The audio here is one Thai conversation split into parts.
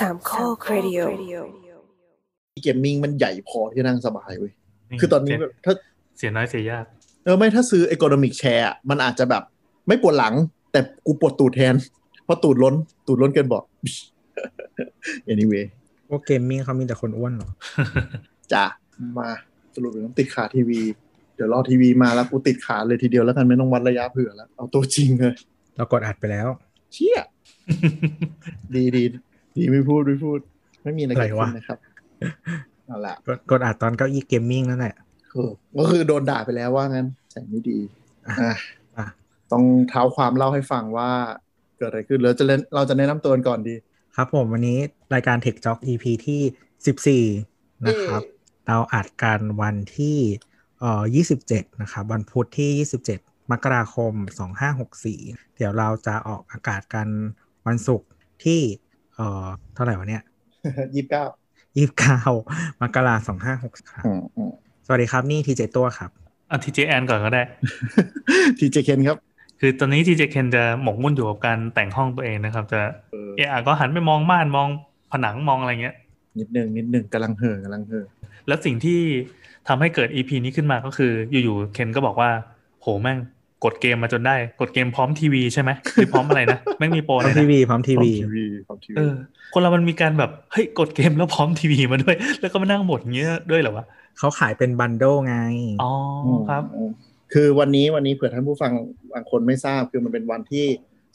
สามข้อครดิโอ gaming มันใหญ่พอที่นั่งสบายเว้ย คือตอนนี้แบบถ้าเสียน้อยเสียยาก เออไม่ถ้าซื้อ ergonomic chair อะมันอาจจะแบบ ไม่ปวดหลัง แต่กูปวดตูดแทน เพราะตูดล้น ตูดล้นเกินเบาะ anyway พวก gaming เขามีแต่คนอ้วนเหรอจ้ะมาสรุปต้องติดขาทีวี เดี๋ยวรอทีวีมาแล้วกูติดขาเลยทีเดียวแล้วกันไม่ต้องวัดระยะเผื่อแล้ว เอาตัวจริงเลย เรากดอัดไปแล้ว เชี่ยดีดี ดีไม่พูดไม่พูด ไม่มีอะไรเกิดอะไรวะขึ้นนะครับนั่นแหละกดกดอัดตอนเก้าอี้เกมมิ่งนั่นแหละคือก็คือโดนด่าไปแล้วว่างั้นแสงไม่ดีอะอะอะต้องเท้าความเล่าให้ฟังว่าเกิดอะไรขึ้นแล้วจะเล่นเราจะแนะนำตัวกันก่อนดี ครับผมวันนี้รายการ Tech Talk EP ที่ 14 นะครับ เราอัดกันวันที่เอ่อ27 นะครับ วันพุธที่ 27 มกราคม 2564 เดี๋ยวเราจะออกอากาศกันวันศุกร์ที่ เอ่อเท่าไหร่วะเนี่ยยี่สิบเก้า29มกราคม2560ครับอืมอืมสวัสดีครับ นี่ทีเจตัวครับเอาทีเจแอนก่อนก็ได้ทีเจเคนครับคือตอนนี้ทีเจเคนจะหมกมุ่นอยู่กับการแต่งห้องตัวเองนะครับ จะเออเอะก็หันไปมองม่านมองผนังมองอะไรเงี้ย นิดหนึ่งนิดหนึ่งกำลังเห่อกำลังเห่อแล้วสิ่งที่ทำให้เกิด EP นี้ขึ้นมาก็คืออยู่ๆเคนก็บอกว่า โหแม่ง กดเกมมาจนได้ กดเกมพร้อมทีวีใช่ไหมหรือพร้อมอะไรนะแม่งมีโปรพร้เลอมยทีนะวีพร้อมทีวีทีวีของทีวีเออคนเรามันมีการแบบเฮ้ยกดเกมแล้วพร้อมทีวีมาด้วย แล้วก็มานั่งหมดอย่างเงี้ยด้วยเหรอวะเขาขายเป็นบันโดไงอ๋อครับอืมคือวันนี้วันนี้เผื่อท่านผู้ฟังบางคนไม่ทราบคือมันเป็นวันที่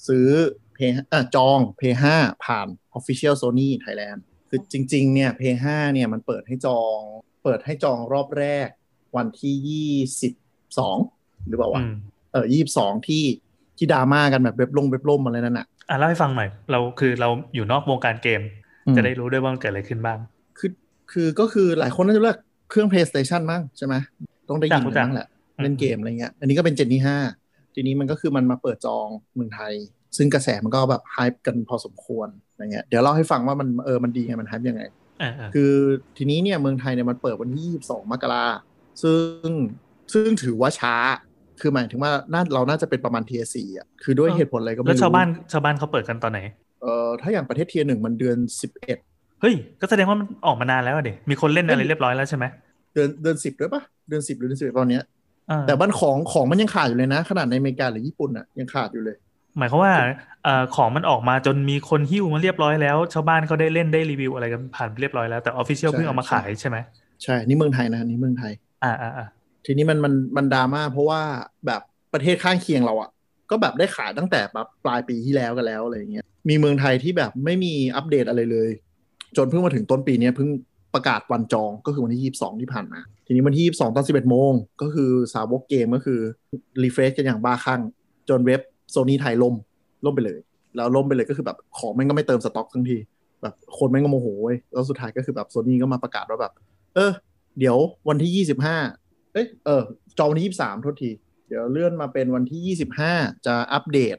ซื้อเพย์อะจอง p 5ผ่าน Official Sony Thailand คือจริง ๆ เนี่ย p 5เนี่ยมันเปิดให้จอง เปิดให้จองรอบแรก วันที่22หรือเปล่าวะ อืมเออ22ที่ที่ดราม่ากันแบบเว็บลงเว็บล่มอะไรนั่นอะอะเล่าให้ฟังหน่อยเราคือเราอยู่นอกวงการเกมอืมจะได้รู้ด้วยว่ามันเกิดอะไรขึ้นบ้าง คือคือก็คือหลายคนน่าจะเลือกเครื่อง PlayStation มั้งใช่ไหมต้องได้ยินรู้กันจักบ้างแหละอืมเล่นเกมอะไรเงี้ย อันนี้ก็เป็นเจนที่ห้าทีนี้มันก็คือมันมาเปิดจองเมืองไทย ซึ่งกระแสมันก็แบบไฮป์กันพอสมควรอะไรเงี้ยเดี๋ยวเล่าให้ฟังว่ามันเออมันดีไงมันไฮป์ยังไงอ่าอ่าคือทีนี้เนี่ยเมืองไทยเนี่ยมันเปิดวันที่ 22 มกราซึ่งซึ่งถือว่าช้า คือหมายถึงว่าน่าเราน่าจะเป็นประมาณเทียสี่อะคือด้วยเหตุผลอะไรก็ไม่แล้วรู้ชาวบ้านชาวบ้านเขาเปิดกันตอนไหนเอ่อถ้าอย่างประเทศเทียหนึ่งมันเดือน11เฮ้ย ก็แสดงว่ามันออกมานานแล้วอะเด็มีคนเล่นอะไรเรียบร้อยแล้วใช่ไหมเดือนเดือน10ด้วยปะเดือน10หรือเดือน11ตอนเนี้ยอ่าแต่บ้านของของมันยังขาดอยู่เลยนะ ขนาดในอเมริกาหรือญี่ปุ่นอะยังขาดอยู่เลย หมายความว่าเอ่อของมันออกมาจนมีคนหิ้วมาเรียบร้อยแล้ว ชาวบ้านเขาได้เล่นได้รีวิวอะไรกันผ่านไปเรียบร้อยแล้วแต่ออฟฟิเชียลใช่เพิ่งเอามาขายใช่ไหมใช่ นี่เมืองไทยนะนี่เมืองไทย อ่าอ่าอ่า ทีนี้มันมันมันดราม่าเพราะว่าแบบประเทศข้างเคียงเราอะก็แบบได้ขายตั้งแต่แบบปลายปีที่แล้วกันแล้วอะไรเงี้ยมีเมืองไทยที่แบบไม่มีอัปเดตอะไรเลย จนเพิ่งมาถึงต้นปีนี้เพิ่งประกาศวันจองก็คือวันที่ 22 ที่ผ่านมา ทีนี้วันที่ 22 ตอน 11 โมง ก็คือสาวกเกมก็คือ refresh กันอย่างบ้าคลั่ง จนเว็บโซนี่ไทยล่มล่มไปเลย แล้วล่มไปเลยก็คือแบบของแม่งก็ไม่เติมสต็อกทั้งที แบบคนแม่งก็โมโหเว้ยแล้วสุดท้ายก็คือแบบโซนี่ก็มาประกาศว่าแบบ เออ เดี๋ยววันที่ 25 เอ้ยเออจองวันที่23โทษที เดี๋ยวเลื่อนมาเป็นวันที่25จะอัปเดต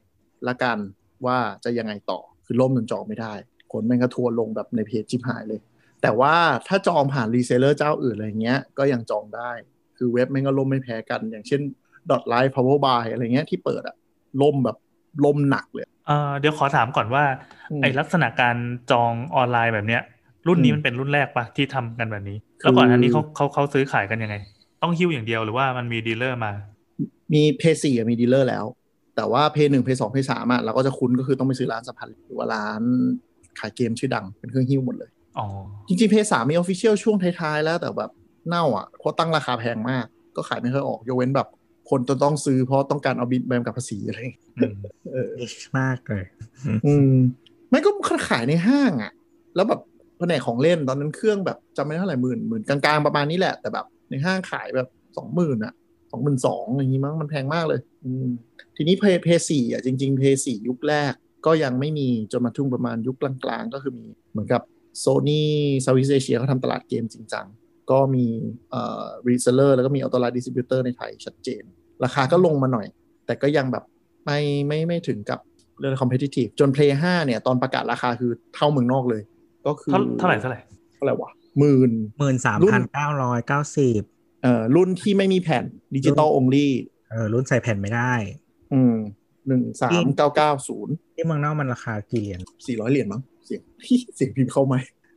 ละกันว่าจะยังไงต่อคือล่มจนจองไม่ได้ คนแม่งก็ทัวร์ลงแบบในเพจชิบหายเลย แต่ว่าถ้าจองผ่าน reseller เจ้าอื่นอะไรเงี้ยก็ยังจองได้ คือเว็บแม่งก็ล่มไม่แพ้กัน อย่างเช่น Dotlife Power Buy อะไรเงี้ยที่เปิดอะล่มแบบล่มหนักเลยเอ่อเดี๋ยวขอถามก่อนว่าอืมไอลักษณะการจองออนไลน์แบบเนี้ย รุ่นนี้อืมมันเป็นรุ่นแรกปะที่ทำกันแบบนี้คือแล้วก่อนอันนี้เขาเขาเขาซื้อขายกันยังไง ต้องหิ้วอย่างเดียวหรือว่ามันมี dealer มา มีเพย์สี่มีดีลเลอร์แล้ว แต่ว่าเพลย์หนึ่งเพลย์สองเพลย์สามอะเราก็จะคุ้นก็คือต้องไปซื้อร้านสะพานเหล็กหรือว่าร้านขายเกมชื่อดังเป็นเครื่องหิ้วหมดเลยอ๋อจริงๆเพลย์สามมี official ช่วงท้ายๆแล้วแต่แบบเน่าอะเพราะตั้งราคาแพงมาก ก็ขายไม่ค่อยออกยกเว้นแบบคนจะต้องซื้อเพราะต้องการเอาบิลแวตกับภาษีอะไรอย่างเงี้ยอืมเออ niche มากเลย อืมไม่ก็ขายในห้างอะ แล้วแบบแผนกของเล่นตอนนั้นเครื่องแบบจำไม่ได้เท่าไหร่หมื่นหมื่นกลางๆประมาณนี้แหละ แต่แบบ ในห้างขายแบบสองหมื่นอะสองหมื่นสองอย่างงี้มั้งมันแพงมากเลย อืมทีนี้เพลย์เพลย์สี่อะจริงๆเพลย์สี่ยุคแรกก็ยังไม่มีจนมาถึงประมาณยุคกลางๆ ก็คือมีเหมือนกับโซนี่ Southeast Asia เขาทำตลาดเกมจริงจังก็มีเอ่อ reseller แล้วก็มี authorized distributor ในไทยชัดเจน ราคาก็ลงมาหน่อย แต่ก็ยังแบบไม่ไม่ไม่ถึงกับเรื่อง competitive จน Play 5เนี่ย ตอนประกาศราคาคือเท่าเมืองนอกเลย ก็คือเท่าเท่าไหร่เท่าไหร่เท่าไหร่วะ หมื่นหมื่นสามพันเก้าร้อยเก้าสิบเอ่อรุ่นที่ไม่มีแผ่นดิจิตอลองลี่เออรุ่นใส่แผ่นไม่ได้ อืมหนึ่งสามเก้าเก้าศูนย์ที่เมืองนอกมันราคากี่เหรียญสี่ร้อยเหรียญมั้งเสียงเสียงพิมพ์เข้าไหม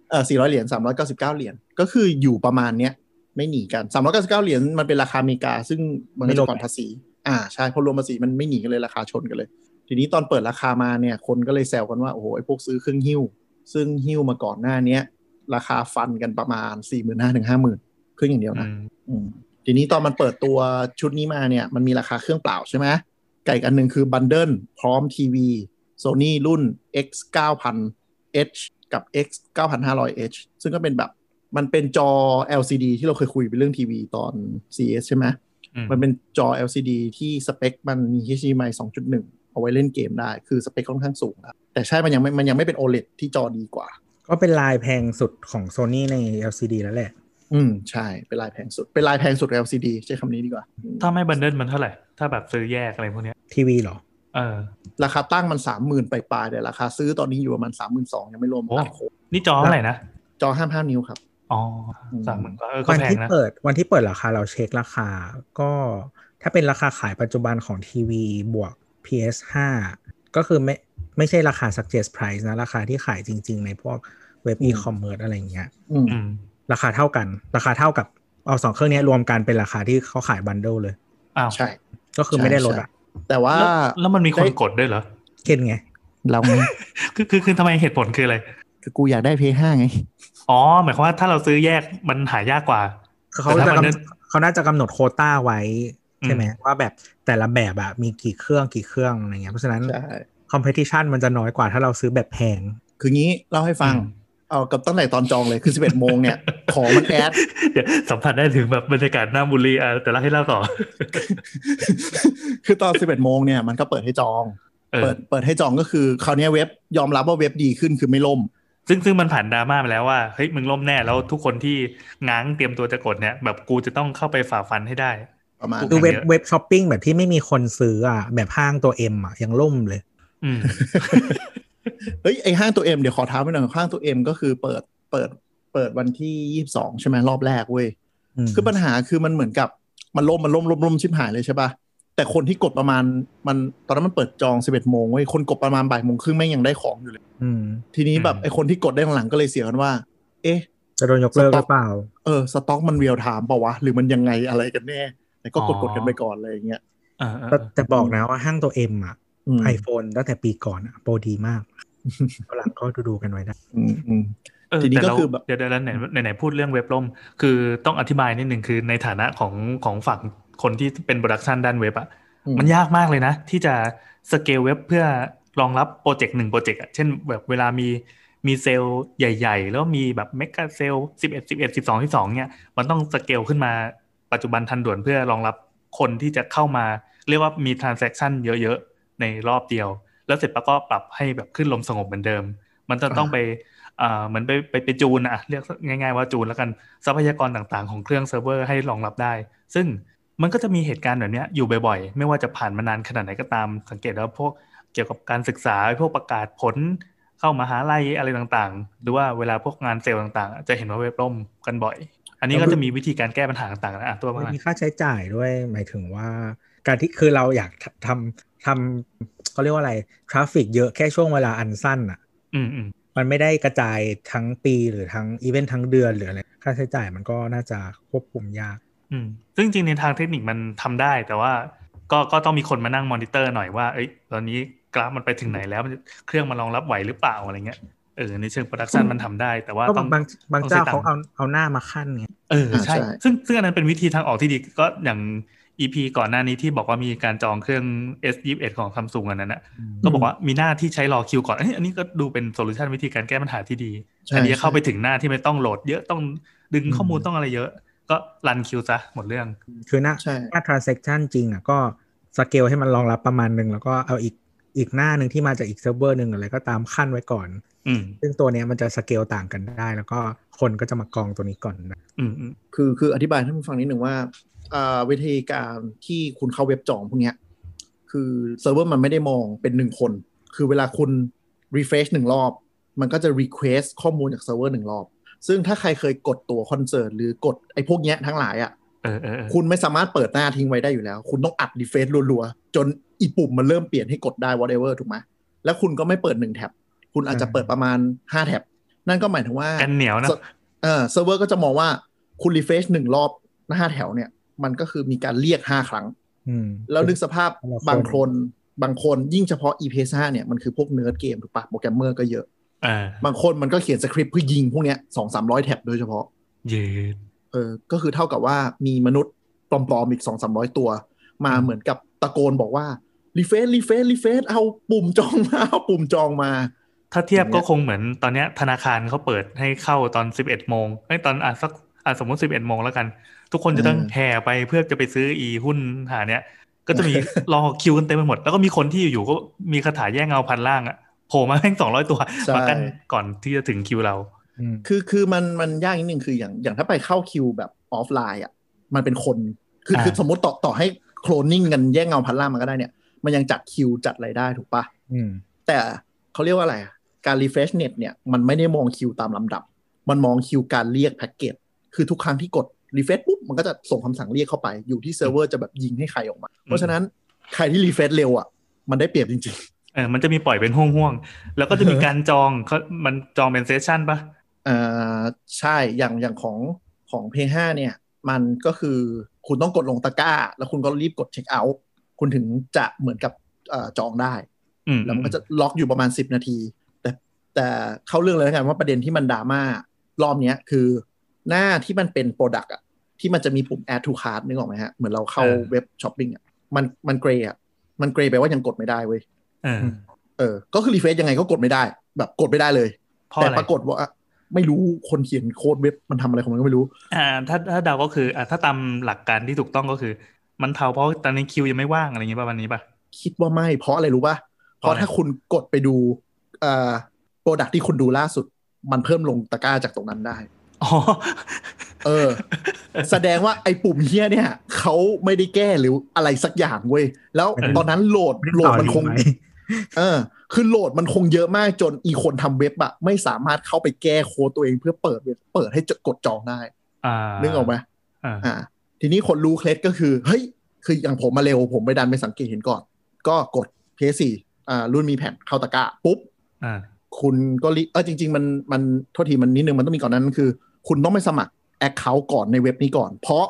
เออ400เหรียญ399เหรียญก็คืออยู่ประมาณเนี้ยไม่หนีกัน399เหรียญมันเป็นราคาอเมริกา ซึ่งมันก็จะก่อนภาษี อ่าใช่พอรวมภาษีมันไม่หนีกันเลยราคาชนกันเลย ทีนี้ตอนเปิดราคามาเนี่ยคนก็เลยแซวกันว่าโอ้โหไอ้พวกซื้อเครื่องหิ้ว ซึ่งหิ้วมาก่อนหน้าเนี้ย ราคาฟันกันประมาณ4 5 0 0 0 0ถึง50,000เครื่องอย่างเดียวอืนะมอืมทีนี้ตอนมันเปิดตัวชุดนี้มาเนี่ย มันมีราคาเครื่องเปล่าใช่ไหมไก่อันหนึ่งคือบันเดิลพร้อมทีวี Sony รุ่น X 9000 H กับ X 9500 H ซึ่งก็เป็นแบบมันเป็นจอ LCD ที่เราเคยคุยไปเรื่องทีวีตอน CS ใช่ไหมอืมมันเป็นจอ LCD ที่สเปค มันมี HDMI 2.1 เอาไว้เล่นเกมได้ คือสเปคค่อนข้างสูงนะแต่ใช่มันยังไม่มันยังไม่เป็น OLED ที่จอดีกว่า ก็เป็นลายแพงสุดของ Sony ใน LCD แล้วแหละ อืม ใช่ เป็นลายแพงสุด เป็นลายแพงสุด LCD ใช้คำนี้ดีกว่าอืมถ้าไม่บันเดิลมันเท่าไหร่ ถ้าแบบซื้อแยกอะไรพวกเนี้ยทีวีเหรอ เออ ราคาตั้งมันสามหมื่นปลายๆแต่ราคาซื้อตอนนี้อยู่ประมาณสามหมื่นสองยังไม่รวมโอ้ตัดโค้ดนี่จอเท่าไหร่นะ จอห้าห้านิ้วครับ อ๋ออืมสามหมื่นก็เออก็วันแพงที่นะเปิด วันที่เปิดราคาเราเช็คราคา ก็ถ้าเป็นราคาขายปัจจุบันของทีวีบวก PS5 ก็คือไม่ ไม่ใช่ราคา suggest price นะ ราคาที่ขายจริง ๆ ในพวกเว็บอืม e-commerce อะไรอย่างเงี้ยอืมอืมราคาเท่ากัน ราคาเท่ากับเอาสองเครื่องนี้รวมกันเป็นราคาที่เขาขายบันเดิลเลยอ้าวใช่ ก็คือไม่ได้ลดอะ แต่ว่าแล้วแล้วมันมีคนได้กดด้วยเหรอเข็นไง เราคือคือคือทำไมเหตุผลคืออะไรคือกูอยากได้เพย์ห้าไง อ๋อ หมายความว่าถ้าเราซื้อแยกมันหายากกว่าเขาแต่จะถ้ามันกำเขาน่าจะกำหนดโควต้าไว้ใช่ไหมอืมว่าแบบแต่ละแบบอะมีกี่เครื่องกี่เครื่องอะไรเงี้ยเพราะฉะนั้น ใช่ competition มันจะน้อยกว่าถ้าเราซื้อแบบแพง คืองี้เล่าให้ฟังอืมเอากับตั้งแต่ตอนจองเลยคือ 11 โมงเนี่ย ของมันแอดเดี๋ยวสัมผัสได้ถึงแบบบรรยากาศหน้าบุรีอะแต่ละให้เล่าต่อ คือตอน 11 โมงเนี่ยมันก็เปิดให้จองเออเปิดเปิดให้จองก็คือคราวเนี้ยเว็บยอมรับว่าเว็บดีขึ้นคือไม่ล่มซึ่งซึ่งมันผ่านดราม่าไปแล้วว่าเฮ้ยมึงล่มแน่แล้วทุกคนที่ง้างเตรียมตัวจะกดเนี่ย แบบกูจะต้องเข้าไปฝ่าฟันให้ได้ประมาณคือเว็บเยอะเว็บช้อปปิ้งแบบที่ไม่มีคนซื้ออะแบบห้างตัวเอ็มอะยังล่มเลยอืม เฮ้ยไอห้างตัวเอ็มเดี๋ยวขอท้าไปหน่อยห้างตัวเอ็มก็คือเปิดเปิดเปิดวันที่22ใช่ไหมรอบแรกเว้ยอืมคือปัญหาคือมันเหมือนกับมันล่มมันล่มล่มล่มชิบหายเลยใช่ปะแต่คนที่กดประมาณมันตอนนั้นมันเปิดจอง11โมงเว้ยคนกดประมาณบ่ายโมงครึ่งแม่งยังได้ของอยู่เลยอืมทีนี้แบบอืมไอคนที่กดได้หลังๆก็เลยเสียกันว่า เอ๊ะจะโดนยกเลิกหรือเปล่า เออสต็อกมัน real timeม์เปล่าวะ หรือมันยังไงอะไรกันแน่แต่ก็กดกดกันไปก่อนอะไรอย่างเงี้ยเออเออแต่แต่บอกนะว่าห้างตัวเอ็มอะอืม ไอโฟนตั้งแต่ปีก่อนอะโปรดีมากฝรั่งก็ดูดูๆกันไว้ได้อืมอืมเออทีนี้แต่ก็เราคือแบบเดี๋ยวเดี๋ยวไหนไหนไหนพูดเรื่องเว็บล่ม คือต้องอธิบายนิดหนึ่งคือในฐานะของของฝั่งคนที่เป็น production ด้านเว็บอะอืมมันยากมากเลยนะ ที่จะสเกลเว็บเพื่อรองรับโปรเจกต์หนึ่งโปรเจกต์อะเช่นแบบเวลามีมีเซลล์ใหญ่ ๆ แล้วมีแบบ mega sale สิบเอ็ดสิบเอ็ดสิบสองสิบสองเนี่ยมันต้องสเกลขึ้นมาปัจจุบันทันด่วนเพื่อรองรับคนที่จะเข้ามา เรียกว่ามี transaction เยอะๆ ในรอบเดียว แล้วเสร็จแล้วก็ปรับให้แบบคลื่นลมสงบเหมือนเดิม มันจะต้องไปอ่าเหมือนไปไปไปจูนอะเรียกง่าย ๆว่าจูนแล้วกันทรัพยากรต่างๆของเครื่องเซิร์ฟเวอร์ให้รองรับได้ ซึ่งมันก็จะมีเหตุการณ์แบบเนี้ยอยู่บ่อยๆ ไม่ว่าจะผ่านมานานขนาดไหนก็ตาม สังเกตแล้วพวกเกี่ยวกับการศึกษาพวกประกาศผลเข้ามหาลัยอะไรต่างๆ หรือว่าเวลาพวกงานเซลล์ต่างๆ จะเห็นว่าเว็บล่มกันบ่อย อันนี้ก็จะมีวิธีการแก้ปัญหาต่างๆนะอะตัวมามีค่าใช้จ่ายด้วยหมายถึงว่า การที่คือเราอยากทำ ทำเขาเรียกว่าอะไร traffic เยอะแค่ช่วงเวลาอันสั้นอะอืมอืมมันไม่ได้กระจายทั้งปีหรือทั้งอีเวนต์ทั้งเดือนหรืออะไรค่าใช้จ่ายมันก็น่าจะควบคุมยากอืมซึ่งจริงๆในทางเทคนิคมันทำได้ แต่ว่าก็ก็ต้องมีคนมานั่งมอนิเตอร์หน่อยว่าเอ้ยตอนนี้กราฟมันไปถึงไหนแล้วมันเครื่องมันรองรับไหวหรือเปล่าอะไรเงี้ยเออในเชิง production มันทำได้ แต่ว่าก็ต้องบางบางต้องเจ้าใช้ตังค์เขาเอาเอาหน้ามาคั่นไงเอออ่าใช่ใช่ ซึ่งซึ่งอันนั้นเป็นวิธีทางออกที่ดีก็อย่าง EP ก่อนหน้านี้ที่บอกว่ามีการจองเครื่อง S21 ของซัมซุงอันนั้นนะก็บอกว่ามีหน้าที่ใช้รอคิวก่อนเอ้ยอันนี้ก็ดูเป็น solution วิธีการแก้ปัญหาที่ดีใช่อันนี้เข้าไปใช่ถึงหน้าที่ไม่ต้องโหลด เยอะต้องดึงอืมข้อมูลต้องอะไรเยอะ ก็ run คิวซะหมดเรื่อง คือหน้าใช่หน้า transaction จริงอะก็สเกลให้มันรองรับประมาณหนึ่งแล้วก็เอาอีก อีกหน้าหนึ่งที่มาจากอีกเซิร์ฟเวอร์หนึ่งอะไรก็ตามคั่นไว้ก่อนอืมซึ่งตัวเนี้ยมันจะสเกลต่างกันได้ แล้วก็คนก็จะมากองตัวนี้ก่อนนะอืมอืมคือคืออธิบายให้ท่านผู้ฟังนิดหนึ่งว่าอ่าวิธีการที่คุณเข้าเว็บจองพวกเนี้ยคือเซิร์ฟเวอร์มันไม่ได้มองเป็นหนึ่งคน คือเวลาคุณ refresh หนึ่งรอบ มันก็จะ request ข้อมูลจากเซิร์ฟเวอร์หนึ่งรอบ ซึ่งถ้าใครเคยกดตั๋วคอนเสิร์ตหรือกดไอ้พวกเนี้ยทั้งหลายอะเออเออเออคุณไม่สามารถเปิดหน้าทิ้งไว้ได้อยู่แล้ว คุณต้องอัด refresh รัวๆ จน อีปุ่มมันเริ่มเปลี่ยนให้กดได้ whatever ถูกไหมแล้วคุณก็ไม่เปิดหนึ่ง tab คุณอาจจะเปิดประมาณ5 tab นั่นก็หมายถึงว่ากันเหนียวนะเออเซิร์ฟเวอร์ก็จะมองว่าคุณ refresh หนึ่งรอบห้าแท็บเนี่ย มันก็คือมีการเรียก5ครั้งอืมแล้วนึกสภาพแต่ละคนบางคนบางคนยิ่งเฉพาะ e p s 5เนี่ยมันคือพวกเนิร์ดเกมถูกปะโปรแกรมเมอร์ก็เยอะเออบางคนมันก็เขียนสคริปต์เพื่อยิงพวกเนี้ยสองสามร้อย tab โดยเฉพาะ เย็นเออ ก็คือเท่ากับว่ามีมนุษย์ปลอมๆอีกสองสามร้อยตัว มาเหมือนกับตะโกนบอกว่า refresh refresh refresh เอาปุ่มจองมาเอาปุ่มจองมา ถ้าเทียบอย่างเงี้ก็คงเหมือนตอนเนี้ยธนาคารเขาเปิดให้เข้าตอนสิบเอ็ดโมงไอ้ยตอนอะสักอะสมมติสิบเอ็ดโมงแล้วกัน ทุกคนจะต้องแห่ไปเพื่อจะไปซื้ออีหุ้นหาเนี้ยก็จะมีรอคิวกันเต็มไปหมด แล้วก็มีคนที่อยู่ๆก็มีคาถาแยกเงาพันร่างอะโผล่มาแม่งสองร้อยตัวใช่มากันก่อนที่จะถึงคิวเราอืมคือคือมันมันยากนิดนึงคืออย่างอย่างถ้าไปเข้าคิวแบบออฟไลน์อะมันเป็นคน คืออ่าคือสมมติต่อต่อให้โคลนนิ่งกันแยกเงาพันร่างมันก็ได้เนี่ย มันยังจัดคิวจัดอะไรได้ถูกปะอืมแต่เขาเรียกว่าอะไรอะการ refresh เน็ตเนี่ยมันไม่ได้มองคิวตามลำดับ มันมองคิวการเรียกแพ็กเกจคือทุกครั้งที่กด refresh ปุ๊บมันก็จะส่งคำสั่งเรียกเข้าไปอยู่ที่เซิร์ฟเวอร์จะแบบยิงให้ใครออกมา เพราะฉะนั้นใครที่ refresh เร็วอะมันได้เปรียบจริงเออมันจะมีปล่อยเป็นห้วงๆแล้วก็จะมีการจองเขามันจองเป็น session ปะๆอ่าใช่อย่างอย่างของของเพลย์ห้าเนี่ย มันก็คือคุณต้องกดลงตะกร้า แล้วคุณก็รีบกดเช็คเอาท์ คุณถึงจะเหมือนกับเอ่อจองได้อืมแล้วมันก็จะล็อกอยู่ประมาณ10นาที แต่แต่เข้าเรื่องเลยแล้วกันว่าประเด็นที่มันดราม่ารอบเนี้ยคือหน้าที่มันเป็น product อะที่มันจะมีปุ่ม add to cart นึกออกไหมฮะ เหมือนเราเข้าเว็บช้อปปิ้งอะมันมัน grey อะมัน grey ไปว่ายังกดไม่ได้เว้ยเออเออ ก็คือ refresh ยังไงก็กดไม่ได้ แบบกดไม่ได้เลยเพราะแต่อะไรปรากฏว่าไม่รู้คนเขียนโค้ดเว็บมันทำอะไรของมันก็ไม่รู้ อ่า ถ้าถ้าเดาก็คืออ่าถ้าตามหลักการที่ถูกต้องก็คือ มันเผาเพราะตอนนี้คิวยังไม่ว่างอะไรอย่างเงี้ยป่ะวันนี้ป่ะคิดว่าไม่ เพราะอะไรรู้ป่ะเพราะเพราะอะไรถ้าคุณกดไปดูเอ่อ product ที่คุณดูล่าสุด มันเพิ่มลงตะกร้าจากตรงนั้นได้อ๋อเออ แสดงว่าไอ้ปุ่มเฮียเนี่ยเขาไม่ได้แก้หรืออะไรสักอย่างเว้ยแล้วไม่ได้ตอนนั้นโหลดไม่โหลต่ดอมันคงดีไหมเออ คือโหลดมันคงเยอะมากจนอีคนทำเว็บอะไม่สามารถเข้าไปแก้โค้ดตัวเองเพื่อเปิดเว็บเปิดให้จะกดจองได้ อ่านึกออกไหมอ่าอ่า ทีนี้คนรู้เคล็ดก็คือ เฮ้ย คืออย่างผมมาเร็ว ผมไปดันไปสังเกตเห็นก่อน ก็กด PS4 อ่ารุ่นมีแผ่นเข้าตะกร้าปุ๊บอ่าคุณก็รีเออจริง ๆ มันมันโทษทีมันนิดนึงมันต้องมีก่อนนั้นคือ คุณต้องไปสมัคร account ก่อนในเว็บนี้ก่อน เพราะ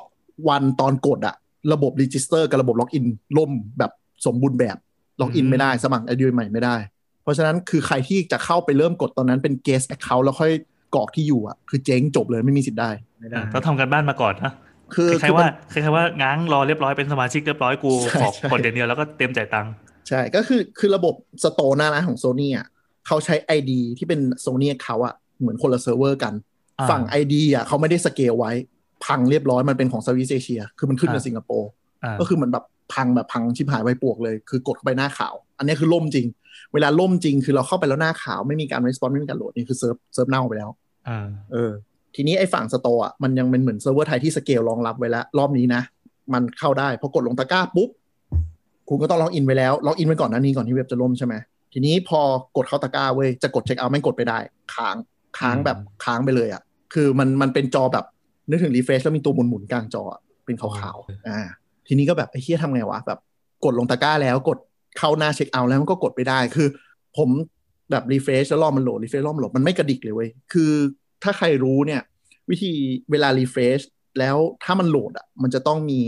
วันตอนกดอะระบบ register กับระบบ login ล่มแบบสมบูรณ์แบบ login อืมไม่ได้สมัคร ID ใหม่ไม่ได้ เพราะฉะนั้นคือใครที่จะเข้าไปเริ่มกดตอนนั้นเป็น guest account แล้วค่อยกรอกที่อยู่อะคือเจ๊งจบเลยไม่มีสิทธิ์ได้ไม่ได้ต้องทำการบ้านมาก่อนนะ คือคล้ายๆว่าคล้ายๆว่าง้างรอเรียบร้อยเป็นสมาชิกเรียบร้อยกูใช่ขอใช่กดอย่างเดียวแล้วก็เตรียมจ่ายตังค์ใช่ก็คือคือระบบ store หน้าร้านของโซ n y อะเขาใช้ ID ที่เป็นโซ n y เขาอะเหมือนคนละเซิร์ฟเวอร์กันอ่าฝั่ง ID อะเขาไม่ได้สเกลไว้ พังเรียบร้อยมันเป็นของสวิสเอเชีย คือมันขึ้นในอ่าสิงคโปร์อ่าก็คือมันแบบพังแบบพังชิบหายไว้ปวกเลย คือกดเข้าไปหน้าขาว อันนี้คือล่มจริง เวลาล่มจริงคือเราเข้าไปแล้วหน้าขาวไม่มีการ respond ไม่มีการโหลดนี่คือเซิร์ฟเซิร์ฟเน่าไปแล้วอ่าเออ ทีนี้ไอ้ฝั่ง store อะมันยังเป็นเหมือนเซิร์ฟเวอร์ไทยที่สเกลรองรับไว้แล้ว รอบนี้นะ มันเข้าได้พอกดลงตะกร้าปุ๊บ คุณก็ต้อง login ไว้แล้ว login ไว้ก่อนหน้านี้ก่อนที่เว็บจะล่มใช่ไหมทีนี้พอกดเข้าตะกร้าเว้ยจะกดเช็คเอาท์ไม่งกดไปได้ ค้างค้างแบบค้างไปเลยอะคือมันมันเป็นจอแบบนึกถึง refresh แล้วมีตัวหมุนหมุนๆกลางจออะเป็นขาวๆอ่าทีนี้ก็แบบไอ้เฮียทำไงวะแบบกดลงตะกร้าแล้วกดเข้าหน้าเช็คเอาท์แล้วมันก็กดไปได้คือ ผมแบบ refresh แล้วรอมันโหลด refresh รอมันโหลดมันไม่กระดิกเลยเว้ยคือ ถ้าใครรู้เนี่ย วิธีเวลา refresh แล้วถ้ามันโหลดอะ มันจะต้องมี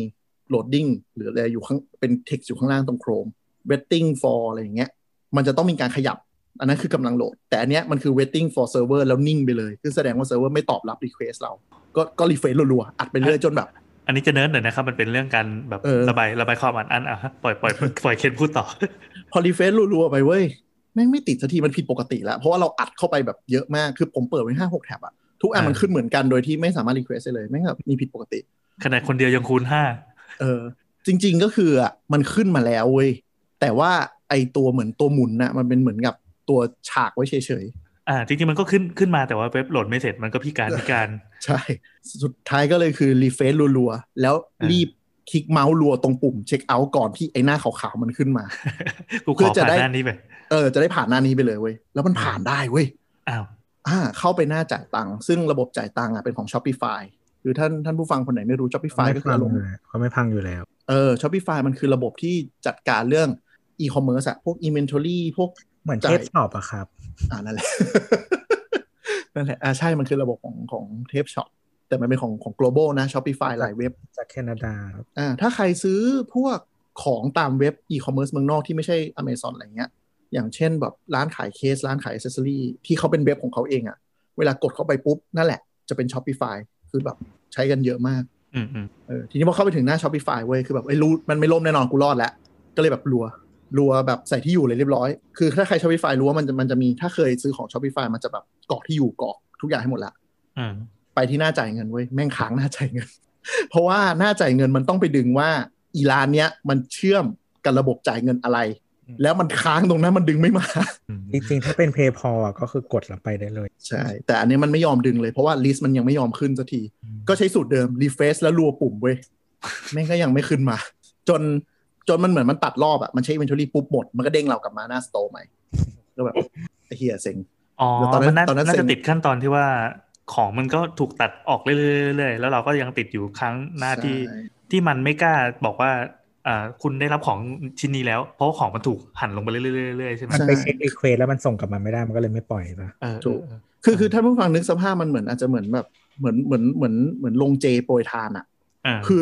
loading หรืออะไรอยู่ข้างเป็นเท็กซ์อยู่ข้างล่างตรง Chrome waiting for อะไรอย่างเงี้ย มันจะต้องมีการขยับ อันนั้นคือกำลังโหลด แต่อันเนี้ยมันคือ waiting for server แล้วนิ่งไปเลยคือแสดงว่าเซิร์ฟเวอร์ไม่ตอบรับ request เรา ก็ก็ refresh รัวๆอัดไปเรื่อยจนแบบอันนี้จะเนิร์ดหน่อยนะครับ มันเป็นเรื่องการแบบเออระบายระบายความอัดอั้นอะปล่อยปล่อยปล่อยเคนพูดต่อ พอ refresh รัวๆไปเว้ย แม่งไม่ติดสักทีมันผิดปกติแล้ว เพราะว่าเราอัดเข้าไปแบบเยอะมากคือผมเปิดไว้ห้าหก tab อะทุกอันอ่ามัมันขึ้นเหมือนกันโดยที่ไม่สามารถ request ได้เลยแม่งแบบมีผิดปกติ ขนาดคนเดียวยังคูณห้าเออ จริง ๆก็คืออะมันขึ้นมาแล้วเว้ยแต่ว่าไอตัวเหมือนตัวหมุนน่ะมันเป็นเหมือนกับตัวฉากไว้เฉยอ่าจริงๆ มันก็ขึ้นขึ้นมาแต่ว่าเว็บโหลดไม่เสร็จมันก็พิการพิการๆใช่ สุดท้ายก็เลยคือ refresh รัวๆ แล้วรีบคลิกเมาส์รัวตรงปุ่มเช็คเอาท์ก่อนที่ไอหน้าขาวๆมันขึ้นมากูขเพื่ออจะผ่านได้ด้านนี้ไป เออจะได้ผ่านหน้านี้ไปเลยเว้ยแล้วมันผ่านได้เว้ยอ้าวอ่าเข้าไปหน้าจ่ายตังค์ซึ่งระบบจ่ายตังค์อะเป็นของ Shopify คือท่านท่านผู้ฟังคนไหนไม่รู้ Shopify ก็คืออารมณ์เขาไม่พังอยู่แล้วเออ Shopify มันคือระบบที่จัดการเรื่อง e-commerce อะพวก inventory พวกเหมือนจ่าเทพช็อปอะครับ อ่านั่นแหละนั่นแหละอ่าใช่มันคือระบบของของเทพช็อปแต่มันเป็นของของ global นะ Shopify หลายเว็บจากแคนาดาครับอ่าถ้าใครซื้อพวกของตามเว็บ e-commerce เมืองนอกที่ไม่ใช่ Amazon อะไรเงี้ย อย่างเช่นแบบร้านขายเคส ร้านขายอ c เซสซอรี่ที่เขาเป็นเว็บของเขาเองอะเวลากดเข้าไปปุ๊บ นั่นแหละจะเป็น Shopify คือแบบใช้กันเยอะมากอืมอืมเออทีนี้พอเข้าไปถึงหน้า Shopify เว้ยคือแบบไอ้ยรู้มันไม่ล่มแน่นอนกูรอดแล้ว ก็เลยแบบรัวรัวแบบใส่ที่อยู่เลยเรียบร้อย คือถ้าใคร Shopify รู้ว่ามันจะมันจะมีถ้าเคยซื้อของ Shopify มันจะแบบกรอกที่อยู่กรอกทุกอย่างให้หมดละอืมไปที่หน้าจ่ายเงินเว้ยแม่งค้างหน้าจ่ายเงิน เพราะว่าหน้าจ่ายเงินมันต้องไปดึงว่าอีร้านเนี้ยมันเชื่อมกับระบบจ่ายเงินอะไร แล้วมันค้างตรงนั้นมันดึงไม่มาอืมจริงๆ ถ้าเป็น PayPal อะก็คือกดแล้วไปได้เลย ใช่ แต่อันนี้มันไม่ยอมดึงเลย เพราะว่า list มันยังไม่ยอมขึ้นสักที ก็ใช้สูตรเดิม refresh แล้วรัวปุ่มเว้ยแม่งก็ยังไม่ขึ้นมา จนจนมันเหมือนมันตัดรอบอะมันใช้ inventory ปุ๊บหมด มันก็เด้งเรากลับมาหน้า store ใหม่ก็แบบไอ้เหี้ยเซ็งอ๋อแล้วตอนนั้นมันน่าตอนนั้นน่าเซ็จะงติดขั้นตอนที่ว่าของมันก็ถูกตัดออกเรื่อยๆๆแล้วเราก็ยังติดอยู่ครั้งหน้าที่ใช่ที่มันไม่กล้าบอกว่าอ่า คุณได้รับของชิ้นนี้แล้ว เพราะว่าของมันถูกหั่นลงไปเรื่อยๆเรื่อยๆใช่ไหมมันไปเช็ค request แล้วมันส่งกลับมาไม่ได้มันก็เลยไม่ปล่อยปะเออถูกเออคือคือท่านผู้ฟังนึกสภาพมันเหมือนอาจจะเหมือนแบบเหมือนเหมือนเหมือนเหมือนลงเจโปรยทานอะเออคือ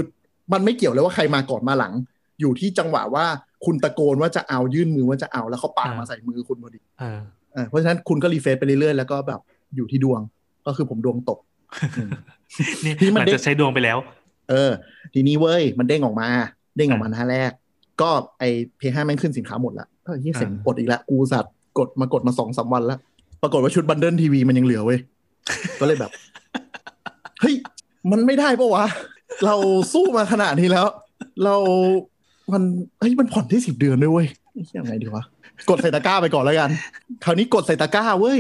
มันไม่เกี่ยวเลยว่าใครมาก่อนมาหลัง อยู่ที่จังหวะว่าคุณตะโกนว่าจะเอายื่นมือว่าจะเอาแล้วเขาปามาใส่มือคุณพอดีเออเออเพราะฉะนั้นคุณก็ refresh ไปเรื่อยๆแล้วก็แบบอยู่ที่ดวงก็คือผมดวงตกอืมนี่ที่มันมันได้จะใช้ดวงไปแล้ว เออ ทีนี้เว้ยมันเด้งออกมา เด้งออกมาหน้าแรก ก็ไอเพลย์ห้าแม่งขึ้นสินค้าหมดละเฮ้ยเหี้ยเซ็งอ่ากดอีกแล้วกูสัตว์กดมากดมาสองสามวันแล้วปรากฏว่าชุด bundle ทีวีมันยังเหลือเว้ยก็เลยแบบเฮ้ยมันไม่ได้ปะวะ เราสู้มาขนาดนี้แล้ว เรามันเฮ้ยมันผ่อนที่สิบเดือนด้วยเว้ยเฮ้ยยังไงดีวะกดใส่ตะกร้าไปก่อนแล้วกัน คราวนี้กดใส่ตะกร้าเว้ย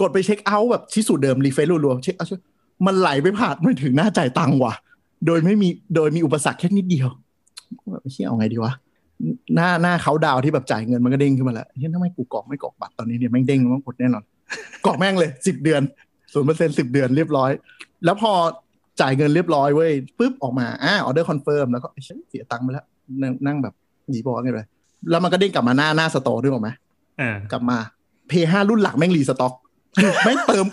กดไปเช็คเอาท์แบบที่สูตรเดิม refresh รัวๆเช็คเอาท์มันไหลไปผ่านไม่ถึงหน้าจ่ายตังค์ว่ะ โดยไม่มีโดยมีอุปสรรคแค่นิดเดียว แบบไม่เชี่ยเอาไงดีวะหน้าหน้าเขาดาวน์ที่แบบจ่ายเงินมันก็เด้งขึ้นมาแล้วเฮ้ยทำไมกูกรอกไม่กรอกบัตรตอนนี้เนี่ยแม่งเด้งมันกดแน่นอนกรอกแม่งเลยสิบเดือนศูนย์เปอร์เซ็นต์สิบเดือนเรียบร้อย แล้วพอจ่ายเงินเรียบร้อยเว้ยปุ๊บออกมาอ่า order confirm แล้วก็เอ้ยเสียตังค์ไปแล้วนั่งนั่งแบบหนีบอกไงเลยแล้วมันก็เด้งกลับมาหน้าหน้า store ด้วยหรอกไหมเออกลับมาเพลย์ห้ารุ่นหลักแม่ง restock คือแม่งเติม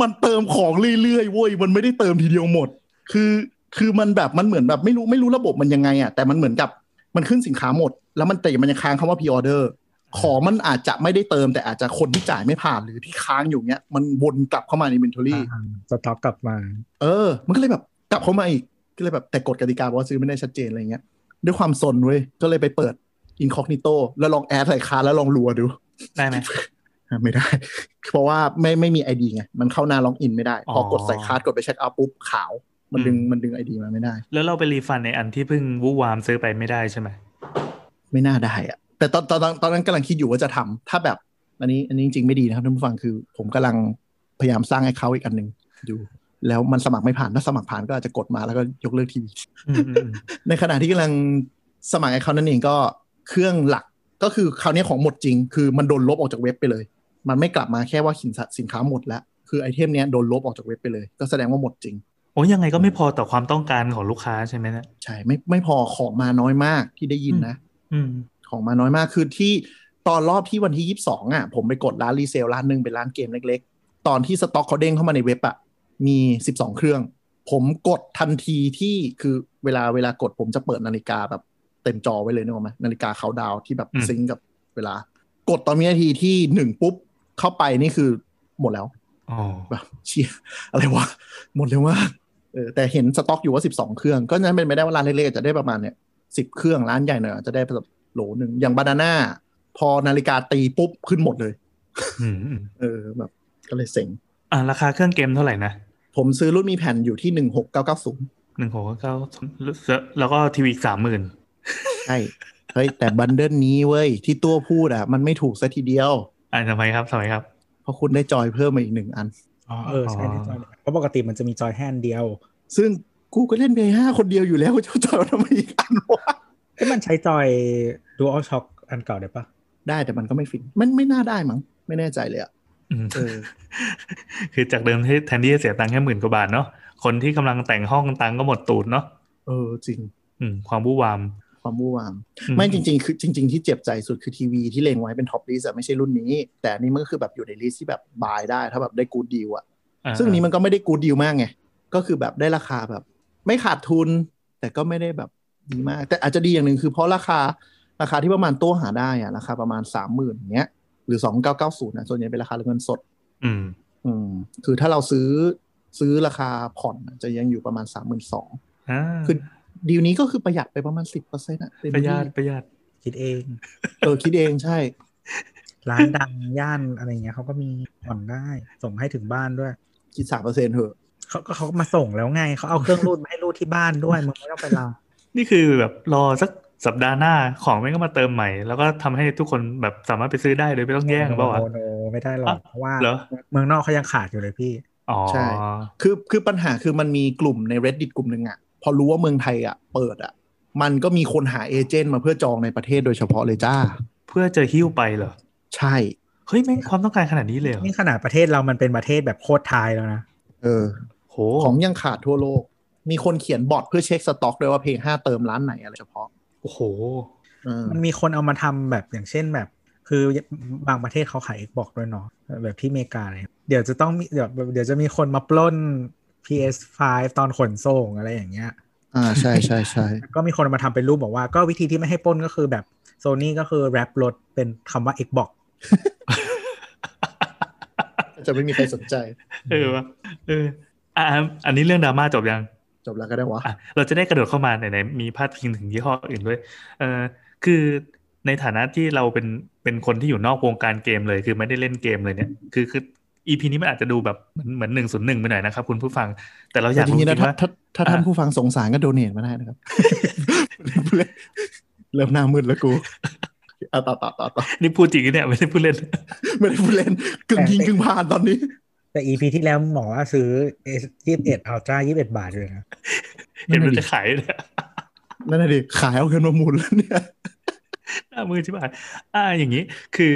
มันเติมของเรื่อยๆเว้ยมันไม่ได้เติมทีเดียวหมด คือ คือมันแบบมันเหมือนแบบไม่รู้ไม่รู้ระบบมันยังไงอะแต่มันเหมือนกับมันขึ้นสินค้าหมด แล้วมันแต่มันยังค้างคำว่าพ r ออเดอร์ของมันอาจจะไม่ได้เติมแต่อาจจะคนที่จ่ายไม่ผ่านหรือที่ค้างอยู่เนี้ยมันวนกลับเข้ามาใน inventory สต็อกกลับมา เออ มันก็เลยแบบกลับเข้ามาอีกก็เลยแบบแต่กฎกติกาบอกว่าซื้อไม่ได้ชัดเจนอะไรเงี้ยด้วยความซนเว้ยก็เลยไปเปิด incognito แล้วลอง add ใส่ cart แล้วลองรัวดูได้ไหมไม่ได้ เพราะว่าไม่ไม่มี ID ไง มันเข้าหน้า login ไม่ได้ พออ๋อกดใส่ cart กดไปเช็คเอาท์ปุ๊บขาว มันดึงอืมมันดึง ID มาไม่ได้ แล้วเราไป refund ในอันที่เพิ่งวูวามซื้อไปไม่ได้ใช่ไหมไม่น่าได้อะแต่ตอนตอนตอนตอนนั้นกำลังคิดอยู่ว่าจะทำถ้าแบบอันนี้อันนี้จริงๆไม่ดีนะครับท่านผู้ฟังคือ ผมกำลังพยายามสร้างไอเขาอีกอันหนึ่งดูแล้วมันสมัครไม่ผ่านถ้าสมัครผ่านก็อาจจะกดมาแล้วก็ยกเลิกทีวีอืมอืมอืมในขณะที่กำลังสมัครไอเขานั่นเองก็เครื่องหลักก็คือคราวนี้ของหมดจริง คือมันโดนลบออกจากเว็บไปเลย มันไม่กลับมาแค่ว่าสินค้าสินค้าหมดแล้วคือ item เนี้ยโดนลบออกจากเว็บไปเลย ก็แสดงว่าหมดจริงโอ้ยังไงก็ไม่พอต่อความต้องการของลูกค้าใช่ไหมเนะใช่ไม่ไม่พอของมาน้อยมากที่ได้ยินนะ อืมของมาน้อยมากคือที่ตอนรอบที่วันที่ยี่สิบสองอะ ผมไปกดร้าน resale ร้านหนึ่งเป็นร้านเกมเล็ก ๆ ตอนที่สต็อกเขาเด้งเข้ามาในเว็บอะมีสิบสองเครื่อง ผมกดทันทีที่คือเวลาเวลากดผมจะเปิดนาฬิกาแบบเต็มจอไว้เลยนึกออกไหมนาฬิกาเขาดาวน์ที่แบบอืม sync กับเวลา กดตอนวินาทีที่หนึ่งปุ๊บเข้าไปนี่คือหมดแล้วอ๋อแบบเชี่ยอะไรวะหมดเร็วมาก เออแต่เห็นสต็อกอยู่ว่าสิบสองเครื่อง ก็นั้นเป็นไม่ได้ว่าร้านเล็กๆอาจจะได้ประมาณเนี่ยสิบเครื่องร้านใหญ่หน่อยอาจจะได้แบบโหลหนึ่งอย่างบานาน่าพอนาฬิกาตีปุ๊บขึ้นหมดเลยอืมอืมเออแบบก็เลยเซ็งอ่าราคาเครื่องเกมเท่าไหร่นะ ผมซื้อรุ่นมีแผ่นอยู่ที่หนึ่งหกเก้าเก้าศูนย์หนึ่งหกเก้าแล้วก็ทีวีอีกสามหมื่นใช่เฮ้ยแต่ bundle นี้เว้ย ที่ตัวพูดอะ มันไม่ถูกซะทีเดียวอ่าทำไมครับทำไมครับ เพราะคุณได้จอยเพิ่มมาอีกหนึ่งอัน อ๋อเออใช่ได้จอยเพราะปกติมันจะมีจอยแฮนด์เดียว ซึ่งกูก็เล่น Play ห้าคนเดียวอยู่แล้วจะจอยทำไมอีกอันวะที่มันใช้จอย Dual Shock อันเก่าได้ปะได้แต่มันก็ไม่ฟินมันไม่น่าได้มั้งไม่แน่ใจเลยอะอืมเออคือจากเดิมที่แทนที่จะเสียตังค์แค่หมื่นกว่าบาทเนาะคนที่กำลังแต่งห้องตังค์ก็หมดตูดเนาะเออจริง อืมความวู่วาม ควความวู่วามอืไม่จริง ๆ คือจริง ๆ ที่เจ็บใจสุดคือทีวีที่เล็งไว้เป็น top list ไม่ใช่รุ่นนี้ แต่อันนี้มันก็คือแบบอยู่ใน list ที่แบบ buy ได้ ถ้าแบบได้กูดดีลอะอ่าซึ่งอันนี้มันก็ไม่ได้กูดดีลมากไง ก็คือแบบได้ราคาแบบ ไม่ขาดทุน แต่ก็ไม่ได้แบบดีมาก แต่อาจจะดีอย่างหนึ่งคือเพราะราคาราคาที่ประมาณตัวหาได้อะราคาประมาณสามหมื่นเงี้ย หรือสองเก้าเก้าศูนย์นะส่วนใหญ่เป็นราคาเงินสด อืม อืม คือถ้าเราซื้อซื้อราคาผ่อนอะจะยังอยู่ประมาณสามหมื่นสองอ่าคือ ดีลนี้ก็คือประหยัดไปประมาณสิบเปอร์เซ็นต์อะเต็มประหที่ยัดประหยัดคิดเองเออคิดเองใช่ ร้านดังย่านอะไรเงี้ยเขาก็มีผ่อนได้ ส่งให้ถึงบ้านด้วย คิดสามเปอร์เซ็นต์เถอะเขาก็เขาก็มาส่งแล้วไงเขาเอาเครื่องรูดมาให้รูดที่บ้านด้วยมึงไม่ต้องไปรอนี่คือแบบรอสักสัปดาห์หน้าของแม่งก็มาเติมใหม่ แล้วก็ทำให้ทุกคนแบบสามารถไปซื้อได้โดยไม่ต้องแย่งเปล่าวะโนโนไม่ได้หรอกอะเพราะว่าเหรอเมืองนอกเขายังขาดอยู่เลยพี่อ๋อใช่คือคือปัญหาคือมันมีกลุ่มใน reddit กลุ่มหนึ่งอะ พอรู้ว่าเมืองไทยอะเปิดอะมันก็มีคนหาเอเจนต์มาเพื่อจองในประเทศโดยเฉพาะเลยจ้า เพื่อจะหิ้วไปเหรอ ใช่ เฮ้ยแม่งความต้องการขนาดนี้เลยเหรอนี่ขนาดประเทศเรามันเป็นประเทศแบบโคตรไทยแล้วนะ เออโหของยังขาดทั่วโลก มีคนเขียนบอทเพื่อเช็คสต็อกด้วยว่าเพลงห้าเติมร้านไหนอะไรเฉพาะ โอ้โหเออมันมีคนเอามาทำแบบอย่างเช่นแบบ คือบางประเทศเขาขาย Xbox ด้วยเนาะแบบที่อเมริกาเลยเดี๋ยวจะต้องมีเดี๋ยวเดี๋ยวจะมีคนมาปล้น PS5 ตอนขนส่งอะไรอย่างเงี้ย อ่าใช่ใช่ใช่ก็มีคนเอามาทำเป็นรูปบอกว่า ก็วิธีที่ไม่ให้ปล้นก็คือแบบโซนี่ก็คือแรปรถเป็นคำว่า Xbox จะไม่มีใครสนใจ เออวะเอออะอันนี้เรื่องดราม่าจบยัง จบแล้วก็ได้วะอะเราจะได้กระโดดเข้ามาไหนๆมีพาดพิงถึงยี่ห้ออื่นด้วย เออคือในฐานะที่เราเป็นเป็นคนที่อยู่นอกวงการเกมเลย คือไม่ได้เล่นเกมเลยเนี่ย คือคือ อีพีนี้มันอาจจะดูแบบเหมือนเหมือนหนึ่งศูนย์หนึ่งไปหน่อยนะครับ คุณผู้ฟัง แต่เราอยากจรู้ริงๆจนะริงถ้าว่าถ้าถ้าท่านอะผู้ฟังสงสารก็โดเนทมาได้นะครับ เริ่มหน้ามืดแล้วกูเอาต่อต่อต่อต่อนี่พูดจริงเนี่ยไม่ได้พูดเล่น ไม่ได้พูดเล่นกึ่งยิงกึ่งผ่านตอนนี้ แต่ EP ที่แล้วมึงบอกว่าซื้อ S21 Ultra 21บาทเลยนะเห็นมันจะขายเนี่ยนั่นแหละดิขายเอาเงินมาหมุนแล้วเนี่ยหน้ามือใช่ไหมอ่าอย่างนี้ คือ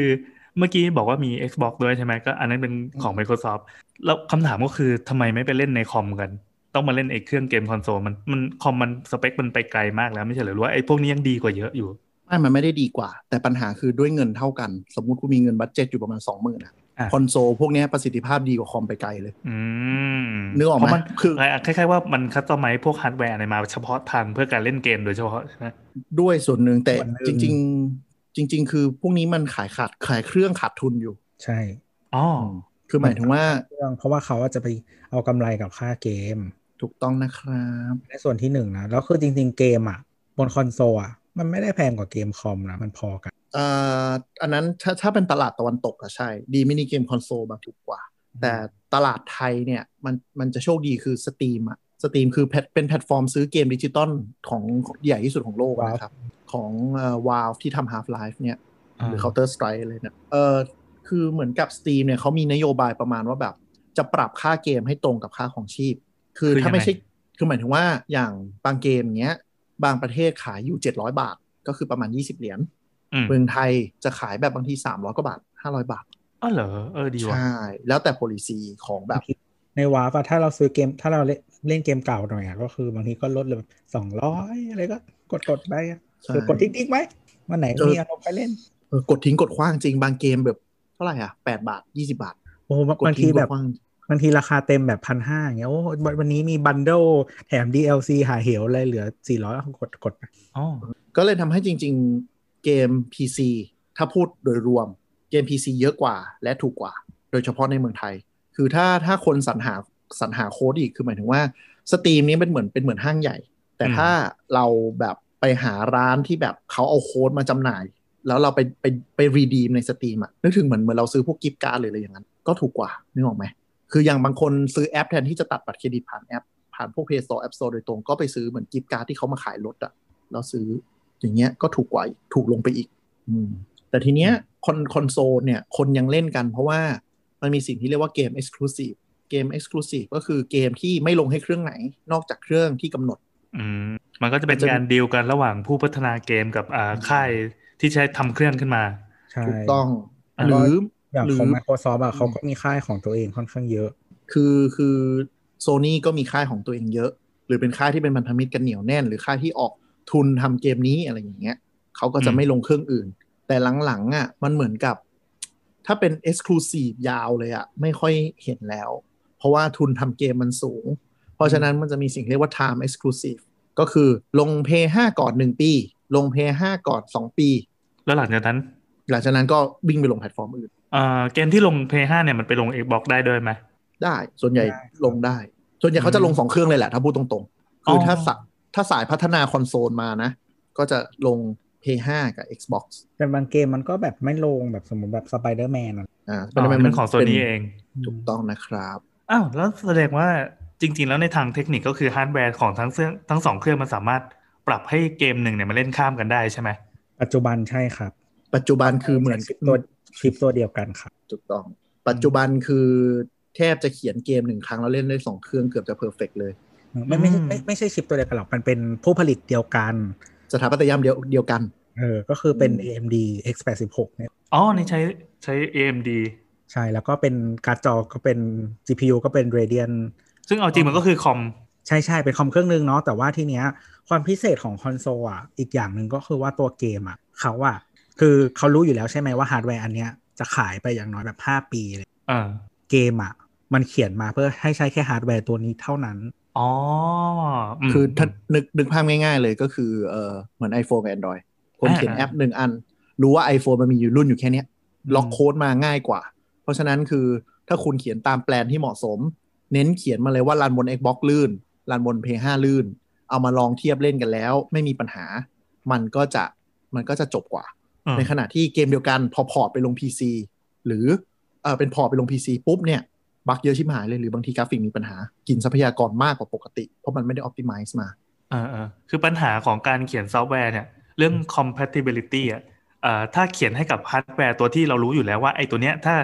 เมื่อกี้บอกว่ามี Xbox ด้วยใช่ไหมก็อันนั้นเป็นของ Microsoft แล้วคำถามก็คือทำไมไม่ไปเล่นในคอมกัน ต้องมาเล่นไอ้เครื่องเกมคอนโซลมันมันคอมมันสเปคมันไปไกลมากแล้วไม่ใช่เหรอหรือว่าไอ้พวกนี้ยังดีกว่าเยอะอยู่ไม่มันไม่ได้ดีกว่า แต่ปัญหาคือด้วยเงินเท่ากัน สมมุติกูมีเงิน budget อยู่ประมาณสองหมื่นอะอะคอนโซลพวกเนี้ยประสิทธิภาพดีกว่าคอมไปไกลเลยอืมนึกออกไหมเพราะมันคือคล้ายๆว่ามัน customize พวกฮาร์ดแวร์อะไรมาเฉพาะทางเพื่อการเล่นเกมโดยเฉพาะใช่ไหมด้วยส่วนหนึ่งแต่ส่วนหนึ่จริงๆ จริง ๆ คือพวกนี้มันขายขาดขายเครื่องขาดทุนอยู่ ใช่อ๋อคือหมายถึงว่าเครื่องเพราะว่าเขาจะไปเอากำไรกับค่าเกม ถูกต้องนะครับในส่วนที่หนึ่งนะแล้วคือจริง ๆ เกมอะบนคอนโซลอะมันไม่ได้แพงกว่าเกมคอมนะมันพอกันเอ่ออันนั้นถ้าถ้าเป็นตลาดตะวันตกอะใช่ ดีมินิเกมคอนโซลบางถูกกว่า แต่ตลาดไทยเนี่ยมันมันจะโชคดีคือสต e มอะสต e มคือแพลตเป็นแพลตฟอร์มซื้อเกมดิจิตอลของใหญ่ที่สุดของโลกอะนะครับ ของเอ่อ Valve ที่ทำ Half Life เนี่ยหรือ Counter Strike เลยเนี่ยเออคือเหมือนกับ Steam เนี่ยเขามีนโยบายประมาณว่าแบบ จะปรับค่าเกมให้ตรงกับค่าของชีพ คือคือถ้าไม่ยังไงใช่คือหมายถึงว่าอย่างบางเกมเงี้ย บางประเทศขายอยู่ 700 บาท ก็คือประมาณ 20 เหรียญอืมเมืองไทยจะขายแบบบางที300กว่าบาท 500 บาทอ๋อเหรอเออดีว่ะใช่แล้วแต่ policy ของแบบในวาร์ปอะถ้าเราซื้อเกมถ้าเราเล่นเล่นเกมเก่าหน่อยอะก็คือบางทีก็ลดเลยสองร้อยอะไรก็กดกดๆไป อะใช่หรือกดทิ้งๆไว้วันไหนเออมีอารมณ์ไปเล่นเออกดทิ้งกดขว้างจริงบางเกมแบบเท่าไหร่อะ8บาท20บาทโอ้โหกดบางทิ้ทีงกแบดบขว้างบางทีราคาเต็มแบบพันห้าอย่างเงี้ยโอ้วันวันนี้มีบันเดิลแถม DLC หาเหวอะไรเหลือสี่ร้อยกดกดไปอ๋อก็เลยทำให้จริง ๆ เกม PC ถ้าพูดโดยรวมเกม PC เยอะกว่าและถูกกว่า โดยเฉพาะในเมืองไทย คือถ้าถ้าคนสรรหาสรรหาโค้ดอีกคือหมายถึงว่า Steam นี้เป็นเหมือนเป็นเหมือนห้างใหญ่ แต่อืมถ้าเราแบบ ไปหาร้านที่แบบเขาเอาโค้ดมาจำหน่าย แล้วเราไปไปไป redeem ใน Steam อะนึกถึงเหมือนเหมือนเราซื้อพวก gift card หรืออะไรอย่างนั้น ก็ถูกกว่านึกออกไหมคืออย่างบางคนซื้อแอปแทนที่จะตัดบัตรเครดิตผ่านแอป ผ่านพวก Play Store App Store โดยตรงก็ไปซื้อเหมือน gift card ที่เขามาขายลดอะแล้วซื้ออย่างเงี้ยก็ถูกกว่าถูกลงไปอีก อืมแต่ทีเนี้ยคอนคอนโซลเนี่ยคนยังเล่นกันเพราะว่ามันมีสิ่งที่เรียกว่าเกม Exclusive เกม Exclusive ก็คือเกมที่ไม่ลงให้เครื่องไหน นอกจากเครื่องที่กำหนด อืมมันก็จะเป็นมันจะการดีลกันระหว่างผู้พัฒนาเกมกับอ่าค่ายที่ใช้ทำเครื่องขึ้นมาใช่ถูกต้องอ่าหรืออย่างหรืของ Microsoft อะเขาก็มีค่ายของตัวเองค่อนข้างเยอะ คือคือโซ n y ก็มีค่ายของตัวเองเยอะ หรือเป็นค่ายที่เป็นพันธมิตรกันเหนียวแน่น หรือค่ายที่ออกทุนทำเกมนี้อะไรอย่างเงี้ยเขาก็จะอืมไม่ลงเครื่องอื่น แต่หลังๆอะมันเหมือนกับ ถ้าเป็น Exclusive ยาวเลยอะ ไม่ค่อยเห็นแล้ว เพราะว่าทุนทำเกมมันสูงเพ ราะฉะนั้นมันจะมีสิ่งเรียกว่า time exclusive ก็คือลง Play 5ก่อน1ปี ลง Play 5ก่อน2ปี แล้วหลังจากนั้น หลังจากนั้นก็วิ่งไปลงแพลตฟอร์มอื่นเอ่อเกมที่ลง Play 5เนี่ยมันไปลง Xbox ได้ด้วยไหมได้ส่วนใหญ่ได้ลงได้ ส่วนใหญ่เขาจะลงสองเครื่องเลยแหละ ถ้าพูดตรงๆ คือออถ้าสะถ้าสายพัฒนาคอนโซลมานะ ก็จะลง Play 5กับ Xbox แต่บางเกมมันก็แบบไม่ลงแบบสมมติแบบสไปเดอร์แมนอ่าอ๋อ Spider-Man มันของโซนี่เอง ถูกต้องนะครับ อ้าว แล้วแสดงว่า จริง ๆ แล้วในทางเทคนิคก็คือฮาร์ดแวร์ของทั้งเครื่องทั้งสองเครื่องมันสามารถปรับให้เกมหนึ่งเนี่ยมาเล่นข้ามกันได้ใช่ไหมปัจจุบันใช่ครับ ปัจจุบันคือเหมือนตัวชิปตัวเดียวกันครับถูกต้อง ปัจจุบันคือแทบจะเขียนเกมหนึ่งครั้งแล้วเล่นได้สองเครื่องเกือบจะ perfect เลยไม่ไม่ใช่ไม่ไม่ใช่ชิปตัวเดียวกันหรอกมันเป็นผู้ผลิตเดียวกัน สถาปัตยกรรมเดียวเดียวกัน เออ ก็คือเป็นอืม AMD X86 เนี่ยอ๋อนี่ใช้ใช้ AMD ใช่ แล้วก็เป็นการ์ดจอก็เป็น GPU ก็เป็น Radeon ซึ่งเอาจริงมันก็คือคอมใช่ใช่เป็นคอมเครื่องนึงเนาะแต่ว่าทีเนี้ยความพิเศษของคอนโซลอะอีกอย่างหนึ่งก็คือว่าตัวเกมอะเขาอะคือเขารู้อยู่แล้วใช่ไหมว่าฮาร์ดแวร์อันเนี้ยจะขายไปอย่างน้อยแบบ 5 ปีเลยอ่าเกมอะมันเขียนมาเพื่อให้ใช้แค่ฮาร์ดแวร์ตัวนี้เท่านั้น อ๋อมคือถ้านึกนึกภาพง่ายๆเลยก็คือเออเหมือน iPhone กับ Android คนเขียนอ่าแอปหนึ่งอัน รู้ว่า iPhone มันมีอยู่รุ่นอยู่แค่เนี้ยอืมล็อกโค้ดมาง่ายกว่า เพราะฉะนั้นคือถ้าคุณเขียนตามแปลนที่เหมาะสม เน้นเขียนมาเลยว่ารันบน Xbox ลื่นรันบน p 5ลื่น เอามาลองเทียบเล่นกันแล้ว ไม่มีปัญหา มันก็จะมันก็จะจบกว่าอืมในขณะที่เกมเดียวกันพอ port ไปลง PC หรือเออเป็น port ไปลง PC ปุ๊บเนี่ย bug เยอะชิบหายเลยหรือบางทีกราฟิกมีปัญหา กินทรัพยากรมากกว่าปกติ เพราะมันไม่ได้ optimize มาเออเออคือปัญหาของการเขียนซอฟต์แวร์เนี่ยเรื่อง compatibility อะเอ่อถ้าเขียนให้กับฮาร์ดแวร์ตัวที่เรารู้อยู่แล้วว่าไอ้ตัวเนี้ยถ้า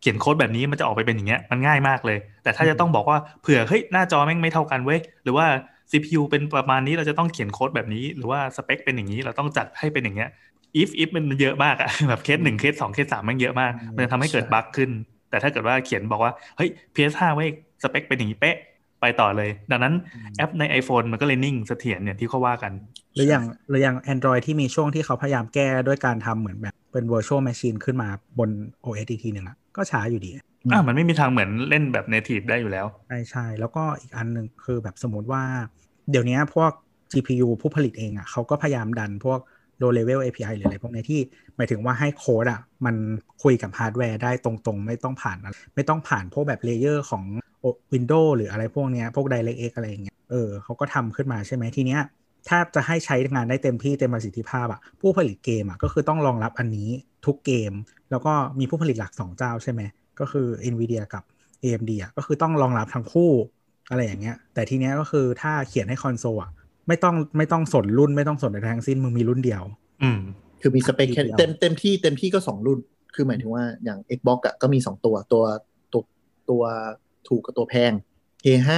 เขียนโค้ดแบบนี้มันจะออกไปเป็นอย่างเงี้ยมันง่ายมากเลย แต่ถ้าจะต้องบอกว่าเผื่อเฮ้ยหน้าจอแม่งไม่เท่ากันเว้ยหรือว่า CPU เป็นประมาณนี้เราจะต้องเขียนโค้ดแบบนี้ หรือว่าสเปคเป็นอย่างนี้เราต้องจัดให้เป็นอย่างเงี้ย if if มันเยอะมากอะแบบเคสหนึ่งเคสสองเคสสามมันเยอะมาก มันจะทำให้เกิดใช่บั๊กขึ้น แต่ถ้าเกิดว่าเขียนบอกว่าเฮ้ย PS5 เว้ยสเปคเป็นอย่างนี้เป๊ะไปต่อเลย ดังนั้นแอปใน iPhone มันก็เลยนิ่งเสถียรเนี่ยที่เขาว่ากัน หรืออย่างหรืออย่าง Android ที่มีช่วงที่เขาพยายามแก้ด้วยการทำเหมือนแบบเป็น virtual machine ขึ้นมาบน OS อีกทีหนึ่งอะ ก็ช้าอยู่ดีอะมันไม่มีทางเหมือนเล่นแบบ native ได้อยู่แล้ว ใช่ใช่แล้วก็อีกอันหนึ่งคือแบบสมมติว่า เดี๋ยวนี้พวก GPU ผู้ผลิตเองอะ่ะเขาก็พยายามดันพวก low level API หรืออะไรพวกนี้ที่หมายถึงว่าให้โค้ดอะ่ะมันคุยกับฮาร์ดแวร์ได้ตรงๆ ไม่ต้องผ่านอะไรไม่ต้องผ่านพวกแบบ layer ของ Windows หรืออะไรพวกเนี้ยพวก DirectX อะไรอย่างเงี้ยเออเขาก็ทำขึ้นมาใช่ไหมทีเนี้ย ถ้าจะให้ใช้งานได้เต็มที่เต็มประสิทธิภาพอะผู้ผลิตเกมอะก็คือต้องรองรับอันนี้ทุกเกม แล้วก็มีผู้ผลิตหลัก 2 เจ้าใช่ไหมก็คือ NVIDIA กับ AMD อะก็คือต้องรองรับทั้งคู่อะไรอย่างเงี้ย แต่ทีเนี้ยก็คือถ้าเขียนให้คอนโซลอะไม่ต้องไม่ต้องสนรุ่นไม่ต้องสนอะไรทั้งสิ้นมึงมีรุ่นเดียว อืม คือมีสเปคแค่ทีเดียวเต็มเต็มที่เต็มที่ก็สองรุ่น คือหมายถึงว่าอย่าง Xbox อะก็มีสองตัวตัวตัวตัวถูกกับตัวแพง P5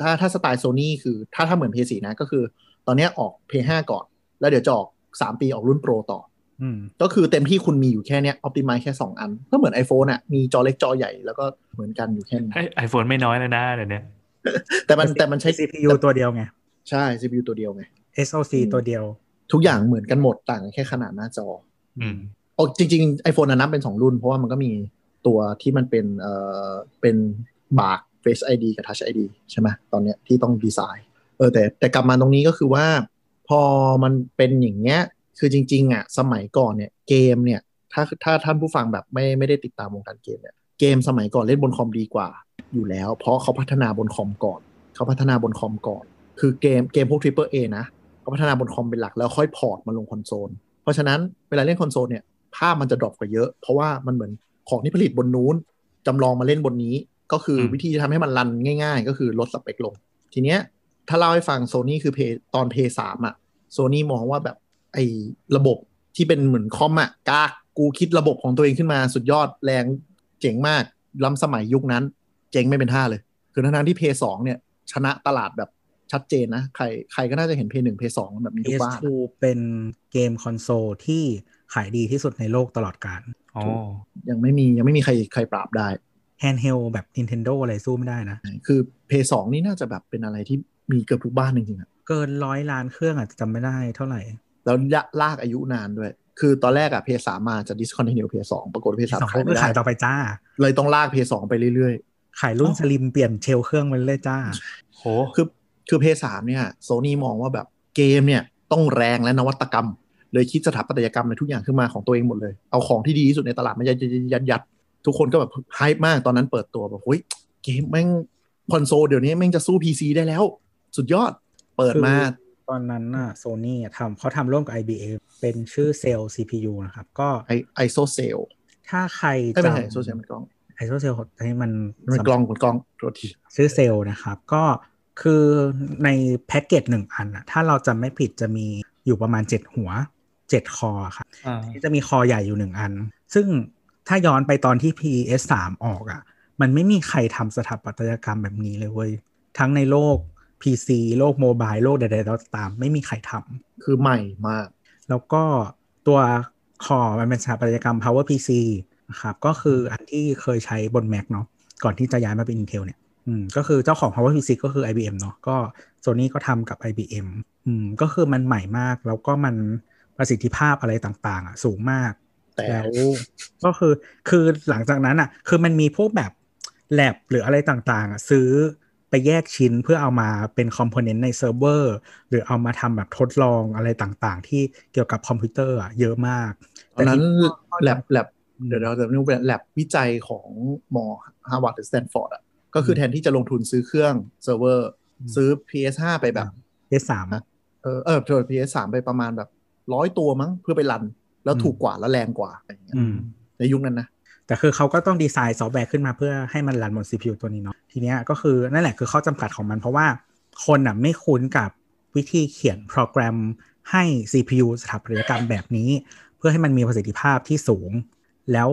ถ้าถ้าสไตล์โซนี่คือถ้าถ้าเหมือน P4 นะก็คือ ตอนเนี้ยออก P5 ก่อน แล้วเดี๋ยวจะออก 3 ปีออกรุ่นโปรต่ออืมก็คือเต็มที่คุณมีอยู่แค่เนี้ย optimize แค่ 2 อัน ก็เหมือน iPhone อะมีจอเล็กจอใหญ่แล้วก็เหมือนกันอยู่แค่นี้ไอโฟนไม่น้อยเลยนะเดี๋ยวนี้แต่มันแต่มันใช้ CPU ตัวเดียวไง ใช่ CPU ตัวเดียวไง SoC อืมตัวเดียว ทุกอย่างเหมือนกันหมดต่างกันแค่ขนาดหน้าจออืมโอ้จริงๆ iPhone นะนับเป็น 2 รุ่น เพราะว่ามันก็มีตัวที่มันเป็นเอ่อเป็นบาร์ Face ID กับ Touch ID ใช่ไหมตอนเนี้ยที่ต้องดีไซน์ เออแต่แต่กลับมาตรงนี้ก็คือว่า พอมันเป็นอย่างเงี้ยคือจริง ๆอะสมัยก่อนเนี่ยเกมเนี่ยถ้าถ้าท่านผู้ฟังแบบไม่ไม่ได้ติดตามวงการเกมเนี่ยเกมสมัยก่อนเล่นบนคอมดีกว่า อยู่แล้ว เพราะเขาพัฒนาบนคอมก่อน เขาพัฒนาบนคอมก่อน คือเกมเกมพวก Triple A นะเขาพัฒนาบนคอมเป็นหลักแล้วค่อย port มาลงคอนโซลเพราะฉะนั้นเวลาเล่นคอนโซลเนี่ยภาพมันจะ drop กว่าเยอะ เพราะว่ามันเหมือนของที่ผลิตบนนู้นจำลองมาเล่นบนนี้ ก็คืออมวิธีทำให้มันรันง่าย ๆ ก็คือลดสเปคลง ทีเนี้ย ถ้าเล่าให้ฟังโซนี่คือเพตอนเพย์สามอะโซนี่มองว่าแบบไอ้ระบบที่เป็นเหมือนคอมอะกากกูคิดระบบของตัวเองขึ้นมาสุดยอดแรงเจ๋งมาก ล้ำสมัยยุคนั้น เจ๋งไม่เป็นท่าเลย คือทั้งๆที่เพย์สองเนี่ย ชนะตลาดแบบชัดเจนนะ ใครใครก็น่าจะเห็นเพย์หนึ่งเพย์สองแบบนี้ทุกบ้าน PS2 เป็นเกมคอนโซลที่ขายดีที่สุดในโลกตลอดกาลอ๋อ ยังไม่มียังไม่มีใครใครปราบได้ handheld แบบ Nintendo อะไรสู้ไม่ได้นะ คือเพย์สองนี่น่าจะแบบเป็นอะไรที่ มีเกือบทุกบ้านจริงๆอะเกินร้อยล้านเครื่องอาจจะจำไม่ได้เท่าไหร่ แล้วลากอายุนานด้วย คือตอนแรกอะเพย์สามมาจะ discontinue เพย์สองปรากฏเพย์สามสองขายก็ไม่ได้ขายต่อไปจ้า เลยต้องลากเพย์สองไปเรื่อยขายรุ่นสลิมเปลี่ยนเชลเครื่องไปเลยจ้าโหๆคือคือ Play สามเนี่ยโซนี่มองว่าแบบเกมเนี่ยต้องแรงและนวัตกรรม เลยคิดสถาปัตยกรรมในทุกอย่างขึ้นมาของตัวเองหมดเลย เอาของที่ดีที่สุดในตลาดมายัดยัดยัดทุกคนก็แบบ hype มากตอนนั้นเปิดตัวแบบเฮ้ยเกมแม่งคอนโซลเดี๋ยวนี้แม่งจะสู้ PC ได้แล้ว สุดยอดเปิดมา ตอนนั้นน่ะโซนี่ทำเขาทำร่วมกับ IBM เป็นชื่อ Cell CPU นะครับ ก็ไอ ISOCELL ถ้าใครไม่เป็นจำไอโซเซลมันกล้อง ISOCELLให้มันมันกล้องมันกล้องโทษทีชื่อเซลล์นะครับ ก็คือในแพ็กเกจหนึ่งอันอะถ้าเราจำไม่ผิดจะมีอยู่ประมาณ 7 หัว 7 คอครับอ่าที่จะมีคอใหญ่อยู่หนึ่งอัน ซึ่งถ้าย้อนไปตอนที่ PS3 ออกอะ่ะ มันไม่มีใครทำสถาปัตยกรรมแบบนี้เลยเว้ย ทั้งในโลก PC โลกโมบายโลกใดๆก็ตามไม่มีใครทำคือใหม่มาก แล้วก็ตัวคือมันเป็นสถาปัตยกรรม Power PC นะครับก็คืออันที่เคยใช้บน Mac เนาะก่อนที่จะย้ายมาเป็น Intel เนี่ยอืมก็คือเจ้าของ Power PC ก็คือ IBM เนาะก็ Sony ก็ทำกับ IBM อืมก็คือมันใหม่มาก แล้วก็มันประสิทธิภาพอะไรต่างๆอะสูงมากแต่แล้วก็คือคือหลังจากนั้นอะ คือมันมีพวกแบบแลบหรืออะไรต่างๆ อะ ซื้อ ไปแยกชิ้นเพื่อเอามาเป็น component ในเซิร์ฟเวอร์หรือเอามาทำแบบทดลองอะไรต่างๆ ที่เกี่ยวกับคอมพิวเตอร์อะเยอะมากตอนนั้นที่แล็บแล็บเดี๋ยวเราจะนึกเป็นแล็บวิจัยของมอฮาร์วาร์ดหรือสแตนฟอร์ดอะก็คือแทนที่จะลงทุนซื้อเครื่องเซิร์ฟเวอร์ซื้อ PS5 ไปแบบเอ๊ยสามเออเออโทษ PS3 ไปประมาณแบบร้อยตัวมั้งเพื่อไปรัน แล้วถูกกว่าแล้วแรงกว่าอะไรอย่างเงี้ยอืมในยุคนั้นนะ แต่คือเขาก็ต้องดีไซน์ซอฟต์แวร์ขึ้นมาเพื่อให้มัน run บน CPU ตัวนี้เนาะทีเนี้ยก็คือนั่นแหละคือข้อจำกัดของมัน เพราะว่าคนอะไม่คุ้นกับวิธีเขียนโปรแกรมให้ CPU สถาปัตยกรรมแบบนี้ เพื่อให้มันมีประสิทธิภาพที่สูง แล้ว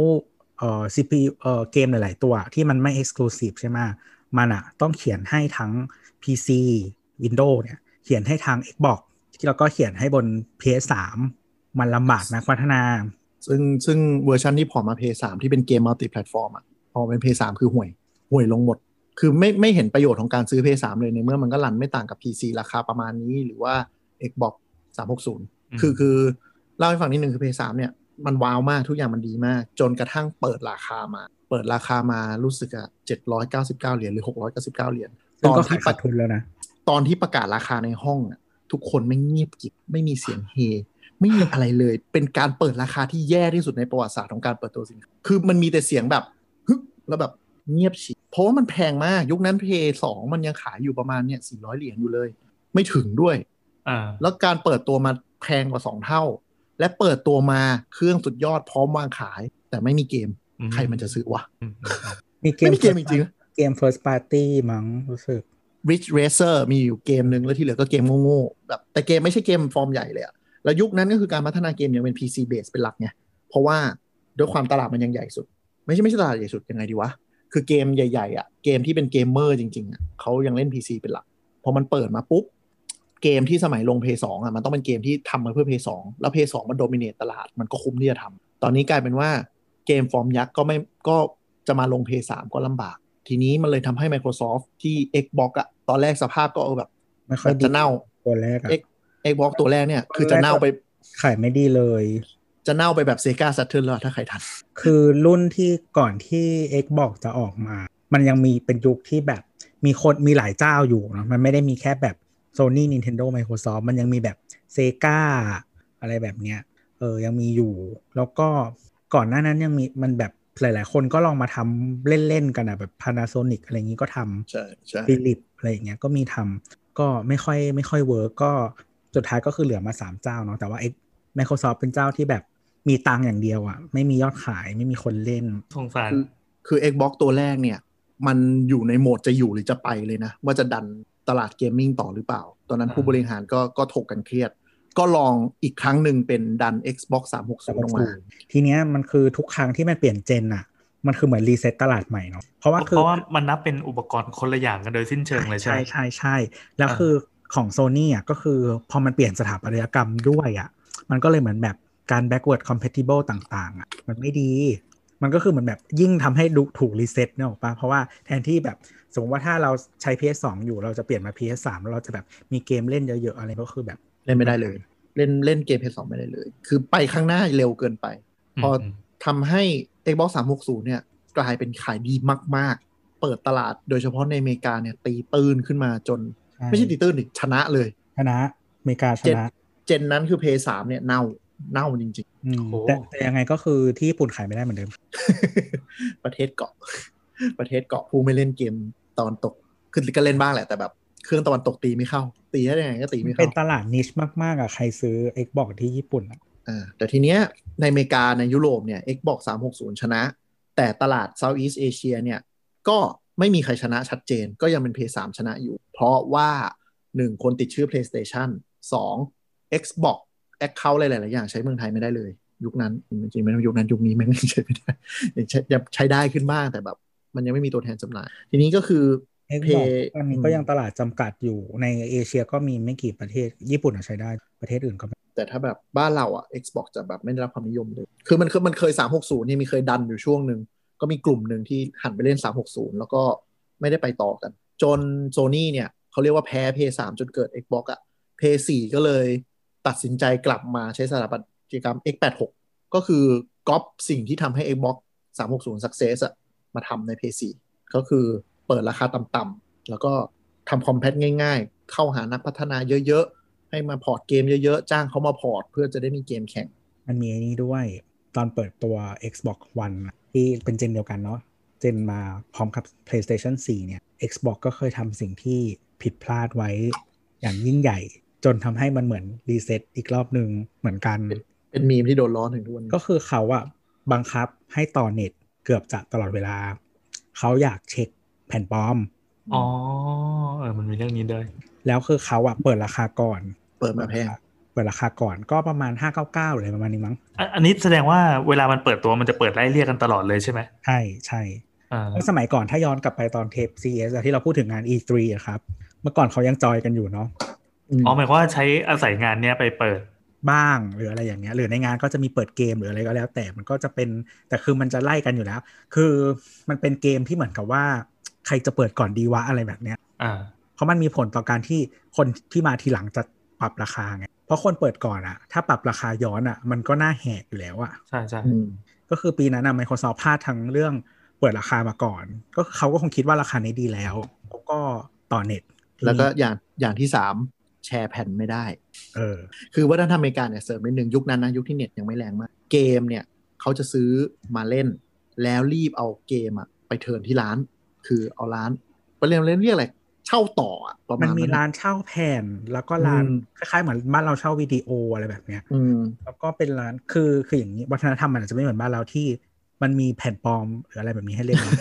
เอ่อ CPU เอ่อเกมหลาย ๆ ตัวที่มันไม่ exclusive ใช่ไหมมันอะต้องเขียนให้ทั้ง PC Windows เนี่ยเขียนให้ทาง Xbox แล้วก็เขียนให้บน PS3 มันลำบากนักพัฒนา ซึ่งซึ่งเวอร์ชันที่พอมา PS3 ที่เป็นเกม multi-platform อะพอเป็น PS3 คือห่วยห่วยลงหมด คือไม่ไม่เห็นประโยชน์ของการซื้อ PS3 เลยในเมื่อมันก็รันไม่ต่างกับ PC ราคาประมาณนี้หรือว่า Xbox 360 คือคือเล่าให้ฟังนิดนึงคือ PS3 เนี่ยมันว้าวมากทุกอย่างมันดีมาก จนกระทั่งเปิดราคามา เปิดราคามารู้สึกอะ799เหรียญหรือ699เหรียญซึ่งก็ที่ขายขาดทุนแล้วนะตอนที่ประกาศราคาในห้องอะทุกคนไม่เงียบกริบไม่มีเสียงเฮ ไม่มีอะไรเลย เป็นการเปิดราคาที่แย่ที่สุดในประวัติศาสตร์ของการเปิดตัวสินค้าคือมันมีแต่เสียงแบบฮึแล้วแบบเงียบฉีเพราะว่ามันแพงมาก ยุคนั้นเพย์สองมันยังขายอยู่ประมาณเนี่ย400เหรียญอยู่เลย ไม่ถึงด้วยอ่าแล้วการเปิดตัวมาแพงกว่า2เท่า และเปิดตัวมาเครื่องสุดยอดพร้อมวางขาย แต่ไม่มีเกมอืมใครมันจะซื้อวะอืมมีเกไม่มมีเกมจริงๆนะเกม first party มั้งรู้สึก Rich Racer มีอยู่เกมหนึ่งแล้วที่เหลือก็เกมโง่ๆแบบแต่เกมไม่ใช่เกมฟอร์มใหญ่เลยอะ แล้วยุคนั้นก็คือการพัฒนาเกมยังเป็น PC base เป็นหลักไงเพราะว่าด้วยความตลาดมันยังใหญ่สุด ไม่ใช่ไม่ใช่ตลาดใหญ่สุดยังไงดีวะคือเกมใหญ่ๆอะเกมที่เป็นเกมเมอร์จริงๆอะเขายังเล่น PC เป็นหลักพอมันเปิดมาปุ๊บเกมที่สมัยลง p สองอะมันต้องเป็นเกมที่ทำมาเพื่อ p สองแล้ว p สองมันโดมิเนตตลาดมันก็คุ้มที่จะทำตอนนี้กลายเป็นว่าเกมฟอร์มยักษ์ก็ไม่ก็จะมาลง p สามก็ลำบาก ทีนี้มันเลยทำให้ Microsoft ที่ Xbox อะตอนแรกสภาพก็เออแบบ ไม่ค่อยแบบดีจะเน่าตัวแรกอะ X Xbox ตัวแรกเนี่ยคือจะเน่าไปขายไม่ดีเลย จะเน่าไปแบบ Sega Saturn แล้วถ้าใครทัน คือรุ่นที่ก่อนที่ Xbox จะออกมา มันยังมีเป็นยุคที่แบบมีคนมีหลายเจ้าอยู่เนอะมันไม่ได้มีแค่แบบ Sony Nintendo Microsoft มันยังมีแบบ Sega อะไรแบบเนี้ยเออยังมีอยู่ แล้วก็ก่อนหน้านั้นยังมีมันแบบหลาย ๆ คนก็ลองมาทำเล่น ๆ กันอะแบบ Panasonic อะไรอย่างนี้ก็ทำใช่ใช่ฟิลิปอะไรอย่างเงี้ยก็มีทำก็ไม่ค่อยไม่ค่อย work ก็ สุดท้ายก็คือเหลือมา3เจ้าเนาะแต่ว่า X Microsoft เป็นเจ้าที่แบบมีตังค์อย่างเดียวอะ่ะ ไม่มียอดขายไม่มีคนเล่นสงสารคือคือ Xbox ตัวแรกเนี่ย มันอยู่ในโหมดจะอยู่หรือจะไปเลยนะ ว่าจะดันตลาด gaming ต่อหรือเปล่า ตอนนั้นอ่าผู้บริหารก็ก็ถกกันเครียด ก็ลองอีกครั้งหนึ่งเป็นดัน Xbox 360ลงมาทีเนี้ยมันคือทุกครั้งที่มันเปลี่ยน gen อะมันคือเหมือน reset ตลาดใหม่เนาะเพราะว่าคือเพราะว่ามันนับเป็นอุปกรณ์คนละอย่างกันโดยสิ้นเชิงเลยใช่ใช่ไหมใช่ใช่แล้วอ่าคือ ของโซนี่อะก็คือพอมันเปลี่ยนสถาปัตยกรรมด้วยอะมันก็เลยเหมือนแบบการ backward compatible ต่าง ๆ อะ มันไม่ดี มันก็คือเหมือนแบบยิ่งทำให้ดูถูกรีเซ็ตเนี่ยหรอกปะเพราะว่าแทนที่แบบสมมติว่าถ้าเราใช้ PS2 อยู่เราจะเปลี่ยนมา PS3 แล้วเราจะแบบมีเกมเล่นเยอะๆอะไรก็คือแบบเล่นไม่ได้เลย เล่นเล่นเกม PS2 ไม่ได้เลย คือไปข้างหน้าเร็วเกินไป พอทำให้ Xbox 360 เนี่ย กลายเป็นขายดีมาก ๆ เปิดตลาดโดยเฉพาะในอเมริกาเนี่ยตีตื้นขึ้นมาจนใช่ ไม่ใช่ตีตื้นดิชนะเลยชนะอเมริกาชเจนนะ เจนนั้นคือ PS3 เนี่ยเน่าเน่าจริงอืมโอ้แต่แต่ยังไงก็คือที่ญี่ปุ่นขายไม่ได้เหมือนเดิมๆประเทศเกาะ ประเทศเกาะผู้ไม่เล่นเกมตอนตกคือก็เล่นบ้างแหละแต่แบบเครื่องตะวันตกตีไม่เข้า ตีได้ยังไงก็ตีไม่เป็เข้านตลาดนิชมากๆอะใครซื้อ Xbox ที่ญี่ปุ่นอะอ่าแต่ทีเนี้ยในอเมริกาในยุโรปเนี่ย Xbox 360 ชนะ แต่ตลาด Southeast Asia เนี่ย ก็ ไม่มีใครชนะชัดเจน ก็ยังเป็น PS3 ชนะอยู่ เพราะว่า 1 คนติดชื่อ PlayStation 2 Xbox Account อะไรหลาย ๆ อย่างใช้เมืองไทยไม่ได้เลย ยุคนั้นจริงๆไม่ต้องยุคนั้นยุคนี้แม่งใช้ไม่ได้ยังใช้ยังใช้ได้ขึ้นบ้างแต่แบบ มันยังไม่มีตัวแทนจำหน่าย ทีนี้ก็คือ Xbox Play ตอนนี้ก็ยังตลาดจำกัดอยู่ในเอเชียก็มีไม่กี่ประเทศ ญี่ปุ่นอะใช้ได้ประเทศอื่นก็ไม่แต่ถ้าแบบบ้านเราอะ Xbox จะแบบไม่ได้รับความนิยมเลย คือมันคือมันเคย 360 นี่มีเคยดันอยู่ช่วงหนึ่ง ก็มีกลุ่มหนึ่งที่หันไปเล่น 360 แล้วก็ไม่ได้ไปต่อกัน จนโซ n y เนี่ยเขาเรียกว่าแพ้ PS3 จนเกิด Xbox อะ PS4 ก็เลยตัดสินใจกลับมาใช้สถาปัตยกรรม X86 ก็คือก๊อปสิ่งที่ทำให้ Xbox 360 Success อะมาทำใน PS4 ก็คือเปิดราคาต่ำๆแล้วก็ทำ compat ง่ายๆ เข้าหานักพัฒนาเยอะๆ ให้มา port เกมเยอะๆ จ้างเขามา port เพื่อจะได้มีเกมแข่ง มันมีอ้นี้ด้วย ตอนเปิดตัว Xbox One ที่เป็น gen เดียวกันเนาะ gen มาพร้อมกับ PlayStation 4 เนี่ย Xbox ก็เคยทำสิ่งที่ผิดพลาดไว้อย่างยิ่งใหญ่ จนทำให้มันเหมือน reset อีกรอบหนึ่งเหมือนกัน เป็นมีมที่โดนล้อถึงทุกวันนี้ก็คือเขาอะบังคับให้ต่อเน็ตเกือบจะตลอดเวลา เขาอยากเช็คแผ่นปลอม อ๋อ เออ มันมีเรื่องนี้ด้วย แล้วคือเขาอะเปิดราคาก่อน เปิดมาแพง เปิดราคาก่อนก็ประมาณ 599หรืออะไรประมาณนี้มั้งอันอันนี้แสดงว่าเวลามันเปิดตัวมันจะเปิดไล่เรียกกันตลอดเลยใช่ไหมใช่ใช่อ่าเพราะสมัยก่อนถ้าย้อนกลับไปตอนเทป CS อะที่เราพูดถึงงาน E3 อะครับ เมื่อก่อนเขายังจอยกันอยู่เนาะอ๋อหมายความว่าใช้อาศัยงานเนี้ยไปเปิดบ้างหรืออะไรอย่างเงี้ยหรือในงานก็จะมีเปิดเกมหรืออะไรก็แล้ว แต่มันก็จะเป็นแต่คือมันจะไล่กันอยู่แล้ว คือมันเป็นเกมที่เหมือนกับว่า ใครจะเปิดก่อนดีวะอะไรแบบเนี้ยอ่าเพราะมันมีผลต่อการที่คนที่มาทีหลังจะปรับราคาไง เพราะคนเปิดก่อนอะถ้าปรับราคาย้อนอะมันก็น่าแหกอยู่แล้วอะใช่ใช่อืมก็คือปีนั้นอะ Microsoft พลาดทั้งเรื่องเปิดราคามาก่อน ก็เขาก็คงคิดว่าราคานี้ดีแล้วเขาก็ต่อเน็ต แล้วก็อย่างอย่างที่สามแชร์แผ่นไม่ได้ เออ คือวัฒนธรรมอเมริกาเนี่ยเสริมนิดนึงยุคนั้นนะยุคที่เน็ตยังไม่แรงมาก เกมเนี่ยเขาจะซื้อมาเล่น แล้วรีบเอาเกมอะไปเทิร์นที่ร้าน คือเอาร้านไปเรียกเรียกเรียกอะไร เช่าต่ออะประมัมาณนมีนั้นร้านเช่าแผ่นแล้วก็ร้านอืมคล้ายๆเหมือนบ้านเราเช่าวิดีโออะไรแบบเนี้ยอืมแล้วก็เป็นร้านคือคืออย่างนี้วัฒนธรรมมันอาจจะไม่เหมือนบ้านเราที่มันมีแผ่นปลอมหรืออะไรแบบนี้ให้เล่นนะ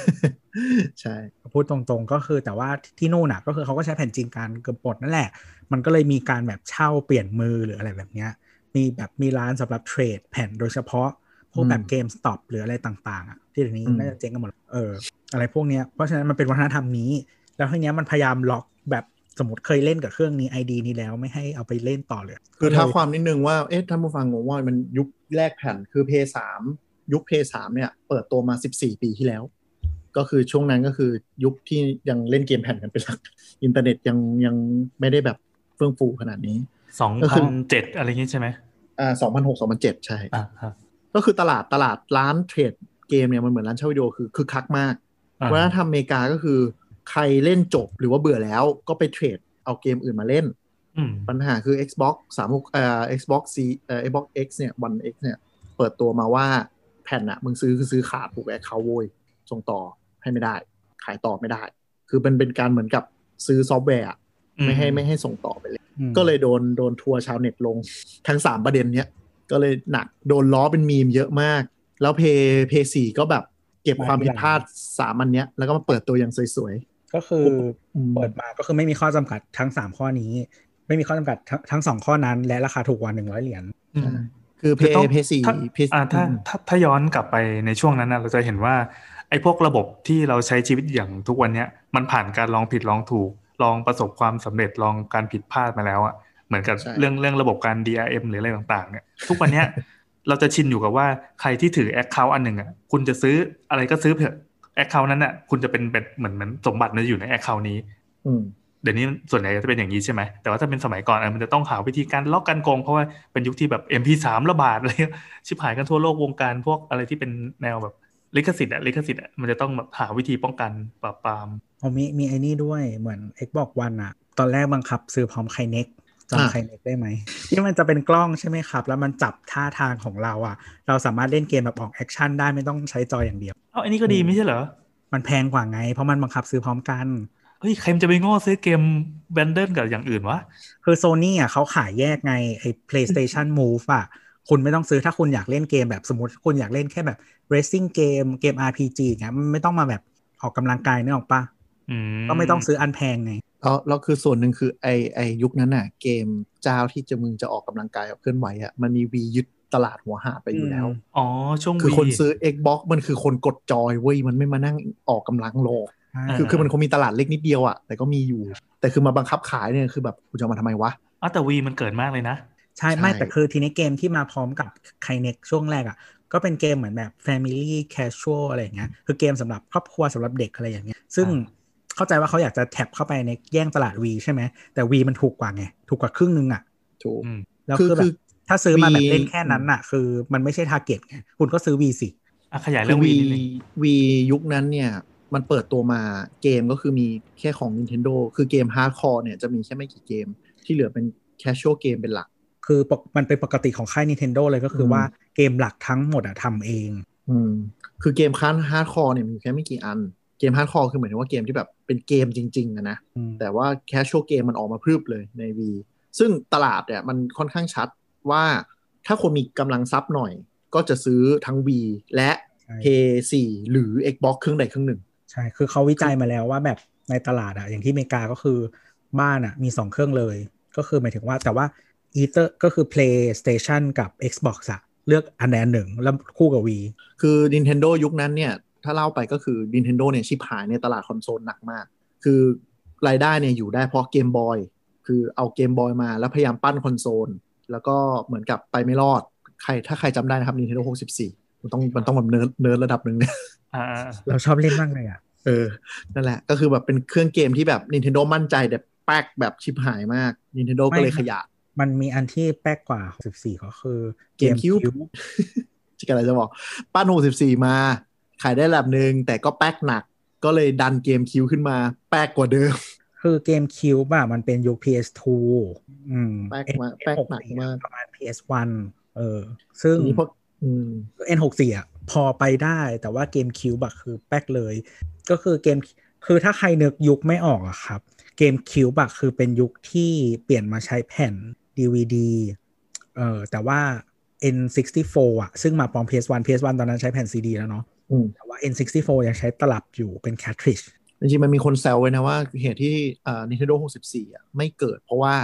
ใช่พูดตรงๆก็คือแต่ว่าที่นู่นน่ะ ก็คือเขาก็ใช้แผ่นจริงกันเกือบหมดนั่นแหละ มันก็เลยมีการแบบเช่าเปลี่ยนมือหรืออะไรแบบเนี้ย มีแบบมีร้านสำหรับเทรดแผ่นโดยเฉพาะพวกแบบเกมสต็อปหรืออะไรต่าง ๆ อะ ที่เดี๋ยวนี้น่าจะเจ๊งกันหมดเอออะไรพวกเนี้ยเพราะฉะนั้นมันเป็นวัฒนธรรมนี้ แล้วทีเนี้ยมันพยายามล็อกแบบสมมติเคยเล่นกับเครื่องนี้ ID นี้แล้วไม่ให้เอาไปเล่นต่อเลย คือก็เลยท้าความนิดนึงว่าเอ๊ะท่านผู้ฟังงงว่ามันยุคแรกแผ่นคือเพลย์สามยุคเพลย์สามเนี่ย เปิดตัวมา 14 ปีที่แล้ว ก็คือช่วงนั้นก็คือยุคที่ยังเล่นเกมแผ่นกันเป็นหลัก อินเทอร์เน็ตยังยังไม่ได้แบบเฟื่องฟูขนาดนี้ก็คืพันเจ็ดอะไรอย่างงี้ใช่ไหมอ่า2006 2007ใช่อ่าครับก็คือตลาดตลาดร้าน trade เกมเนี่ยมันเหมือนร้านเช่าวิดีโอคือคือคึกคักมากอ่าวัฒนธรรมอเมริกาก็คือ ใครเล่นจบหรือว่าเบื่อแล้วก็ไป trade เอาเกมอื่นมาเล่นอืมปัญหาคือ Xbox 3เอ่อ Xbox C เอ่อ Xbox X เนี่ย One X เนี่ย เปิดตัวมาว่าแผ่นอะมึงซื้อคือซื้อขาดผูก account เว้ยส่งต่อให้ไม่ได้ ขายต่อไม่ได้ คือเป็นเป็นการเหมือนกับซื้อซอฟต์แวร์อะไม่ให้ไม่ให้ส่งต่อไปเลยอืมก็เลยโดนโดนทัวร์ชาวเน็ตลง ทั้ง3ประเด็นเนี้ย ก็เลยหนักโดนล้อเป็นมีมเยอะมาก แล้วเพลย์เพลย์สี่ก็แบบเก็บความผิดพลาดสามอันเนี้ย แล้วก็มาเปิดตัวอย่างสวย ก็คืออืมเปิดมาก็คือไม่มีข้อจำกัดทั้งสามข้อนี้ ไม่มีข้อจำกัดทั้งทั้งสองข้อนั้น และราคาถูกกว่าหนึ่งร้อยเหรียญอืมๆคือเพคือต้องย์เพย์สี่ถ้าเพย์อ่าถ้าถ้าถ้าย้อนกลับไปในช่วงนั้นนะเราจะเห็นว่าไอ้พวกระบบที่เราใช้ชีวิตอย่างทุกวันเนี้ยมันผ่านการลองผิดลองถูก ลองประสบความสำเร็จลองการผิดพลาดมาแล้วอะเหมือนกับเรื่องเรื่องระบบการ DRM หรืออะไรต่างๆ เนี่ยทุกวันเนี้ยเราจะชินอยู่กับว่าใครที่ถือแอคเคาท์อันหนึ่งอะคุณจะซื้ออะไรก็ซื้อเถอะ account นั้นอะคุณจะเป็นเป็นเหมือนเหมือนสมบัติมันอยู่ใน account นี้ อืมเดี๋ยวนี้ส่วนใหญ่จะเป็นอย่างนี้ใช่ไหมแต่ว่าถ้าเป็นสมัยก่อนอะมันจะต้องหาวิธีการล็อกกันโกง เพราะว่าเป็นยุคที่แบบ MP3 ระบาดอะไรเงี้ยชิบหายกันทั่วโลกวงการพวกอะไรที่เป็นแนวแบบลิขสิทธิ์อะลิขสิทธิ์อะมันจะต้องแบบหาวิธีป้องกันปราบปรามผมมีมีไอ้นี่ด้วยเหมือน Xbox One อะตอนแรกบังคับซื้อพร้อม Kinect อ่า จำ Kinect ได้ไหม ที่มันจะเป็นกล้องใช่ไหมครับ แล้วมันจับท่าทางของเราอะเราสามารถเล่นเกมแบบออก action ได้ไม่ต้องใช้จออย่างเดียวเอ้าอันนี้ก็ดีไม่ใช่เหรอ มันแพงกว่าไง เพราะมันบังคับซื้อพร้อมกันเฮ้ยใครมันจะไปโง่ซื้อเกม bundle กับอย่างอื่นวะคือโซนี่อะเขาขายแยกไงไอ้ PlayStation Move อะคุณไม่ต้องซื้อถ้าคุณอยากเล่นเกมแบบสมมติคุณอยากเล่นแค่แบบ racing เกมเกม RPG อย่างเงี้ยมันไม่ต้องมาแบบออกกำลังกายนึกออกปะอืมก็ไม่ต้องซื้ออันแพงไง แล้วแล้วคือส่วนหนึ่งคือไอ้ไอ้ยุคนั้นน่ะ เกมเจ้าที่จะมึงจะออกกำลังกายกับเคลื่อนไหวอะมันมีวียึดตลาดหัวหาดไปอยู่แล้ว อ๋อ ช่วงคือคนวีซื้อ Xbox มันคือคนกดจอยเว้ย มันไม่มานั่งออกกำลังโลกาคือคือมันคงมีตลาดเล็กนิดเดียวอะแต่ก็มีอยู่ แต่คือมาบังคับขายเนี่ยคือแบบกูจะเอามาทำไมวะอ๋อแต่วีมันเกิดมากเลยนะ ใช่ไม่ใช่แต่คือทีนี้เกมที่มาพร้อมกับไคเน็กช่วงแรกอะก็เป็นเกมเหมือนแบบ Family Casual อะไรอย่างเงี้ยคือเกมสำหรับครอบครัวสำหรับเด็กอะไรอย่างเงี้ยซึ่งอ่า เข้าใจว่าเขาอยากจะ tap เข้าไปในแย่งตลาด V ใช่ไหมแต่ V มันถูกกว่าไง ถูกกว่าครึ่งนึงอะถูกอืมแล้วคือคือแบคือถ้าซื้อมาแบบ V เล่นแค่นั้นอะ คือมันไม่ใช่ target ไงคุณก็ซื้อ Wii สิอะคือขยายคืเรื่อง Wii Wii นิดนึง Wii ยุคนั้นเนี่ย มันเปิดตัวมาเกมก็คือมีแค่ของ Nintendo คือเกม hardcore เนี่ยจะมีแค่ไม่กี่เกม ที่เหลือเป็น casual gameเป็นหลัก คือปกมันเป็นปกติของค่าย Nintendo เลยก็คืออมว่าเกมหลักทั้งหมดอะทำเอง อืมคือเกมคัน hardcore เนี่ยมีแค่ไม่กี่อัน เกม hardcore คือหมายถึงว่าเกมที่แบบเป็นเกมจริงๆอะนะอืมแต่ว่า casual game มันออกมาพรึบเลยใน V ซึ่งตลาดเนี่ยมันค่อนข้างชัดว่าถ้าคนมีกำลังทรัพย์หน่อย ก็จะซื้อทั้ง V และใช่ PS4 หรือ Xbox เครื่องใดเครื่องหนึ่ง ใช่ คือเขาวิจัยมาแล้วว่าแบบในตลาดอะอย่างที่อเมริกาก็คือบ้านอะมีสองเครื่องเลย ก็คือหมายถึงว่าแต่ว่า either ก็คือ PlayStation กับ Xbox อะเลือกอันใดอันหนึ่งแล้วคู่กับ Wii คือ Nintendo ยุคนั้นเนี่ย ถ้าเล่าไปก็คือ Nintendo เนี่ยชิบหายในตลาดคอนโซลหนักมาก คือรายได้เนี่ยอยู่ได้เพราะ Game Boy คือเอา Game Boy มาแล้วพยายามปั้นคอนโซล แล้วก็เหมือนกับไปไม่รอด ใครถ้าใครจำได้นะครับ Nintendo 64 มันต้องมันต้องแบบ nerd nerd ระดับหนึ่งเนี่ยอ่าเราชอบเล่นมากเลยอะเออ นั่นแหละ ก็คือแบบเป็นเครื่องเกมที่แบบ Nintendo มั่นใจแต่แป๊กแบบชิบหายมาก Nintendo ก็เลยขยะ มันมีอันที่แป๊กกว่า 64 ก็คือ GameCube จะอะไรจะบอก ปั้น 64 มา ขายได้ระดับหนึ่งแต่ก็แป๊กหนัก ก็เลยดันเกมคิวขึ้นมาแป๊กกว่าเดิม คือเกมคิวบ่ะมันเป็นยุค PS2 อืมแป๊กมาแป๊กหนักมากประมาณ PS1 เออ ซึ่งทีนี้พวกอืม N64 อะพอไปได้แต่ว่าเกมคิวบะคือแป๊กเลย ก็คือเกมคือถ้าใครนึกยุคไม่ออกอะครับ เกมคิวบะคือเป็นยุคที่เปลี่ยนมาใช้แผ่น DVD เออแต่ว่า N64 อะ ซึ่งมาพร้อม PS1 PS1 ตอนนั้นใช้แผ่น CD แล้วเนาะอืม แต่ว่า N64 ยังใช้ตลับอยู่เป็น cartridge จริงๆมันมีคนแซวไว้นะว่าเหตุที่อ่า Nintendo 64 อะไม่เกิดเพราะว่า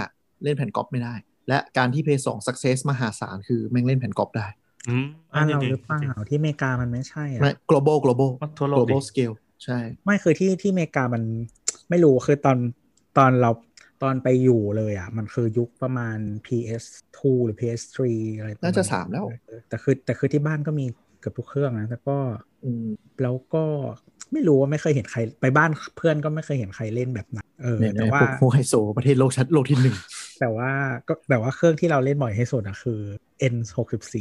เล่นแผ่นก๊อปไม่ได้ และการที่ PS2 success มหาศาลคือแม่งเล่นแผ่นก๊อปได้อืมบ้านเราจงๆหรือเปล่าที่อเมริกามันไม่ใช่อะไม่ global global ว่าทั่วโลกดิ global scale ใช่ ไม่คือที่ที่อเมริกามันไม่รู้คือตอนตอนเราตอนไปอยู่เลยอะ มันคือยุคประมาณ PS2 หรือ PS3 อะไรประมณน่าจะสามแล้วเออแต่คือแต่คือที่บ้านก็มีเกือบทุกเครื่องนะแต่ก็ อืมแล้วก็ไม่รู้ว่าไม่เคยเห็นใครไปบ้านเพื่อนก็ไม่เคยเห็นใครเล่นแบบนั้นเออเนี่ยแต่เนี่ยว่าพวกพวกไฮโซประเทศโลกชัดโลกที่หนึ่งแต่ว่าก็แต่ว่าเครื่องที่เราเล่นบ่อยที่สุดอะคือ N64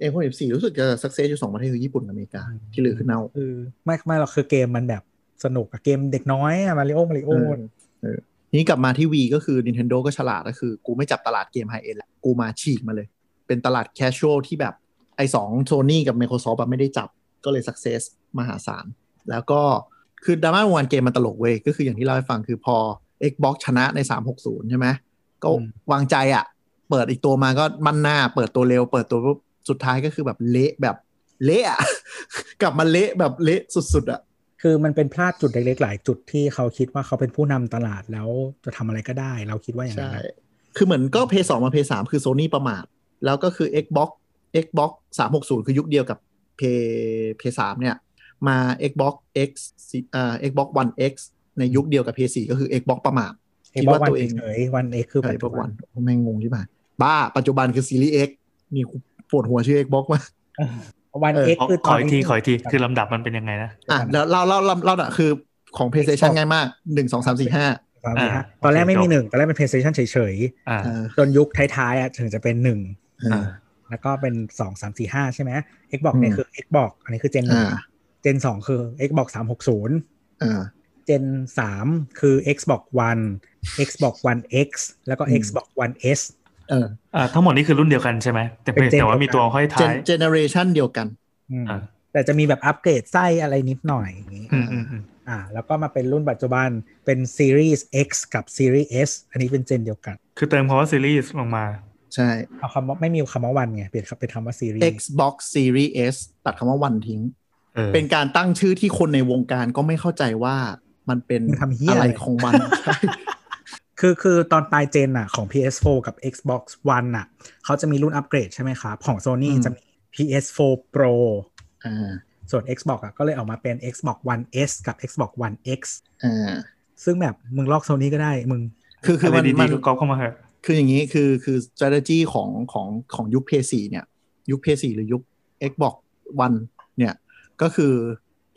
N หกสี่รู้สึกจะ success อยู่สองประเทศคือญี่ปุ่นกับอเมริกา ที่เหลือคือเน่าคือไม่ไม่หรอกคือเกมมันแบบสนุกอะเกมเด็กน้อยอะมาริโอมาริโอเออเออทีนี้กลับมาที่ V ก็คือ Nintendo ก็ฉลาดก็คือ กูไม่จับตลาดเกม high-end แล้วกูมาฉีกมาเลย เป็นตลาดแคชช a l ที่แบบไอสองโซนี่กับ Microsoft แบบไม่ได้จับ ก็เลย success มหาศาล แล้วก็คือดราม่าวงการเกมมันตลกเว้ยก็คืออย่างที่เล่าให้ฟังคือพอ Xbox ชนะใน 360 ใช่ไหมก็วางใจอะ่ะ เปิดอีกตัวมาก็มั่นหน้า เปิดตัวเร็ว เปิดตัวปุ๊บสุดท้ายก็คือแบบเละแบบเละอะกลับมาเละแบบเละสุดๆอะคือมันเป็นพลาดจุดเล็กๆหลายจุดที่เขาคิดว่าเขาเป็นผู้นำตลาดแล้วจะทำอะไรก็ได้ เราคิดว่าอย่างนั้ใช่นนะคือเหมือนก็ p 2มา p 3คือ Sony ประมาทแล้วก็คือ Xbox Xbox 360 คือยุคเดียวกับ p p 3เนี่ยมา Xbox X อ่า Xbox One X ในยุคเดียวกับ p 4ก็คือ Xbox ประมาทคิดว่าตัวเองเฉยวันเอกคือใช่ปัจพจุวกบัวันนแม่งงที่บ้านบ้า ปัจจุบันคือ Series X นี่กูปวดหัวชื่อ Xbox มากวันเออเอ็กขอคือขออีกทีขออีกทีคือลำดับมันเป็นยังไงนะอะแล้วเราเราเราเราอะคือของ PlayStation ง่ายมากหนึ่งสองสามสี่ห้าสามสี่ห้าอ่าตอนแรกไม่โอเคมีหนึ่งตอนแรกเป็น PlayStation เฉยอ่าๆจนยุคท้ายๆอะถึงจะเป็นหนึ่งอ่า แล้วก็เป็นสองสามสี่ห้าใช่ไหม Xbox เนี่ยคือ Xbox อันนี้คือเจนหนึ่งอ่าเจนสองคือ Xbox สามหกศูนย์อ่าเจนสามคือ Xbox One Xbox One X แล้วก็อืม Xbox One S เอออ่าทั้งหมดนี้คือรุ่นเดียวกันใช่ไหม แต่เป็น gen แต่ว่ามีตัวห้อยเจท้านยเจเนอเรชันเดียวกันอืมอ่าแต่จะมีแบบอัปเกรดไส้อะไรนิดหน่อยอย่างงี้อืมอืมอืมอ่าแล้วก็มาเป็นรุ่นปัจจุบันเป็น Series X กับ Series S อันนี้เป็นเจนเดียวกัน คือเติมคำว่าซีรีส์ลงมา ใช่เอาคำว่าไม่มีคำว่าวันไงเปลี่ยนเป็นคำว่า Series Xbox Series S ตัดคำว่าวันทิ้งเออเป็นการตั้งชื่อที่คนในวงการก็ไม่เข้าใจว่ามันเป็นมันทำเหี้ยอะอะไรไรของมันใช่คือคือตอนปลายเจนอะของ PS4 กับ Xbox One อะเขาจะมีรุ่นอัปเกรดใช่ไหมครับของ Sony อืมจะมี PS4 Pro อ่าส่วน Xbox อะก็เลยออกมาเป็น Xbox One S กับ Xbox One X อ่าซึ่งแบบมึงลอก Sony ก็ได้มึง คือคืออะไรมันดีมันๆก็ก๊อปเข้ามาเถอะ คืออย่างนี้คือคือ strategy ของของของยุค PS4 เนี่ย ยุค PS4 หรือยุค Xbox One เนี่ย ก็คือ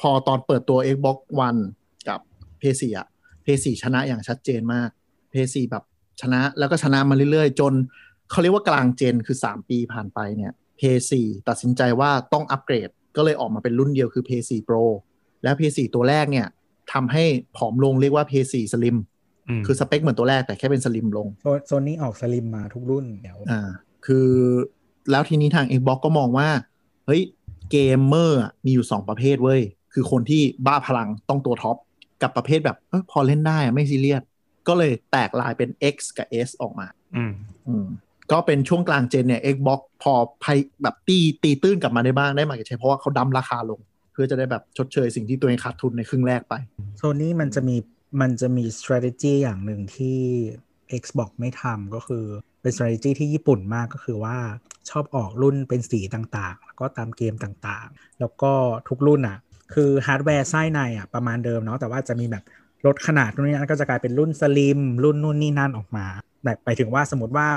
พอตอนเปิดตัว Xbox One กับ PS4 อะ PS4 ชนะอย่างชัดเจนมาก PS4 แบบชนะแล้วก็ชนะมาเรื่อยๆ จนเขาเรียกว่ากลางเจนคือ 3 ปีผ่านไปเนี่ย PS4 ตัดสินใจว่าต้องอัปเกรด ก็เลยออกมาเป็นรุ่นเดียวคือ PS4 Pro แล้ว PS4 ตัวแรกเนี่ยทำให้ผอมลงเรียกว่า PS4 Slim อืม คือสเปคเหมือนตัวแรกแต่แค่เป็น slim ลงโซนี่ออก slim มาทุกรุ่นเดี๋ยวอ่าคือแล้วทีนี้ทาง Xbox ก็มองว่า เฮ้ยเกมเมอร์อะมีอยู่ 2 ประเภทเว้ย คือคนที่บ้าพลังต้องตัว top กับประเภทแบบเออพอเล่นได้อะไม่ซีเรียส ก็เลยแตกลายเป็น X กับ S ออกมา อืมอืมก็เป็นช่วงกลาง gen เนี่ย Xbox พอไพแบบตีตีตื้นกลับมาได้บ้างได้ market share เพราะว่าเขา dump ราคาลง เพื่อจะได้แบบชดเชยสิ่งที่ตัวเองขาดทุนในครึ่งแรกไปโซนี่มันจะมี มันจะมี strategy อย่างหนึ่งที่ Xbox ไม่ทำก็คือเป็น strategy ที่ญี่ปุ่นมากก็คือว่าชอบออกรุ่นเป็นสีต่างๆ แล้วก็ตามเกมต่างๆ แล้วก็ทุกรุ่นอะ คือฮาร์ดแวร์ไส้ในอะประมาณเดิมเนาะแต่ว่าจะมีแบบลดขนาดนู่นนี่นั่นก็จะกลายเป็นรุ่น slim รุ่นนู่นนี่นั่นออกมาแบบไปถึงว่าสมมติว่า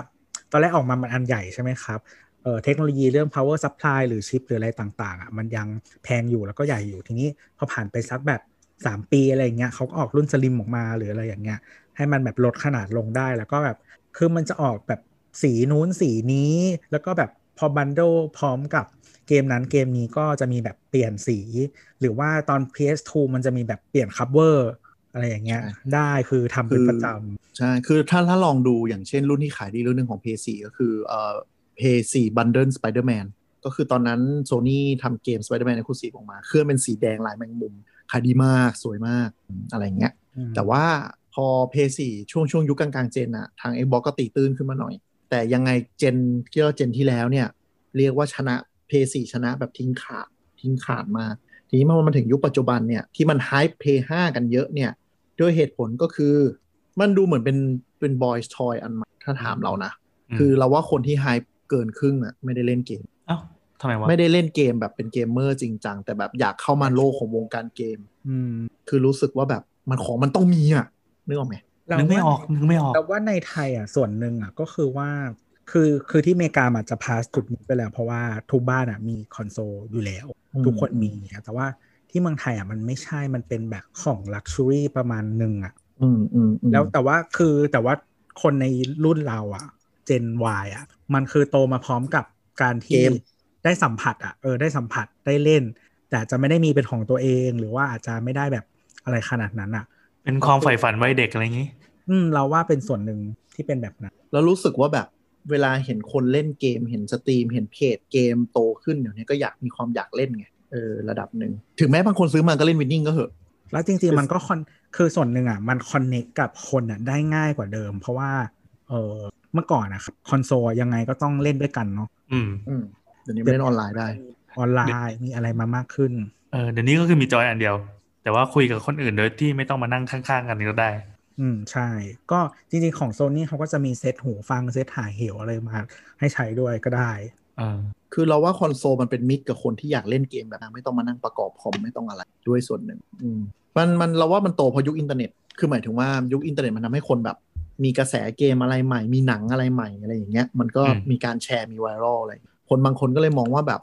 ตอนแรกออกมามันอันใหญ่ใช่ไหมครับเอ่อเทคโนโลยีเรื่อง power supply หรือชิปหรืออะไรต่างๆอะมันยังแพงอยู่แล้วก็ใหญ่อยู่ทีนี้พอผ่านไปสักแบบ 3ปีอะไรอย่างเงี้ยเขาก็ออกรุ่น slim ออกมาหรืออะไรอย่างเงี้ย ให้มันแบบลดขนาดลงได้แล้วก็แบบคือมันจะออกแบบสีนู้นสีนี้ แล้วก็แบบพอ bundle พร้อมกับเกมนั้นเกมนี้ก็จะมีแบบเปลี่ยนสี หรือว่าตอน PS2 มันจะมีแบบเปลี่ยน cover อะไรอย่างเงี้ยใช่ได้คือทำเป็นคือประจใช่ คือถ้าถ้าลองดูอย่างเช่นรุ่นที่ขายดีรุ่นหนึ่งของ PS4 ก็คือเอ่อ PS4 Bundle Spider-Man ก็คือตอนนั้น Sony ทำเกม Spider-Man Exclusive ออกมา เครื่องเป็นสีแดงลายแมงมุม ขายดีมากสวยมากอืมอะไรเงี้ยำอืมแต่ว่าพอ PS4 ช่วงช่วงยุคกลางๆเจนอะทาง Xbox ก็ตีตื้นขึ้นมาหน่อย แต่ยังไงเจนที่เราเจนที่แล้วเนี่ย เรียกว่าชนะ PS4 ชนะแบบทิ้งขาดทิ้งขาดมากทีนี้เมื่อมันถึงยุคปัจจุบันเนี่ยที่มัน hype PS5 กันเยอะเนี่ยด้วยเหตุผลก็คือ มันดูเหมือนเป็นเป็น boys toy อันใหม่ถ้าถามเรานะอืมคือเราว่าคนที่ hype เกินครึ่งอะไม่ได้เล่นเกมเอ้า ทำไมวะไม่ได้เล่นเกมแบบเป็นเกมเมอร์จริงจังแต่แบบอยากเข้ามาโลกของวงการเกม อืม คือรู้สึกว่าแบบมันของมันต้องมีอะนึกออกไหมเรานึกไม่ออกว่านึกไม่ออกแต่ว่าในไทยอะส่วนหนึ่งอะก็คือว่าคือคือที่อเมริกาอาจจะพาสจุดนี้ไปแล้ว เพราะว่าทุกบ้านอะมีคอนโซลอยู่แล้วอืมทุกคนมีอะแต่ว่าที่เมืองไทยอะมันไม่ใช่มันเป็นแบบของ luxury ประมาณหนึ่งอะอืมอืมอืมแล้วแต่ว่าคือแต่ว่าคนในรุ่นเราอะ Gen Y อะ มันคือโตมาพร้อมกับการที่ ได้สัมผัสอะเออได้สัมผัสได้เล่น แต่อาจจะไม่ได้มีเป็นของตัวเองหรือว่าอาจจะไม่ได้แบบอะไรขนาดนั้นอะเป็นความใฝ่ฝันวัยเด็กอะไรอย่างงี้ อืม เราว่าเป็นส่วนหนึ่งที่เป็นแบบนั้นแล้วรู้สึกว่าแบบเวลาเห็นคนเล่นเกม เห็น stream เห็นเพจเกมโตขึ้นเดี๋ยวนี้ก็อยากมีความอยากเล่นไงเออระดับหนึ่งถึงแม้บางคนซื้อมาก็เล่น Winning ก็เหอะ แล้วจริงๆมันก็ con คือส่วนหนึ่งอะมัน connect กับคนอะได้ง่ายกว่าเดิม เพราะว่าเออเมื่อก่อนนะครับคอนโซลยังไงก็ต้องเล่นด้วยกันเนาะอืมอืม เดี๋ยวนี้ไม่เล่นออนไลน์ได้ ออนไลน์มีอะไรมามากขึ้น เออเดี๋ยวนี้ก็คือมีจอยอันเดียว แต่ว่าคุยกับคนอื่นโดยที่ไม่ต้องมานั่งข้างๆ กันก็ได้ อืมใช่ ก็จริงๆของโซนี่เขาก็จะมีเซตหูฟังเซตหาเหวอะไรมาให้ใช้ด้วยก็ได้เออคือเราว่าคอนโซลมันเป็นมิตรกับคนที่อยากเล่นเกมแบบนั้นไม่ต้องมานั่งประกอบคอมไม่ต้องอะไรด้วยส่วนหนึ่งอืมมันมันเราว่ามันโตเพราะยุคอินเทอร์เน็ต คือหมายถึงว่ายุคอินเทอร์เน็ตมันทำให้คนแบบ มีกระแสเกมอะไรใหม่ มีหนังอะไรใหม่อะไรอย่างเงี้ย มันก็อืมมีการแชร์มีไวรัลอะไร คคนบางคนก็เลยมองว่าแบบ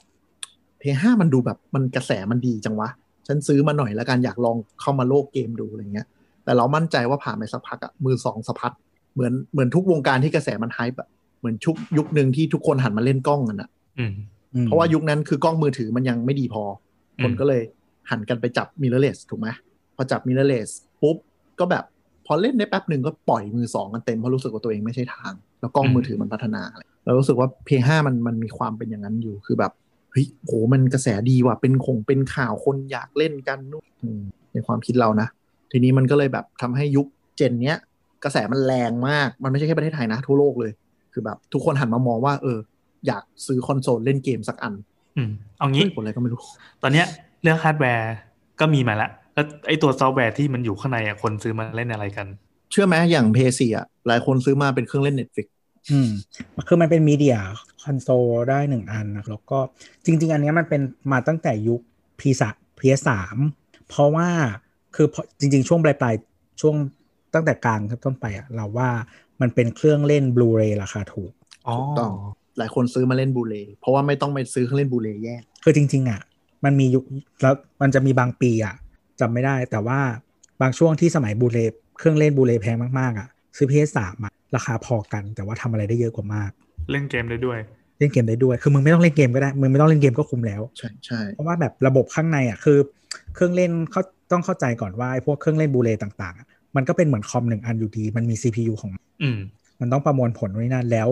Play ห้ามันดูแบบมันกระแสมันดีจังวะ ฉันซื้อมาหน่อยแล้วกันอยากลองเข้ามาโลกเกมดูอะไรเงี้ย แต่เรามั่นใจว่าผ่านไปสักพักอะมือสองสะพัดเหมือนเหมือนทุกวงการที่กระแสมันไฮป์อะเหมือนชุกยุคหนึ่งที่ทุกคนหันมาเล่นกล้องกันอะอืมอืมเพราะว่ายุคนั้นคือกล้องมือถือมันยังไม่ดีพออืมคนก็เลยหันกันไปจับมิเรเลสถูกไหมพอจับมิเรเลสปุ๊บก็แบบพอเล่นได้แป๊บหนึ่งก็ปล่อยมือสองกันเต็มเพราะรู้สึกว่าตัวเองไม่ใช่ทาง แล้วกล้องมือถือมันพัฒนา เรารู้สึกว่าเพย์ห้ามันมันมีความเป็นอย่างนั้นอยู่คือแบบเฮ้ยโหมันกระแสดีว่ะเป็นคงเป็นข่าวคนอยากเล่นกันนู่นอืมในความคิดเรานะ ทีนี้มันก็เลยแบบทำให้ยุค gen เนี้ยกระแสมันแรงมาก มันไม่ใช่แค่ประเทศไทยนะ ทั่วโลกเลย คือแบบ ทุกคนหันมามองว่า เออ อยากซื้อคอนโซลเล่นเกมสักอัน อืมเอางี้เหตุผลอะไรก็ไม่รู้ ตอนเนี้ยเรื่องฮาร์ดแวร์ก็มีมาแล้วแล้วไอตัวซอฟต์แวร์ที่มันอยู่ข้างในอะคนซื้อมาเล่นอะไรกัน เชื่อไหมอย่าง Play สี่อะหลายคนซื้อมาเป็นเครื่องเล่น Netflix อืมคือมันเป็น media console ได้หนึ่งอันนะแล้วก็จริง ๆ อันเนี้ยมันเป็นมาตั้งแต่ยุค P สาม PS สามเพราะว่าคือพอจริง ๆ ช่วงปลายปลายๆช่วงตั้งแต่กลางต้นไปอะเราว่ามันเป็นเครื่องเล่นบลูเรย์ราคาถูกอ๋อถูกต้องหลายคนซื้อมาเล่นบูเลเพราะว่าไม่ต้องไปซื้อเครื่องเล่นบูเลแยกคือจริง ๆ อะ มันมียุคแล้วมันจะมีบางปีอะจำไม่ได้แต่ว่าบางช่วงที่สมัยบูเลเครื่องเล่นบูเลแพงมากๆอะซื้อ PS สามอะ ราคาพอกัน แต่ว่าทำอะไรได้เยอะกว่ามาก เล่นเกมได้ด้วย เล่นเกมได้ด้วย คือมึงไม่ต้องเล่นเกมก็ได้ มึงไม่ต้องเล่นเกมก็คุ้มแล้ว ใช่ใช่เพราะว่าแบบระบบข้างในอะคือ เครื่องเล่นเขาต้องเข้าใจก่อนว่าไอ้พวกเครื่องเล่น Blu-ray ต่างๆอะมันก็เป็นเหมือนคอมหนึ่งอันอยู่ดี มันมี CPU ของมันอืมมันต้องประมวลผลไว้นั่นแล้ว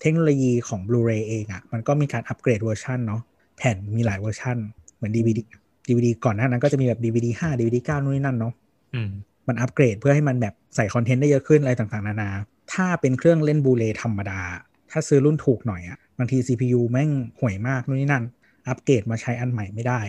เทคโนโลยีของ Blu-ray เองอะมันก็มีการอัปเกรดเวอร์ชันเนาะแผ่นมีหลายเวอร์ชันเหมือน DVD DVD ก่อนหน้านั้นก็จะมีแบบ DVD 5 DVD 9นู่นนี่นั่นเนาะอืมมันอัปเกรดเพื่อให้มันแบบใส่คอนเทนต์ได้เยอะขึ้นอะไรต่างๆ นานา ถ้าเป็นเครื่องเล่นบูเลธรรมดา ถ้าซื้อรุ่นถูกหน่อยอะบางที CPU แม่งห่วยมากนู่นนี่นั่น อัปเกรดมาใช้อันใหม่ไม่ได้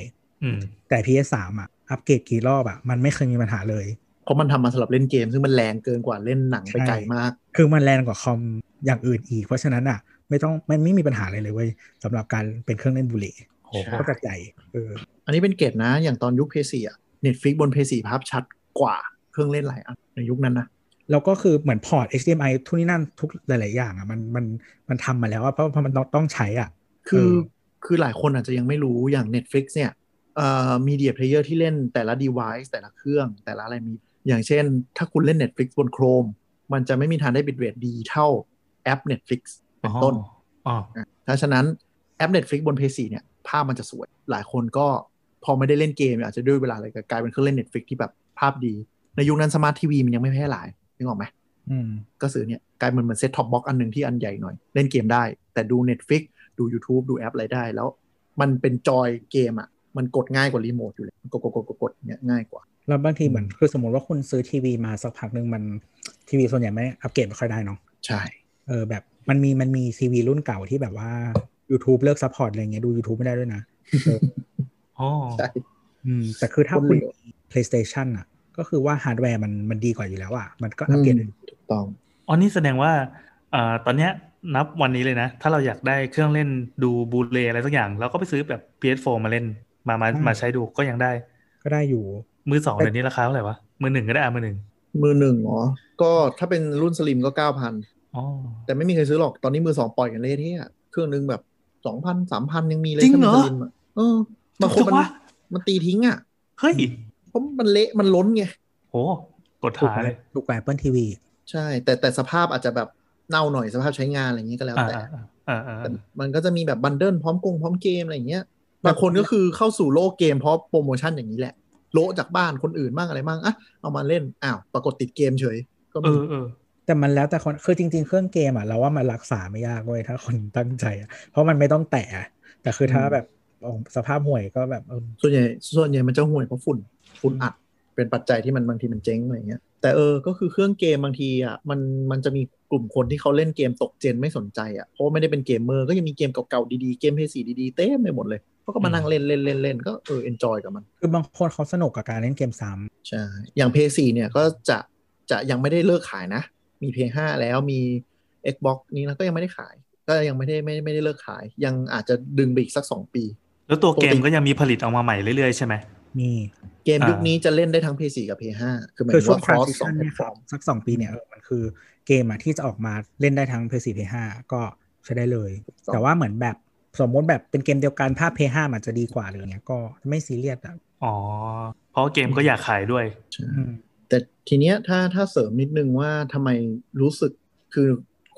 อืมแต่ PS3 อะอัปเกรดกี่รอบอะมันไม่เคยมีปัญหาเลย เพราะมันทำมาสำหรับเล่นเกม ซึ่งมันแรงเกินกว่าเล่นหนังไปไกลมาก คือมันแรงกว่าคอมอย่างอื่นอีก เพราะฉะนั้นอะไม่ต้องมันไม่มีปัญหาอะไรเลยเว้ยสำหรับการเป็นเครื่องเล่นบูเลโหใช่ก็กระจายเอออันนี้เป็นเกตนะ อย่างตอนยุคเพย์สี่อะ Netflix บนเพย์สี่ภาพชัดกว่าเครื่องเล่นหลายอันในยุคนั้นนะ แล้วก็คือเหมือนพอร์ต HDMI ทุกนี่นั่นทุกหลาย ๆ อย่างอะมันมันมันทำมาแล้วอะเพราะเพราะมันต้องต้องใช้อะ คือเออคือหลายคนอาจจะยังไม่รู้อย่าง Netflix เนี่ยเอ่อ media player ที่เล่นแต่ละ device แต่ละเครื่องแต่ละอะไรมี อย่างเช่น ถ้าคุณเล่น Netflix บน Chrome มันจะไม่มีทางได้ bitrate ดีเท่าแอป Netflix เป็นต้นอ๋อถ้าฉะนั้นแอป Netflix บน PS4 เนี่ยภาพมันจะสวย หลายคนก็พอไม่ได้เล่นเกมอาจจะด้วยเวลาอะไรก็กลายเป็นเครื่องเล่น Netflix ที่แบบภาพดี ในยุคนั้นสมาร์ททีวีมันยังไม่แพร่หลาย นึกออกไหมอืมก็ซื้อเนี่ยกลายเป็นเหมือน set-top box อันหนึ่งที่อันใหญ่หน่อย เล่นเกมได้ แต่ดู Netflix ดู YouTube ดูแอปอะไรได้แล้ว มันเป็นจอยเกมอะ มันกดง่ายกว่ารีโมทอยู่เลยกดกดกดกดกดเนี่ยง่ายกว่า แล้วบางทีเหมือนคือสมมติว่าคุณซื้อทีวีมาสักพักหนึ่งมันทีวีส่วนใหญ่ไม่อัปเกรดไม่ค่อยได้เนาะใช่เออแบบมันมีมันมีทีวีรุ่นเก่าที่แบบว่า YouTube เลิก support อะไรเงี้ยดู YouTube ไม่ได้ด้วยนะเอออ๋อใช่อืมแต่คือถ้าคนคุณเหลือมี PlayStation อะ ก็คือว่าฮาร์ดแวร์มันมันดีกว่าอยู่แล้วอะมันก็อัปเกรดอืมถูกต้องอ๋อนี่แสดงว่าเอ่อตอนเนี้ยนับวันนี้เลยนะ ถ้าเราอยากได้เครื่องเล่นดู Blu-ray อะไรสักอย่าง เราก็ไปซื้อแบบ PS4 มาเล่นมามามาใช้ดูก็ยังได้ ก็ได้อยู่ มือสองเดี๋ยวนี้ราคาเท่าไหร่วะ มือหนึ่งก็ได้อะมือหนึ่งมือหนึ่งเหรอก็ถ้าเป็นรุ่น slim ก็เก้าพันอ๋อแต่ไม่มีใครซื้อหรอกตอนนี้มือสองปล่อยกันเละเทะเครื่องนึงแบบสองพันสามพันยังมีเลยจริงเหรอถ้าป็นสลิมอะเออบางคนมันถูกวะมันตีทิ้งอะเฮ้ย เพราะมันเละมันล้นไงโหกดถูกหาเลยถูกกว่า Apple TV ใช่ แต่แต่สภาพอาจจะแบบเน่าหน่อยสภาพใช้งานอะไรอย่างนี้ก็แล้วอ่าแต่อ่าอ่าอ่าแต่มันก็จะมีแบบบันเดิลพร้อมกงพร้อมเกมอะไรอย่างเงี้ยบางคนก็คือเข้าสู่โลกเกมเพราะโปรโมชั่นอย่างนี้แหละ โละจากบ้านคนอื่นบ้างอะไรบ้างอะเอามาเล่นอ้าวปรากฏติดเกมเฉย ก็เอมีอเออแต่มันแล้วแต่คนคือจริง ๆ เครื่องเกมอะเราว่ามันรักษาไม่ยากเว้ยถ้าคนตั้งใจอะเพราะมันไม่ต้องแตะแต่คือถ้าแบบสภาพห่วยก็แบบเออส่วนใหญ่ส่วนใหญ่มันจะห่วยเพราะฝุ่น ฝุ่นอัดเป็นปัจจัยที่มันบางทีมันเจ๊งอะไรเงี้ยแต่เออก็คือเครื่องเกมบางทีอะมันมันจะมีกลุ่มคนที่เขาเล่นเกมตก gen ไม่สนใจอะเพราะว่าไม่ได้เป็นเกมเมอร์ก็ยังมีเกมเก่าๆดีๆเกมเพย์สีดีๆเต็มไปหมดเลยเขาก็มานั่งเล่นเล่นเล่นเล่นก็เออ enjoy กับมัน คือบางคนเขาสนุกกับการเล่นเกมซ้ำใช่อย่าง p 4เนี่ยก็จะจะยังไม่ได้เลิกขายนะ มี p 5แล้วมี Xbox นี้นะก็ยังไม่ได้ขาย ก็ยังไม่ได้ไม่ไม่ได้เลิกขาย ยังอาจจะดึงไปอีกสักสองปี แล้วตัวเกมปกติก็ยังมีผลิตออกมาใหม่เรื่อยๆใช่ไหม มีเกมยุคนี้จะเล่นได้ทั้ง p 4กับ p 5คือหมายคือถึงช่วงว่า cross สอง transition แพลเนี่ยตคฟรัอบร์มสักสองปีเนี่ยเออมันคือเกมอะที่จะออกมาเล่นได้ทั้ง PS4 PS5 ก็ใช้ได้เลยถูกต้องแต่ว่าเหมือนแบบสมมติแบบเป็นเกมเดียวกันภาพ p 5มันจะดีกว่าหรือเงี้ยก็ไม่ซีเรียสอะอ๋อ เพราะเกมก็อยากขายด้วยใช่อืมแต่ทีเนี้ยถ้าถ้าเสริมนิดนึงว่าทำไมรู้สึกคือ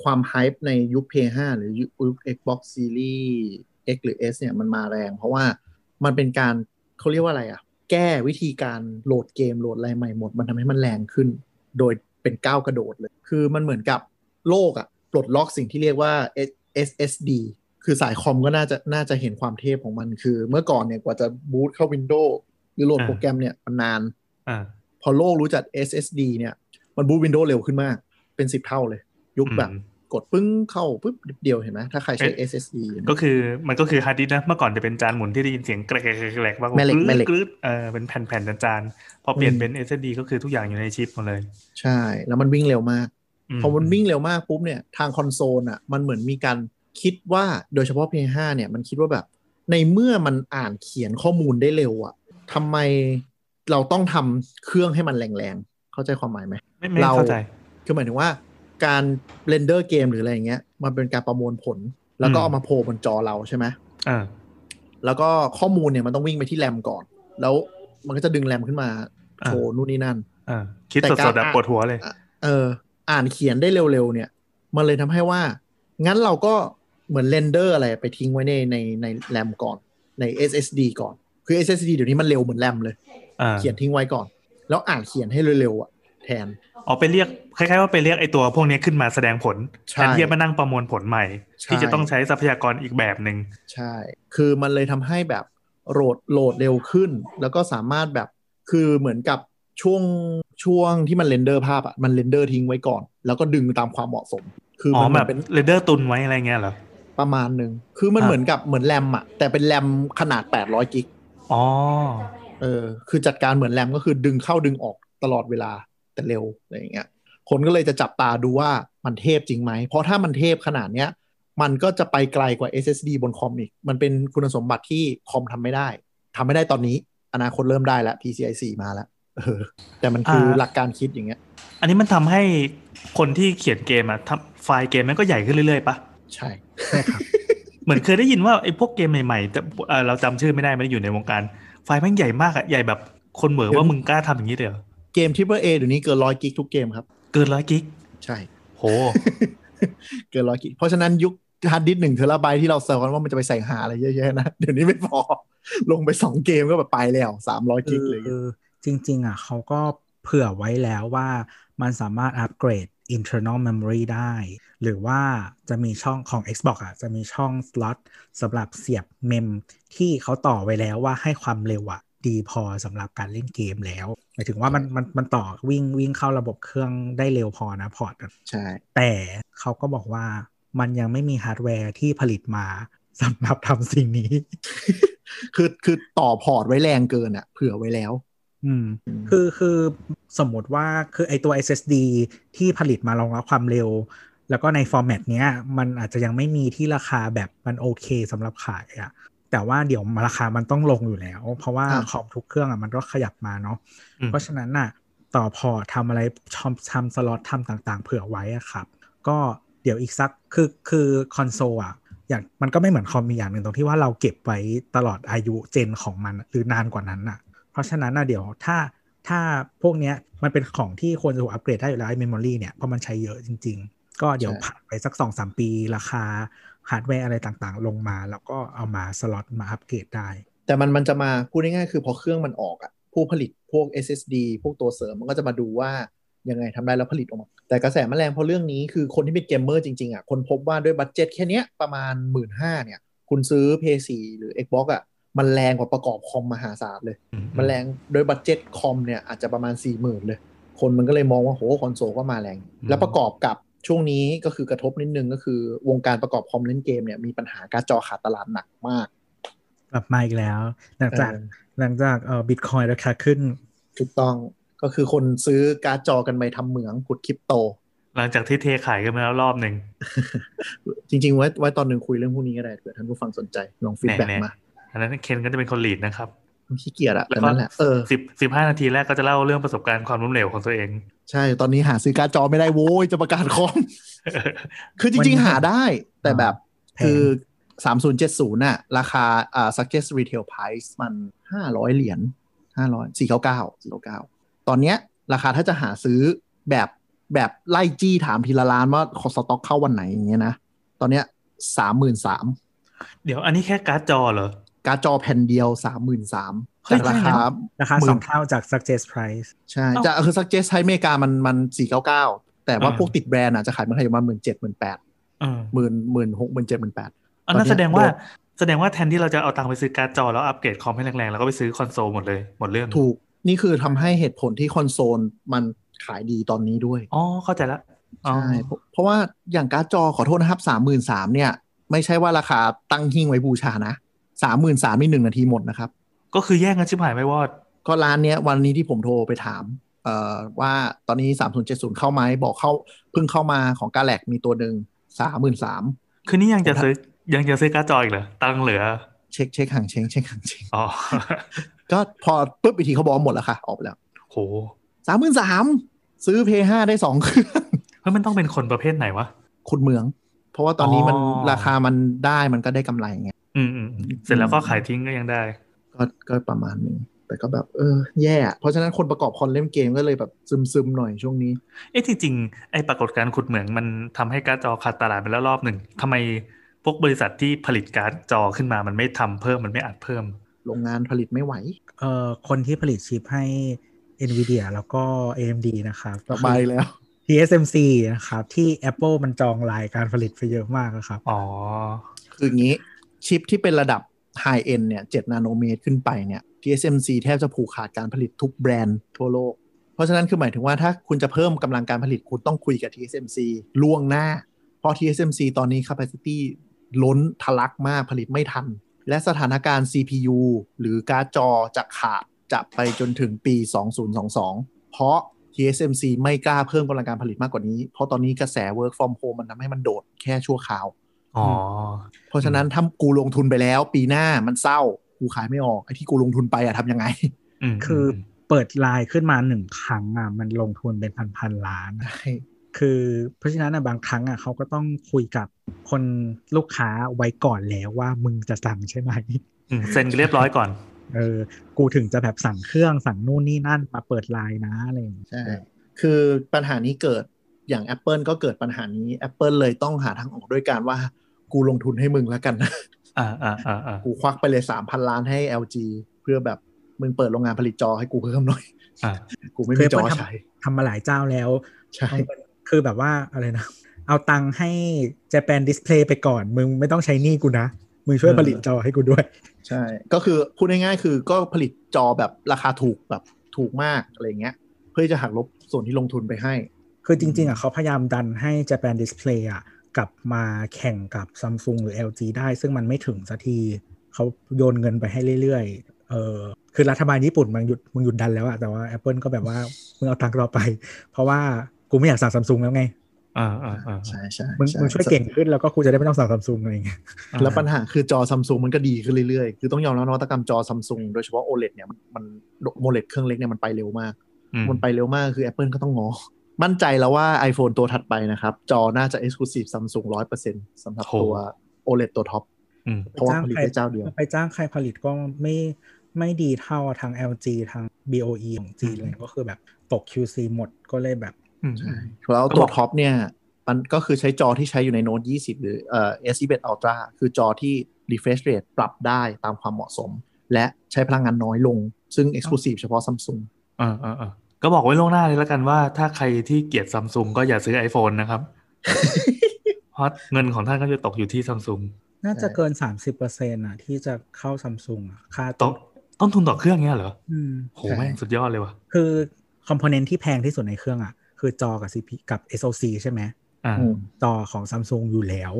ความ hype ในยุค PS5 หรือยุค Xbox Series X หรือ S เนี่ยมันมาแรง เพราะว่ามันเป็นการเขาเรียกว่าอะไรอะ แก้วิธีการโหลดเกมโหลดอะไรใหม่หมด มันทำให้มันแรงขึ้น โดยเป็นก้าวกระโดดเลย คือมันเหมือนกับโลกอะปลดล็อกสิ่งที่เรียกว่า SSD คือสายคอมก็น่าจะน่าจะเห็นความเทพของมันคือ เมื่อก่อนเนี่ยกว่าจะบูตเข้า Windows หรือโหลดอ่าโปรแกรมเนี่ยมันนานอ่าพอโลกรู้จัก SSD เนี่ย มัน boot Windows เร็วขึ้นมาก เป็นสิบเท่าเลย ยุคแบบอืม กดปึ้งเข้าปุ๊บเดียวเห็นไหมถ้าใครใช้ SSD อยู่นะก็คือมันก็คือฮาร์ดดิสก์นะเมื่อก่อนจะเป็นจานหมุนที่ได้ยินเสียงแกรกแกรกแกรกบ้างแม่เหล็กแม่เหล็กกรึ๊ดเออเป็นแผ่นๆจานๆพอเปลี่ยนเป็น SSD ก็คือทุกอย่างอยู่ในชิปหมดเลย ใช่ แล้วมันวิ่งเร็วมากพอมันวิ่งเร็วมากปุ๊บเนี่ยทางคอนโซลอะมันเหมือนมีการคิดว่าโดยเฉพาะ PS5 เนี่ยมันคิดว่าแบบ ในเมื่อมันอ่านเขียนข้อมูลได้เร็วอะทำไมเราต้องทำเครื่องให้มันแรงๆ เข้าใจความหมายไหมไม่ไม่เราเข้าใจ คือหมายถึงว่า การ render เกมหรืออะไรอย่างเงี้ย มันเป็นการประมวลผล แล้วก็อืมเอามาโผล่บนจอเราใช่ไหมอ่าแล้วก็ข้อมูลเนี่ยมันต้องวิ่งไปที่แรมก่อน แล้วมันก็จะดึงแรมขึ้นมาโชว์นู่นนี่นั่นอ่าคิดแต่สการดๆแบบอ่านปวดหัวเลย เออ อ่านเขียนได้เร็วๆเนี่ย มันเลยทำให้ว่า งั้นเราก็เหมือนเรนเดอร์อะไรไปทิ้งไว้ในในในแรมก่อนใน SSD ก่อน คือ SSD เดี๋ยวนี้มันเร็วเหมือนแรมเลยอ่าเขียนทิ้งไว้ก่อน แล้วอ่านเขียนให้เร็วๆอะแทน อ๋อไปเรียกคล้ายๆว่าไปเรียกไอตัวพวกนี้ขึ้นมาแสดงผลใช่แทนที่จะมานั่งประมวลผลใหม่ใช่ที่จะต้องใช้ทรัพยากรอีกแบบหนึ่งใช่ คือมันเลยทำให้แบบโหลดโหลดเร็วขึ้น แล้วก็สามารถแบบคือเหมือนกับช่วงช่วงที่มัน render ภาพอะมัน render ทิ้งไว้ก่อน แล้วก็ดึงตามความเหมาะสม คืออ๋อมันเหมืแบอบเป็น render ตุนไว้อะไรเงี้ยเหรอประมาณหนึ่งคือมันอ่าเหมือนกับเหมือนแรมอะแต่เป็นแรมขนาด 800กิกอ๋อเออคือจัดการเหมือนแรมก็คือดึงเข้าดึงออกตลอดเวลา แต่เร็วอะไรอย่างเงี้ยคนก็เลยจะจับตาดูว่ามันเทพจริงไหม เพราะถ้ามันเทพขนาดเนี้ย มันก็จะไปไกลกว่า SSD บนคอมอีก มันเป็นคุณสมบัติที่คอมทำไม่ได้ทำไม่ได้ตอนนี้ อนาคตเริ่มได้แล้ว PCI 4มาแล้วเออแต่มันคือหลักการคิดอย่างเงี้ย อันนี้มันทำให้คนที่เขียนเกมอะทำไฟล์เกมมันก็ใหญ่ขึ้นเรื่อยๆปะใช่ใช่ครับ เหมือนเคยได้ยินว่าไอ้พวกเกมใหม่ๆแต่เอ่อเราจำชื่อไม่ได้ไม่ได้อยู่ในวงการ ไฟล์แม่งใหญ่มากอะใหญ่แบบคนเหมือว่ามึงกล้าทำอย่างนี้เลย เหรอเกม Triple A เดี๋ยวนี้เกินร้อยกิกทุกเกมครับ เกินร้อยกิกใช่ โห เกินร้อยกิกเพราะฉะนั้นยุคฮาร์ดดิสก์หนึ่งเทราไบต์ที่เราเซลกันว่ามันจะไปใส่หาอะไรเยอะๆนะ เดี๋ยวนี้ไม่พอ ลงไปสองเกมก็แบบไปแล้วสามร้อยกิกเลยคือจริง ๆ อะเขาก็เผื่อไว้แล้วว่ามันสามารถอัปเกรด internal memory ได้ หรือว่าจะมีช่องของ Xbox อะ จะมีช่อง slot สำหรับเสียบเมมที่เขาต่อไว้แล้วว่าให้ความเร็วอะ ดีพอสำหรับการเล่นเกมแล้วหมายถึงว่ามันมันมันต่อวิ่งวิ่งเข้าระบบเครื่องได้เร็วพอนะ port อะใช่แต่เขาก็บอกว่ามันยังไม่มีฮาร์ดแวร์ที่ผลิตมาสำหรับทำสิ่งนี้ คือคือต่อ port ไว้แรงเกินอะเผื่อไว้แล้วอืมอืม คือคือสมมติว่าคือไอตัว SSD ที่ผลิตมารองรับความเร็ว แล้วก็ใน format เนี้ย มันอาจจะยังไม่มีที่ราคาแบบมันโอเคสำหรับขายอะ แต่ว่าเดี๋ยวราคามันต้องลงอยู่แล้ว เพราะว่าอ่าคอมทุกเครื่องอะมันก็ขยับมาเนาะอืมเพราะฉะนั้นน่ะต่อ port ทำอะไรทำทำสล็อตทำต่างๆ เผื่อไว้อะครับ ก็เดี๋ยวอีกสักคือคือคอนโซลอะอย่างมันก็ไม่เหมือนคอมมีอย่างหนึ่งตรงที่ว่าเราเก็บไว้ตลอดอายุ gen ของมันหรือนานกว่านั้นน่ะ เพราะฉะนั้นนะเดี๋ยวถ้าถ้าพวกเนี้ยมันเป็นของที่ควรจะถูกอัปเกรดได้อยู่แล้วไอ้ memory เนี่ยเพราะมันใช้เยอะจริง ๆ ก็เดี๋ยวใช่ผ่านไปสักสองสามปี ราคา ฮาร์ดแวร์อะไรต่างๆ ลงมา แล้วก็เอามาสล็อตมาอัปเกรดได้ แต่มันมันจะมาพูดง่ายๆคือพอเครื่องมันออกอะผู้ผลิตพวก SSD พวกตัวเสริมมันก็จะมาดูว่ายังไงทำได้แล้วผลิตออกมา แต่กระแสมันแรงเพราะเรื่องนี้คือคนที่เป็นเกมเมอร์จริงๆอะคนพบว่าด้วย budget แค่เนี้ยประมาณ หมื่น 5 เนี่ย คุณซื้อ PS4 หรือ Xbox อะมันแรงกว่าประกอบคอมมหาศาลเลยอืมมันแรงโดย budget คอมเนี่ยอาจจะประมาณ 40,000 เลย คนมันก็เลยมองว่าโหคอนโซลก็มาแรง แล้วประกอบกับ ช่วงนี้ก็คือกระทบนิดนึงก็คือ วงการประกอบคอมเล่นเกมเนี่ยมีปัญหาการดจอขาดตลาดหนักมาก กลับมาอีกแล้ว หลังจากเออหลังจากเอ่อบิตคอยน์ราคาขึ้นถูกต้องก็คือคนซื้อการ์ดจอกันไปทำเหมืองขุดคริปโต หลังจากที่เทขายกันมาแล้วรอบหนึ่ง จริงๆ ไว้ไว้ตอนหนึ่งคุยเรื่องพวกนี้ก็ได้เผื่อท่านผู้ฟังสนใจลอง feedback แน่ๆมาอันนั้นเคนก็จะเป็นคน lead นะครับ ขี้เกียจอะแล้วแต่ก็นั่นแหละเออสิบสิบห้านาทีแรกก็จะเล่าเรื่องประสบการณ์ความล้มเหลวของตัวเอง ใช่ ตอนนี้หาซื้อการ์ดจอไม่ได้โว้ยจะประกอบคอมคือจริงๆ วันนี้หาได้ แต่แบบแพงคือ3070น่ะ ราคาอ่า suggest retail price มัน500เหรียญ500 499 499ตอนเนี้ย ราคาถ้าจะหาซื้อแบบแบบไล่จี้ถามทีละร้านว่าขอสต็อกเข้าวันไหนอย่างเงี้ยนะ ตอนเนี้ยสามหมื่นสามเดี๋ยวอันนี้แค่การ์ดจอเหรอ การ์ดจอแผ่นเดียวสามหมื่นสามเฮ้ยจากราคาราคาหมื่สนองเท่าจาก suggest price ใช่เอ้าจะคือ suggest ใช้อเมริกามันมันสี่เก้าเก้าแต่ว่าอ่าพวกติดแบรนด์อะจะขายเมืองไทยประมาณหมื่นเจ็ดหมื่นแปดเออหมื่นหมื่นหกหมื่นเจ็ดหมื่นแปดอันนั้นตอนเนี้ยแสดงว่าโดนแสดงว่าแทนที่เราจะเอาตังค์ไปซื้อการ์ดจอแล้วอัปเกรดคอมให้แรงๆ แล้วก็ไปซื้อคอนโซลหมดเลย หมดเรื่อง ถูก นี่คือทำให้เหตุผลที่คอนโซลมันขายดีตอนนี้ด้วย อ๋อ เข้าใจละอ๋อใช่เพราะเพราะว่าอย่างการ์ดจอขอโทษนะครับสามหมื่นสามเนี่ย ไม่ใช่ว่าราคาตั้งหิ้งไว้บูชานะ สามหมื่นสามนี่หนึ่งนาทีหมดนะครับ ก็คือแย่งกันชิบหายไม่วอด ก็ร้านเนี้ยวันนี้ที่ผมโทรไปถามเอ่อว่าตอนนี้3070เข้าไหมบอกเข้าเพิ่งเข้ามาของกาแล็กมีตัวหนึ่งสามหมื่นสามคือนี่ยังจะซื้อยังจะซื้อการ์ดจออีกเหรอตังค์เหลือ เช็คเช็คห่างเช็งเช็คห่างเช็งอ๋อก็พอปุ๊บอีกทีเขาบอกว่าหมดแล้วค่ะออกไปแล้วโหสามหมื่นสามซื้อเพย์ห้าได้สองเครื่องเฮ้ยมันต้องเป็นคนประเภทไหนวะขุดเหมือง เพราะว่าตอนนี้มันอ๋อราคามันได้มันก็ได้กำไรไงอืมอืมอืมเสร็จแล้วก็ขายทิ้งก็ยังได้ ก็ก็ประมาณหนึงแต่ก็แบบเออแย่อะเพราะฉะนั้นคนประกอบคอนเล่นเกมก็เลยแบบซึมๆหน่อยช่วงนี้ เอ๊ะจริงๆไอ้ปรากฏการณ์ขุดเหมืองมันทำให้การ์ดจอขาดตลาดไปแล้วรอบหนึ่งทำไมพวกบริษัทที่ผลิตการ์ดจอขึ้นมามันไม่ทำเพิ่มมันไม่อัดเพิ่ม โรงงานผลิตไม่ไหวเอ่อคนที่ผลิตชิปให้ NVIDIA แล้วก็ AMD นะครับสบายแล้ว TSMC นะครับ ที่ Apple มันจองรายการผลิตไปเยอะมากอะครับ อ๋อ คืออย่างนี้ ชิปที่เป็นระดับไฮเอ็นเนี่ย7นาโนเมตรขึ้นไปเนี่ย TSMC แทบจะผูกขาดการผลิตทุกแบรนด์ทั่วโลก เพราะฉะนั้นคือหมายถึงว่าถ้าคุณจะเพิ่มกำลังการผลิตคุณต้องคุยกับ TSMC ล่วงหน้า เพราะ TSMC ตอนนี้ capacity ล้นทะลักมากผลิตไม่ทัน และสถานการณ์ CPU หรือการ์ดจอจะขาดจะไปจนถึงปี 2022 เพราะ TSMC ไม่กล้าเพิ่มกำลังการผลิตมากกว่านี้ เพราะตอนนี้กระแส work from home มันทำให้มันโดดแค่ชั่วคราวอ๋อเพราะฉะนั้นถ้ากูลงทุนไปแล้ว ปีหน้ามันเศร้ากูขายไม่ออกไอ้ที่กูลงทุนไปอะทำยังไงอืมคือเปิดไลน์ขึ้นมาหนึ่งครั้งอะมันลงทุนเป็นพันพันๆล้านอะคือเพราะฉะนั้นอะบางครั้งอะเขาก็ต้องคุยกับคนลูกค้าไว้ก่อนแล้วว่ามึงจะสั่งใช่ไหมอืมเซ็นเรียบร้อยก่อน เออ กูถึงจะแบบสั่งเครื่องสั่งนู่นนี่นั่นมาเปิดไลน์นะอะไรอย่างเงี้ยใช่ คือปัญหานี้เกิดอย่าง Apple ก็เกิดปัญหานี้ Apple เลยต้องหาทางออกด้วยการว่ากูลงทุนให้มึงแล้วกันนะอ่าอ่าอ่าอ่ากูควักไปเลยสามพันล้านให้ LG เพื่อแบบมึงเปิดโรงงานผลิตจอให้กูเพิ่มหน่อยอ่ากูไม่มีจอใช้ทำมาหลายเจ้าแล้ว ใช่เอาเงินคือแบบว่าอะไรนะ เอาตังค์ให้ Japan Display ไปก่อน มึงไม่ต้องใช้หนี้กูนะ มึงช่วยผลิตจอให้กูด้วย ใช่ ก็คือพูดง่ายๆคือก็ผลิตจอแบบราคาถูกแบบถูกมากอะไรเงี้ย เพื่อจะหักลบส่วนที่ลงทุนไปให้ คือจริง ๆอะเขาพยายามดันให้ Japan Display อะกลับมาแข่งกับ Samsung หรือ LG ได้ ซึ่งมันไม่ถึงสักทีเขาโยนเงินไปให้เรื่อยๆ เออคือรัฐบาลญี่ปุ่นมันหยุดมึงหยุดดันแล้วอะแต่ว่า Apple ก็แบบว่ามึงเอาตังค์เราไป เพราะว่ากูไม่อยากสั่งซัมซุงแล้วไง อ่าอ่าอ่าใช่ใช่มึงใช่มึงช่วยเก่งขึ้นแล้วก็กูจะได้ไม่ต้องสั่งซัมซุงอะไรอย่างเงี้ยแล้วปัญหาคือจอซัมซุงมันก็ดีขึ้นเรื่อยๆ คือต้องยอมรับนวัตกรรมจอซัมซุงโดยเฉพาะ OLED เนี่ยมันมัน OLED เครื่องเล็กเนี่ยมันไปเร็วมากอืมมันไปเร็วมากคือ Apple ก็ต้องงอ มั่นใจแล้วว่า iPhone ตัวถัดไปนะครับ จอน่าจะ Exclusive Samsung 100%สำหรับตัว OLED ตัวท็อปอืมเพราะว่าผลิตได้เจ้าเดียวไปจ้างใครผลิตก็ไม่ไม่ดีเท่าทาง LG ทาง BOE ของจีนเลยก็คือแบบตก QC หมดก็เลยแบบอืมใช่ แล้วตัวท็อปเนี่ยมันก็คือใช้จอที่ใช้อยู่ในโน้ต20 หรือเอ่อ S21 Ultra คือจอที่ refresh rate ปรับได้ตามความเหมาะสม และใช้พลังงานน้อยลง ซึ่ง exclusive เฉพาะ Samsung อ่าอ่าอ่าก็บอกไว้ล่วงหน้าเลยแล้วกันว่าถ้าใครที่เกลียดซัมซุงก็อย่าซื้อ iPhone นะครับ เพราะเงินของท่านก็จะตกอยู่ที่ซัมซุงน่าจะใช่เกิน 30%อะ ที่จะเข้าซัมซุงอะค่าต้นต้นทุนต่อเครื่องเนี้ยเหรออืมโหแม่งสุดยอดเลยว่ะคือ component ที่แพงที่สุดในเครื่องอะ คือจอกับ CPU กับ SoC ใช่ไหมอ่าอืมจอของซัมซุงอยู่แล้ว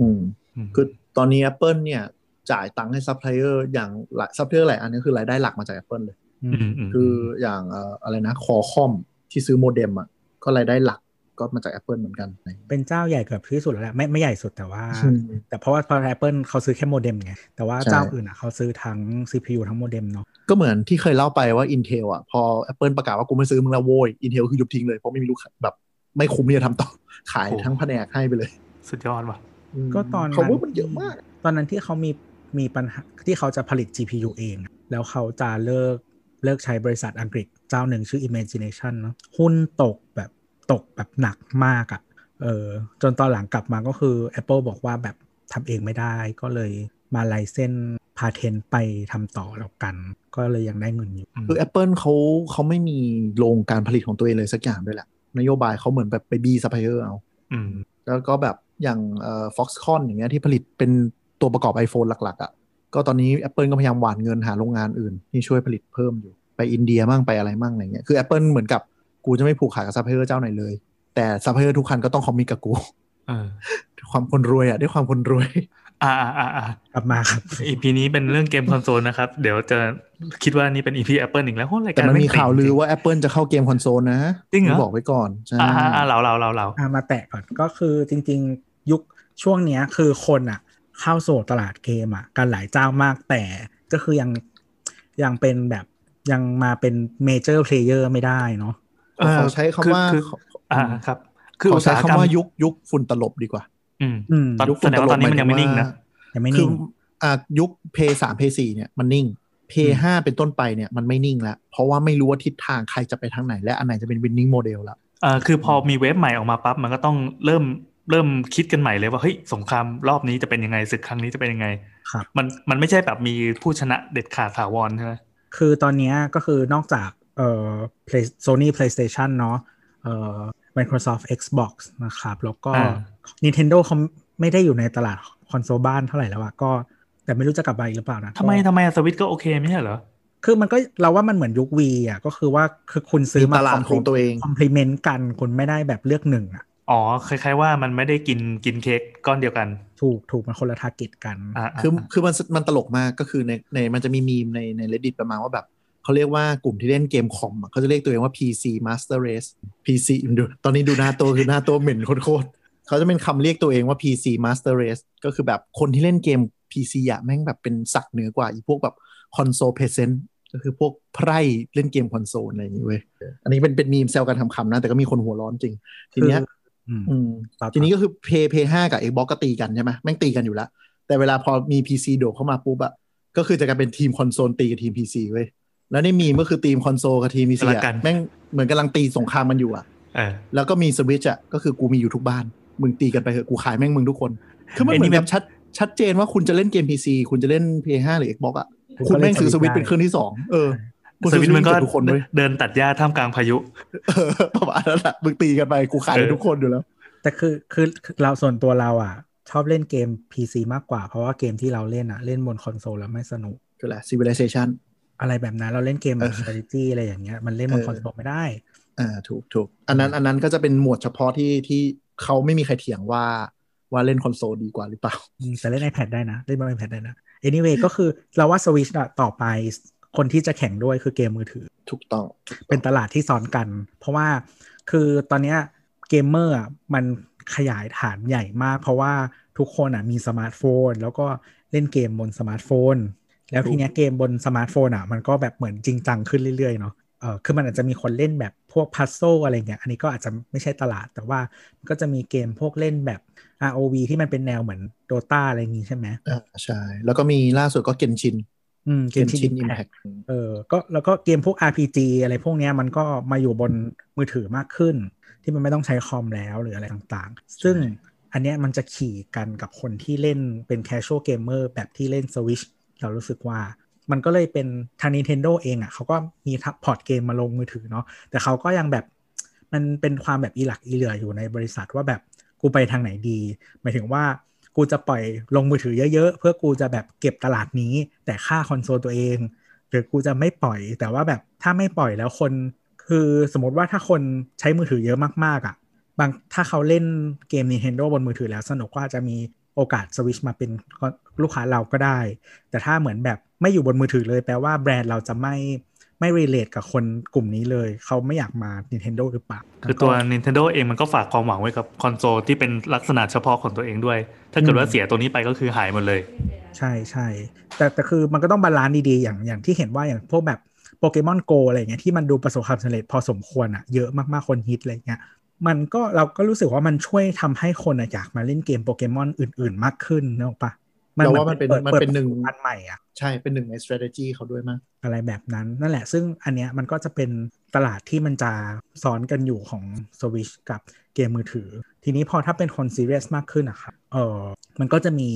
อืมอืมคือตอนนี้ Apple เนี่ย จ่ายตังค์ให้ซัพพลายเออร์อย่างหลายซัพพลายเออร์หลายอันนี้คือรายได้หลักมาจาก Apple เลยอือืมมอืมคืออย่างเอ่ออะไรนะ Qualcomm ที่ซื้อโมเด็มอะก็รายได้หลักก็มาจาก Apple เหมือนกัน เป็นเจ้าใหญ่เกือบที่สุดแล้วแหละไม่ไม่ใหญ่สุดแต่ว่าอืมแต่เพราะว่าพอ Apple เขาซื้อแค่โมเด็มไงแต่ว่าใช่เจ้าอื่นอะเขาซื้อทั้ง CPU ทั้งโมเด็มเนาะ ก็เหมือนที่เคยเล่าไปว่า Intel อะพอ Apple ประกาศว่ากูไม่ซื้อมึงแล้วโว้ย Intel คือยุบทิ้งเลย เพราะไม่มีลูกค้าแบบไม่คุ้มที่จะทำต่อขายทั้งแผนกให้ไปเลย สุดยอดว่ะมก็ตอนเขานั้นว่ามันเยอะมากทตอนนั้นที่เขามีมีปัญหาที่เขาจะผลิต GPU เอง แล้วเขาจะเลิกเลิกใช้บริษัทอังกฤษเจ้าหนึ่งชื่อ Imagination เนอะหุ้นตกแบบตกแบบหนักมากอะ่ะเออจนตอนหลังกลับมาก็คือ Apple บอกว่าแบบทำเองไม่ได้ก็เลย มา license patent ไปทำต่อแล้วกัน ก็เลยยังได้เงินอยู่คือ Apple เขาเขาไม่มีโรงการผลิตของตัวเองเลยสักอย่างด้วยแหละ นโยบายเขาเหมือนแบบไปบีบซัพพลายเออร์เอาอืมแล้วก็แบบอย่างเอ่อ Foxconn อย่างเงี้ยที่ผลิตเป็นตัวประกอบ iPhone หลัก ๆอะ่ะก็ตอนนี้ Apple ก็พยายามหว่านเงินหาโรงงานอื่น ที่ช่วยผลิตเพิ่มอยู่ ไปอินเดียมั่งไปอะไรมั่งอะไรเงี้ยคือ Apple เหมือนกับกูจะไม่ผูกขาดกับซัพพลายเออร์เจ้าไหนเลย แต่ซัพพลายเออร์ทุกคนก็ต้อง commit กับกูเออความคนรวยอะ่ะด้วยความคนรวย อ่าอ่าอ่าอ่ากลับมาครับ EP นี้เป็นเรื่องเกมคอนโซลนะครับ เดี๋ยวจะคิดว่านี่เป็น EP Apple อีกแล้วโหรายแต่การมันมีข่าวลือว่า Apple จะเข้าเกมคอนโซลนะจริงเหรอบอกไว้ก่อนใช่อ่าอ่าอ่าเราเราเราเราอะมาแตะก่อนก็คือจริง ๆ ยุคช่วงเนี้ยคือคนอะ เข้าสู่ตลาดเกมอะกันหลายเจ้ามากแต่ก็คือยังยังเป็นแบบยังมาเป็น major player ไม่ได้เนาะเขาใช้คำว่าคือคืออ่าครับ คือเขาอุตใช้สาหกรรมคำว่ายุคยุคฝุ่นตลบดีกว่า อืมอืมตอนยุคแสดงว่าตอนนี้มันยังไม่นิ่งนะยังไม่คือนิ่งอ่ายุคเพย์สามเพย์สี่เนี่ยมันนิ่ง Play ห้าเป็นต้นไปเนี่ยมันไม่นิ่งแล้ว เพราะว่าไม่รู้ว่าทิศทางใครจะไปทางไหน และอันไหนจะเป็น winning model ละเอ่อคือพอมีเวฟใหม่ออกมาปั๊บมันก็ต้องเริ่มเริ่มคิดกันใหม่เลยว่าเฮ้ยสงครามรอบนี้จะเป็นยังไงศึกครั้งนี้จะเป็นยังไงครับมันมันไม่ใช่แบบมีผู้ชนะเด็ดขาดถาวรใช่ไหมคือตอนเนี้ยก็คือนอกจากเอ่อ Play Sony PlayStation เนาะเอ่อ Microsoft Xbox นะครับ แล้วก็ Nintendo เขาไม่ได้อยู่ในตลาดคอนโซลบ้านเท่าไหร่แล้วอะก็แต่ไม่รู้จะกลับมาอีกหรือเปล่านะทำไมก็ทำไมสวิตก็โอเคไม่ใช่เหรอ คือมันก็เราว่ามันเหมือนยุควีอะก็คือว่าคือคุณซื้อมาตลาดของตัวเองคอมพลีเมนต์กันคุณไม่ได้แบบเลือกหนึ่งอะอ๋อคล้ายๆว่ามันไม่ได้กินกินเค้กก้อนเดียวกัน ถูกถูกมันคนละทาร์เก็ตกันอ่าคือคือมันมันตลกมากก็คือในในมันจะมีมีมในใน reddit ประมาณว่าแบบเขาเรียกว่ากลุ่มที่เล่นเกมคอมอะเขาจะเรียกตัวเองว่า PC Master Race PC ดูตอนนี้ดูหน้าตัวคือหน้าตัวเหม็นโคตรๆ เขาจะเป็นคำเรียกตัวเองว่า PC Master Race ก็คือแบบคนที่เล่นเกม PC อะแม่งแบบเป็นศักดิ์เหนือกว่าอีพวกแบบคอนโซล peasant ก็คือพวกไพร่เล่นเกมคอนโซลอะไรอย่างนี้เว้ย อันนี้เป็นเป็นมีมแซวกันทำคำนะ แต่ก็มีคนหัวร้อนจริง ทีเนี้ยอืมอืมต่อต่อทีนี้ก็คือเพย์เพย์ห้ากับ Xbox ก็ตีกันใช่ไหมแม่งตีกันอยู่แล้ว แต่เวลาพอมี PC โดดเข้ามาปุ๊บอะก็คือจะกลายเป็นทีมคอนโซลตีกับทีม PC เว้ย แล้วในมีมก็คือทีมคอนโซลกับทีม PC รักอะกันแม่งเหมือนกำลังตีสงครามมันอยู่อะเออแล้วก็มีสวิตช์อะก็คือกูมีอยู่ทุกบ้าน มึงตีกันไปเถอะกูขายแม่งมึงทุกคน คือมันไอ้เหมืนี่อนแบแบบบชัดชัดเจนว่าคุณจะเล่นเกม PC คุณจะเล่น PS5 หรือ Xbox อะคุณแม่งซื้อสวิตช์เป็นเครื่องที่สองเออคุณสซื้อวิตมันก็เบทุกคนเลยเดินตัดหญ้าท่ามกลางพายุเออประมาณนั้นแหละมึงตีกันไปกูขายให้ทุกคนอยู่แล้ว แต่คือคือคือเราส่วนตัวเราอะ ชอบเล่นเกม PC มากกว่า เพราะว่าเกมที่เราเล่นอะ เล่นบนคอนโซลแล้วไม่สนุกคือแหละ civilization อะไรแบบนั้น เราเล่นเกมแบบเออ strategy อะไรอย่างเงี้ยมันเล่นบนเออคอนโซลไม่ได้อ่าถูกถูกอันนั้นอันนั้นก็จะเป็นหมวดเฉพาะที่ที่ เขาไม่มีใครเถียงว่าว่าเล่นคอนโซลดีกว่าหรือเปล่าอืมแต่เล่น iPad ได้นะ เล่นบน iPad ได้นะ anyway ก็คือเราว่า Switch อะต่อไปคนที่จะแข่งด้วยคือเกมมือถือ ถูกต้อง เป็นตลาดที่ซ้อนกัน เพราะว่าคือตอนเนี้ยเกมเมอร์อะมันขยายฐานใหญ่มาก เพราะว่าทุกคนอะมีสมาร์ทโฟน แล้วก็เล่นเกมบนสมาร์ทโฟน แล้วทีเนี้ยเกมบนสมาร์ทโฟนอะมันก็แบบเหมือนจริงจังขึ้นเรื่อยๆเนาะ เออคือมันอาจจะมีคนเล่นแบบพวกพัซโซอะไรเงี้ย อันนี้ก็อาจจะไม่ใช่ตลาด แต่ว่ามันก็จะมีเกมพวกเล่นแบบ ROV ที่มันเป็นแนวเหมือน Dota อะไรอย่างงี้ใช่ไหมอ่าใช่ แล้วก็มีล่าสุดก็เกนชินอืมเกนชิน Genshin อิมแพ Impact คเออ ก็แล้วก็เกมพวก RPG อะไรพวกเนี้ยมันก็มาอยู่บนมือถือมากขึ้น ที่มันไม่ต้องใช้คอมแล้วหรืออะไรต่างๆ ซึ่งอันเนี้ยมันจะขี่กันกับคนที่เล่นเป็น casual gamer แบบที่เล่น Switch เรารู้สึกว่า มันก็เลยเป็นทาง Nintendo เองอะเขาก็มี port เกมมาลงมือถือเนาะแต่เขาก็ยังแบบมันเป็นความแบบอีหลักอีเหลื่ออยู่ในบริษัทว่าแบบกูไปทางไหนดี หมายถึงว่ากูจะปล่อยลงมือถือเยอะ ๆ เพื่อกูจะแบบเก็บตลาดนี้ แต่ฆ่าคอนโซลตัวเอง หรือกูจะไม่ปล่อย แต่ว่าแบบถ้าไม่ปล่อยแล้วคนคือสมมติว่าถ้าคนใช้มือถือเยอะมากๆอะ่ะบางถ้าเขาเล่นเกม Nintendo บนมือถือแล้วสนุกก็อาจจะมี โอกาสสวิชมาเป็นลูกค้าเราก็ได้ แต่ถ้าเหมือนแบบไม่อยู่บนมือถือเลยแปลว่าแบรนด์เราจะไม่ไม่ relate กับคนกลุ่มนี้เลย เขาไม่อยากมา Nintendo หรือเปล่าคือตัว Nintendo เองมันก็ฝากความหวังไว้กับคอนโซลที่เป็นลักษณะเฉพาะของตัวเองด้วย ถ้าเกิดว่าเสียตัวนี้ไปก็คือหายหมดเลย ใช่ใช่แต่แต่คือมันก็ต้อง balance ดีๆ อย่างอย่างที่เห็นว่าอย่างพวกแบบ Pokémon GO อะไรเงี้ยที่มันดูประสบความสำเร็จพอสมควรอะเยอะมากๆคนฮิตอะไรเงี้ย มันก็เราก็รู้สึกว่ามันช่วยทำให้คนอะอยากมาเล่นเกมโปเกมอนอื่น ๆ มากขึ้นนึกออกปะเราว่ามันเป็นปิดมันเป็นหนึ่งปิดอันใหม่อะใช่เป็นหนึ่งใน strategy เขาด้วยมั้งอะไรแบบนั้นนั่นแหละ ซึ่งอันเนี้ยมันก็จะเป็นตลาดที่มันจะซ้อนกันอยู่ของ Switch กับเกมมือถือ ทีนี้พอถ้าเป็นคน serious มากขึ้นอะครับเออมันก็จะมี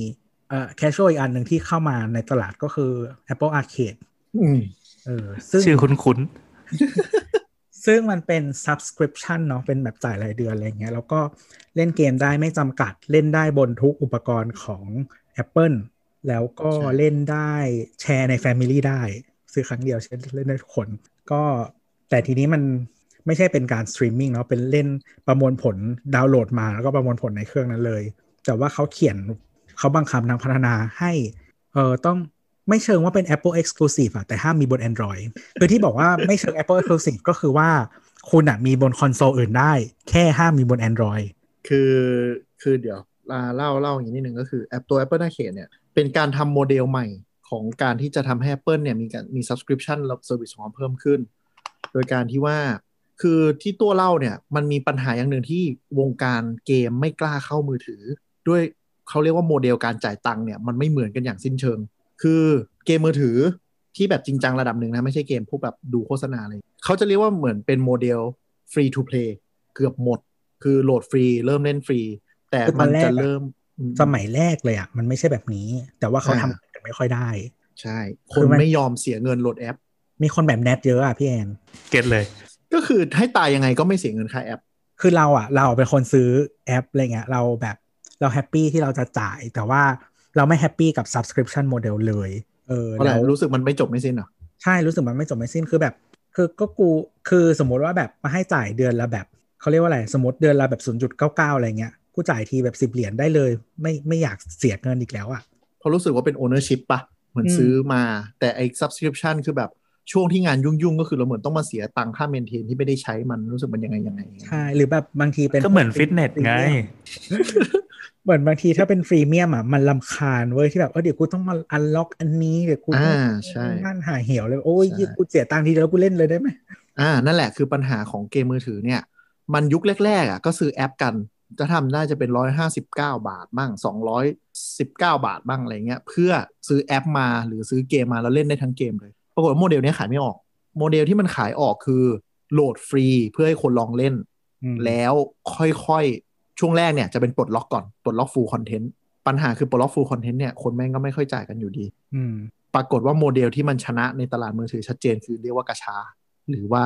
เอ่อ casual อีกอันหนึ่งที่เข้ามาในตลาดก็คือ Apple Arcade อืมเออซึ่งชื่อคุ้น ซึ่งมันเป็น subscription เนาะเป็นแบบจ่ายรายเดือนอะไรเงี้ยแล้วก็เล่นเกมได้ไม่จำกัดเล่นได้บนทุกอุปกรณ์ของ Apple แล้วก็ใช่เล่นได้แชร์ใน Family ได้ ซื้อครั้งเดียวใช้เล่นได้ทุกคน ก็แต่ทีนี้มันไม่ใช่เป็นการสตรีมมิ่งเนาะเป็นเล่นประมวลผลดาวน์โหลดมาแล้วก็ประมวลผลในเครื่องนั้นเลย แต่ว่าเขาเขียนเขาบังคับทางพัฒนาให้เออต้อง ไม่เชิงว่าเป็น Apple Exclusive อะแต่ห้ามมีบน Android คือที่บอกว่าไม่เชิง Apple Exclusive ก็คือว่าคุณอะมีบนคอนโซลอื่นได้ แค่ห้ามมีบน Android คือคือเดี๋ยวลาเล่าเล่าอย่างนี้นิดนึงก็คือแอปตัว Apple Arcade เนี่ยเป็นการทำโมเดลใหม่ของการที่จะทำให้ Apple เนี่ยมีการมี subscription และ service ของเขาเพิ่มขึ้น โดยการที่ว่าคือที่ตัวเล่าเนี่ยมันมีปัญหาอย่างหนึ่งที่วงการเกมไม่กล้าเข้ามือถือ ด้วยเขาเรียกว่าโมเดลการจ่ายตังค์เนี่ยมันไม่เหมือนกันอย่างสิ้นเชิง คือเกมมือถือที่แบบจริงจังระดับหนึ่งนะ ไม่ใช่เกมพวกแบบดูโฆษณาเลยเขาจะเรียกว่าเหมือนเป็นโมเดล free to play เกือบหมด คือโหลดฟรี เริ่มเล่นฟรี แต่คือตมัอนนแรกจะอะเริ่มอืสมัยแรกเลยอะมันไม่ใช่แบบนี้ แต่ว่าเขาอ่าทำกันไม่ค่อยได้ ใช่คคืนอมันไม่ยอมเสียเงินโหลดแอป มีคนแบบแนทเยอะอะพี่แอนๆเก็ตเลย ก็คือให้ตายยังไงก็ไม่เสียเงินค่าแอป คือเราอะเราเป็นคนซื้อแอปอะไรเงี้ยเราแบบเรา happy ที่เราจะจ่ายแต่ว่า เราไม่ happy กับ subscription model เลยเออเพราะอะไรแล้วรู้สึกมันไม่จบไม่สิ้นเหรอใช่รู้สึกมันไม่จบไม่สิ้นคือแบบ คือก็กูคือสมมติว่าแบบมาให้จ่ายเดือนละแบบเขาเรียกว่าอะไรสมมติเดือนละแบบ0.99อะไรเงี้ยกูจ่ายทีแบบ10เหรียญได้เลย ไม่ไม่อยากเสียเงินอีกแล้วอะเพราะรู้สึกว่าเป็น ownership ปะเหมือนอืมซื้อมาแต่ไอ้ subscription คือแบบช่วงที่งานยุ่งๆ ก็คือเราเหมือนต้องมาเสียตังค่าเมนเทนที่ไม่ได้ใช้มันรู้สึกมันยังไงยังไง ใช่ หรือแบบบางทีเป็นก็เหมือนฟิตเนสไง เหมือนบางทีถ้าเป็นฟรีเมียมอะมันลำคาญเว้ยที่แบบเออเดี๋ยวกูต้องมาอันล็อกอันนี้เดี๋ยวกูต้องอ่าใช่นั่นหาเหี่ยวเลยโอ้ยใช่กูเสียตังค์ทีเดียวแล้วกูเล่นเลยได้ไหมอ่านั่นแหละคือปัญหาของเกมมือถือเนี่ย มันยุคแรกๆอะก็ซื้อแอปกันจะทำได้จะเป็นร้อยห้าสิบเก้าบาทบ้างสองร้อยสิบเก้าบาทบ้างอะไรเงี้ยเพื่อซื้อแอปมาหรือซื้อเกมมาแล้วเล่นได้ทั้งเกมเลย ปรากฏว่าโมเดลเนี้ยขายไม่ออก โมเดลที่มันขายออกคือโหลดฟรีเพื่อให้คนลองเล่นอืมแล้วค่อยๆ ช่วงแรกเนี่ยจะเป็นปลดล็อกก่อนปลดล็อก full content ปัญหาคือปลดล็อก full content เนี่ยคนแม่งก็ไม่ค่อยจ่ายกันอยู่ดี อืมปรากฏว่าโมเดลที่มันชนะในตลาดมือถือชัดเจนคือเรียกว่ากาชา หรือว่า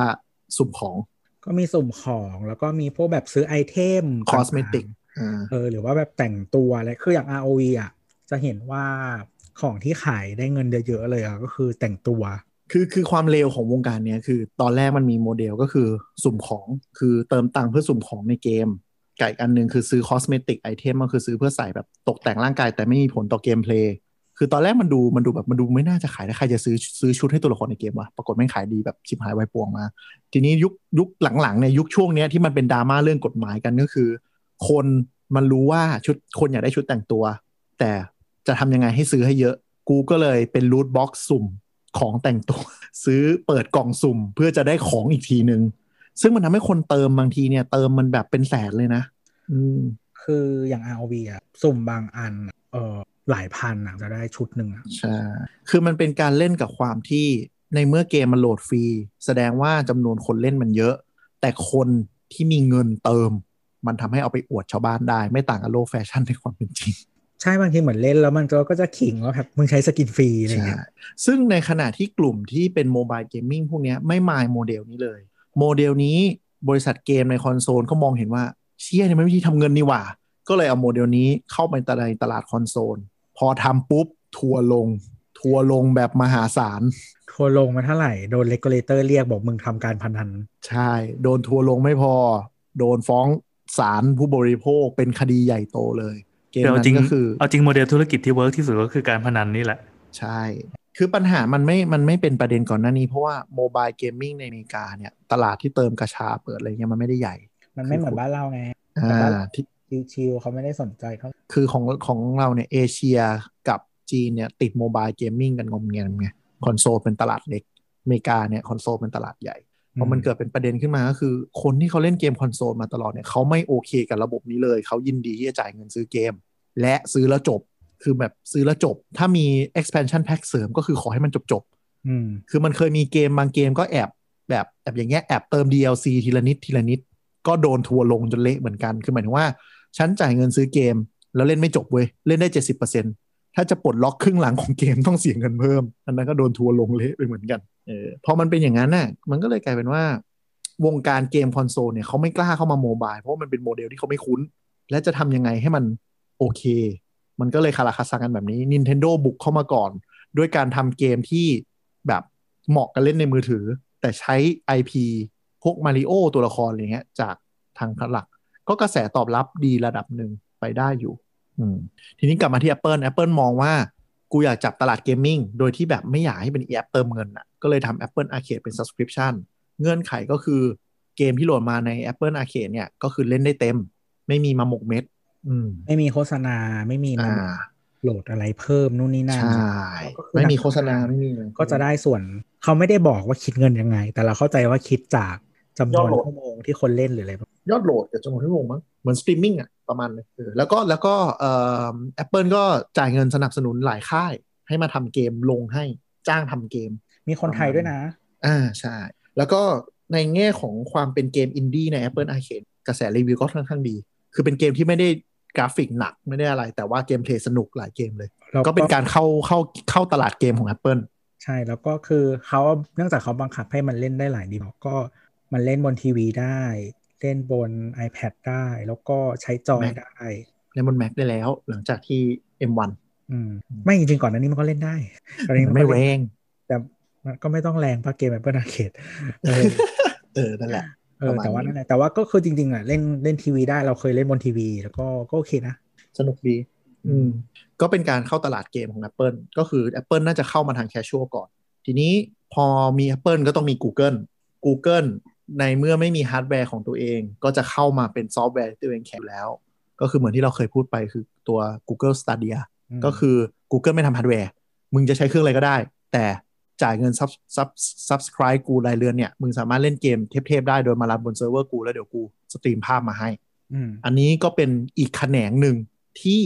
สุ่มของ ก็มีสุ่มของแล้วก็มีพวกแบบซื้อ item cosmeticต่างๆเออหรือว่าแบบแต่งตัวอะไรคืออย่าง ROV อะจะเห็นว่าของที่ขายได้เงินเยอะๆเลยอะก็คือแต่งตัวคือคือความเลวของวงการเนี้ยคือตอนแรกมันมีโมเดลก็คือสุ่มของคือเติมตังค์เพื่อสุ่มของในเกม ไก่อันหนึ่งคือซื้อ cosmetic item ก็คือซื้อเพื่อใส่แบบตกแต่งร่างกายแต่ไม่มีผลต่อ gameplay คือตอนแรกมันดูมันดูแบบมันดูไม่น่าจะขายได้ใครจะซื้อซื้อชุดให้ตัวละครในเกมวะปรากฏไม่ขายดีแบบชิบหายไวปวงมา ทีนี้ยุคยุคหลังๆเนี่ยยุคช่วงเนี้ยที่มันเป็นดราม่าเรื่องกฎหมายกันก็คือ คนมันรู้ว่าชุดคนอยากได้ชุดแต่งตัว แต่จะทำยังไงให้ซื้อให้เยอะ กูก็เลยเป็นรูทบ็อกซ์สุ่มของแต่งตัว ซื้อเปิดกล่องสุ่มเพื่อจะได้ของอีกทีหนึ่ง ซึ่งมันทำให้คนเติมบางทีเนี่ย เติมมันแบบเป็นแสนเลยนะ อืม คืออย่าง ROV อะสุ่มบางอันอะเออหลายพันอะจะได้ชุดหนึ่งอะใช่ คือมันเป็นการเล่นกับความที่ในเมื่อเกมมันโหลดฟรี แสดงว่าจำนวนคนเล่นมันเยอะ แต่คนที่มีเงินเติม มันทำให้เอาไปอวดชาวบ้านได้ ไม่ต่างกับโลกแฟชั่นในความเป็นจริง ใช่บางทีเหมือนเล่นแล้วมันก็ก็จะขิงว่าแบบมึงใช้ skin ฟรีอะไรใช่เงี้ยซึ่งในขณะที่กลุ่มที่เป็น mobile gaming พวกเนี้ยไม่มายโมเดลนี้เลย โมเดลนี้บริษัทเกมในคอนโซลก็มองเห็นว่าเชี่ยเนี่ยมันวิธีทำเงินนี่หว่า ก็เลยเอาโมเดลนี้เข้าไปในตลาดคอนโซล พอทำปุ๊บ ทัวร์ลง ทัวร์ลงแบบมหาศาล ทัวร์ลงมาเท่าไหร่ โดน regulator เรียกบอกมึงทำการพนัน ใช่ โดนทัวร์ลงไม่พอ โดนฟ้องศาลผู้บริโภคเป็นคดีใหญ่โตเลย เกมเดี๋ยวนั้จริงนก็คือ เอาจริงโมเดลธุรกิจที่เ work ที่สุดก็คือการพนันนี่แหละ ใช่ คือปัญหามันไม่ มันไม่เป็นประเด็นก่อนหน้านี้ เพราะว่า mobile gaming ในอเมริกาเนี่ยตลาดที่เติมกาชาเปิดอะไรเงี้ยมันไม่ได้ใหญ่ มันไม่เหมือนบ้านเราไงอ่แต่บ้านเราที่ชิวๆเขาไม่ได้สนใจเท่าคือของของเราเนี่ยเอเชียกับจีนเนี่ยติด mobile gaming กันงอมเงียมไงคอนโซลเป็นตลาดเล็กอเมริกาเนี่ยคอนโซลเป็นตลาดใหญ่พอมันเกิดเป็นประเด็นขึ้นมาก็คือ คนที่เขาเล่นเกมคอนโซลมาตลอดเนี่ยเขาไม่โอเคกับระบบนี้เลย เขายินดีที่จะจ่ายเงินซื้อเกม และซื้อแล้วจบ คือแบบซื้อแล้วจบ ถ้ามี expansion pack เสริมก็คือขอให้มันจบจบๆอืมคือมันเคยมีเกมบางเกมก็แอบแบบแอบอย่างเงี้ยแอบเติม DLC ทีละนิดทีละนิด ก็โดนทัวร์ลงจนเละเหมือนกัน คือหมายถึงว่า ฉันจ่ายเงินซื้อเกม แล้วเล่นไม่จบเว้ย เล่นได้เจ็ดสิบเปอร์เซ็นต์ถ้าจะปลดล็อกครึ่งหลังของเกมต้องเสียเงินเพิ่ม อันนั้นก็โดนทัวร์ลงเละไปเหมือนกัน เออ พอมันเป็นอย่างนั้นน่ะ มันก็เลยกลายเป็นว่า วงการเกมคอนโซลเนี่ยเขาไม่กล้าเข้ามา mobile เพราะว่ามันเป็นโมเดลที่เขาไม่คุ้น และจะทำยังไงให้มันโอเค มันก็เลยคาราคาซังกันแบบนี้ Nintendo บุกเข้ามาก่อน ด้วยการทำเกมที่แบบเหมาะกับเล่นในมือถือ แต่ใช้ IP พวกมาริโอตัวละครอะไรเงี้ย จากทางหลัก ก็กระแสตอบรับดีระดับหนึ่งไปได้อยู่ทีนี้กลับมาที่ Apple Apple มองว่า กูอยากจับตลาด gaming โดยที่แบบไม่อยากให้เป็นแอปเติมเงินอะก็เลยทำ Apple Arcade เป็น subscription เงื่อนไขก็คือเกมที่โหลดมาใน Apple Arcade เนี่ย ก็คือเล่นได้เต็ม ไม่มีมาหมกเม็ด ไม่มีโฆษณาไม่มีอ่ามาโหลดอะไรเพิ่มนู่นนี่นั่นใช่ก็คือไม่มีโฆษณาไม่มีเลยก็จะได้ส่วนเขาไม่ได้บอกว่าคิดเงินยังไง แต่เราเข้าใจว่าคิดจากจำนวนยอดโหลดชั่วโมงที่คนเล่นหรืออะไรแบบยอดโหลดกับจำนวนชั่วโมงมั้งเหมือนสตรีมมิ่งอะประมาณนึงเออแล้วก็แล้วก็เอ่อ Apple ก็จ่ายเงินสนับสนุนหลายค่าย ให้มาทำเกมลงให้จ้างทำเกม มีคนไทยด้วยนะ อ่าใช่ แล้วก็ในแง่ของความเป็นเกมอินดี้ใน Apple Arcade กระแสรีวิวก็ค่อนข้างดี คือเป็นเกมที่ไม่ได้ กราฟิกหนักไม่ได้อะไร แต่ว่า gameplay สนุกหลายเกมเลยแล้วก็ก็เป็นการเข้าเข้าเข้าตลาดเกมของ Apple ใช่แล้วก็คือเขาเนื่องจากเขาบังคับให้มันเล่นได้หลายดีก็มันเล่นบนทีวีได้ เล่นบน iPad ได้ แล้วก็ใช้จอย Mac ได้เล่นบน Mac ได้แล้วหลังจากที่ M1 อืมไม่จริงๆก่อนหน้านี้มันก็เล่นได้ตอนนี้มันนไม่ก็แรเล่นงแต่มันก็ไม่ต้องแรงเพราะเกม Apple Arcade เออเออนั่นแหละ เออประมาณนี้แต่ว่านั่นแหละแต่ว่าก็คือจริงๆอะเล่นเล่นทีวีได้เราเคยเล่นบนทีวี แล้วก็ก็โอเคนะ สนุกดี อืม ก็เป็นการเข้าตลาดเกมของ Apple ก็คือ Apple น่าจะเข้ามาทาง casual ก่อน ทีนี้พอมี Apple ก็ต้องมี Google Google ในเมื่อไม่มีฮาร์ดแวร์ของตัวเอง ก็จะเข้ามาเป็นซอฟต์แวร์ที่ตัวเองแข็งแล้ว ก็คือเหมือนที่เราเคยพูดไปคือตัว Google Stadia อืมก็คือ Google ไม่ทำฮาร์ดแวร์ มึงจะใช้เครื่องอะไรก็ได้ แต่ จ่ายเงินซับซับ subscribe กูรายเดือนเนี่ย มึงสามารถเล่นเกมเทพๆได้โดยมารันบนเซิร์ฟเวอร์กูแล้วเดี๋ยวกู stream ภาพมาให้อืมอันนี้ก็เป็นอีกแขนงหนึ่งที่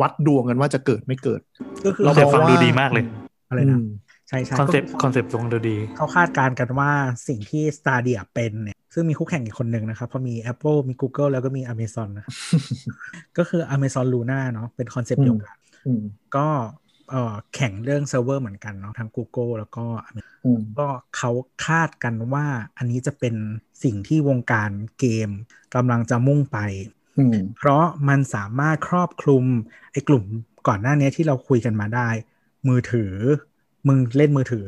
วัดดวงกันว่าจะเกิดไม่เกิด ก็คือคอนเซ็ปต์เราฟังว่าดูดีมากเลยอะไรนะอืมใช่ใช่คอนเซ็ปต์ก็คอนเซ็ปต์ฟังดูดี เขาคาดการณ์กันว่าสิ่งที่ Stadia เป็นเนี่ย ซึ่งมีคู่แข่งอีกคนหนึ่งนะครับ เพราะมี Apple มี Google แล้วก็มี Amazon นะครับก็คือ Amazon Luna เนาะเป็นคอนเซ็ปต์เดียวกันอืมก็เอ่อ แข่งเรื่องเซิร์ฟเวอร์เหมือนกันเนาะทั้ง Google แล้วก็ Amazon อืมก็เขาคาดกันว่าอันนี้จะเป็นสิ่งที่วงการเกมกำลังจะมุ่งไปอืมเพราะมันสามารถครอบคลุมไอ้กลุ่มก่อนหน้านี้ที่เราคุยกันมาได้ มือถือ มึงเล่นมือถือ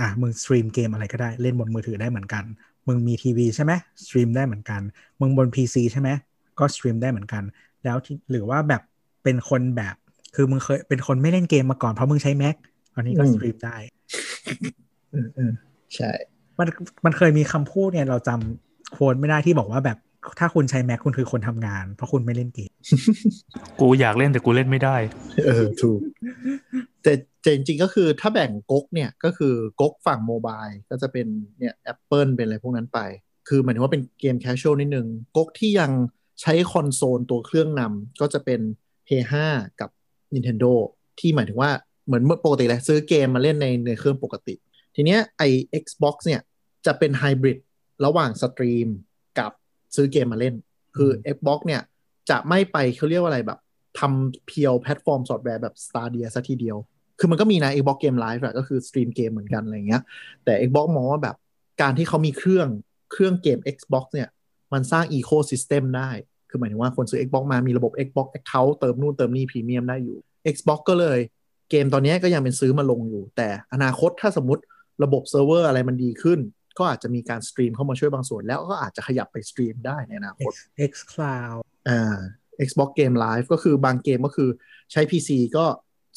อะมึง stream เกมอะไรก็ได้เล่นบนมือถือได้เหมือนกัน มึงมีทีวีใช่ไหมstream ได้เหมือนกัน มึงบน PC ใช่ไหมก็ stream ได้เหมือนกัน แล้วที่หรือว่าแบบเป็นคนแบบ คือมึงเคยเป็นคนไม่เล่นเกมมาก่อนเพราะมึงใช้ Mac อันนี้ก็อืม stream ได้อืมอืมใช่ มันมันเคยมีคำพูดเนี่ยเราจำ quote ไม่ได้ที่บอกว่าแบบถ้าคุณใช้ Mac คุณคือคนทำงาน เพราะคุณไม่เล่นเกม กูอยากเล่นแต่กูเล่นไม่ได้ เออ ถูกแต่แต่จริงๆก็คือถ้าแบ่งก๊กเนี่ยก็คือก๊กฝั่ง mobile ก็จะเป็นเนี่ย Apple เป็นอะไรพวกนั้นไป คือหมายถึงว่าเป็นเกมแคชช a l นิดนึงก๊กที่ยังใช้คอนโซลตัวเครื่องนำก็จะเป็น P5 กับ Nintendo ที่หมายถึงว่าเหมือนเมื่อปกติเลยซื้อเกมมาเล่นในในเครื่องปกติ ทีเนี้ยไอ Xbox เนี่ย จะเป็นไฮบริดระหว่าง stream กับซื้อเกมมาเล่น คือ Xbox เนี่ย จะไม่ไปเขาเรียกว่าอะไรแบบทำ pure แพลตฟอร์มซอฟต์แวร์แบบ Stadia ซะทีเดียว คือมันก็มีนะ Xbox Game Live อะก็คือ stream เกมเหมือนกันอะไรเงี้ย แต่ Xbox มองว่าแบบการที่เขามีเครื่องเครื่องเกม Xbox เนี่ย มันสร้าง Ecosystem ได้ คือหมายถึงว่าคนซื้อ Xbox มามีระบบ Xbox Account เติมนู่นเติมนี่พรีเมียมได้อยู่ Xbox ก็เลยเกมตอนนี้ก็ยังเป็นซื้อมาลงอยู่ แต่อนาคตถ้าสมมติระบบเซิร์ฟเวอร์อะไรมันดีขึ้น ก็อาจจะมีการ stream เข้ามาช่วยบางส่วน แล้วก็อาจจะขยับไป stream ได้ในอนาคต X X Cloud อ่า Xbox Game Live ก็คือบางเกมก็คือใช้ PC ก็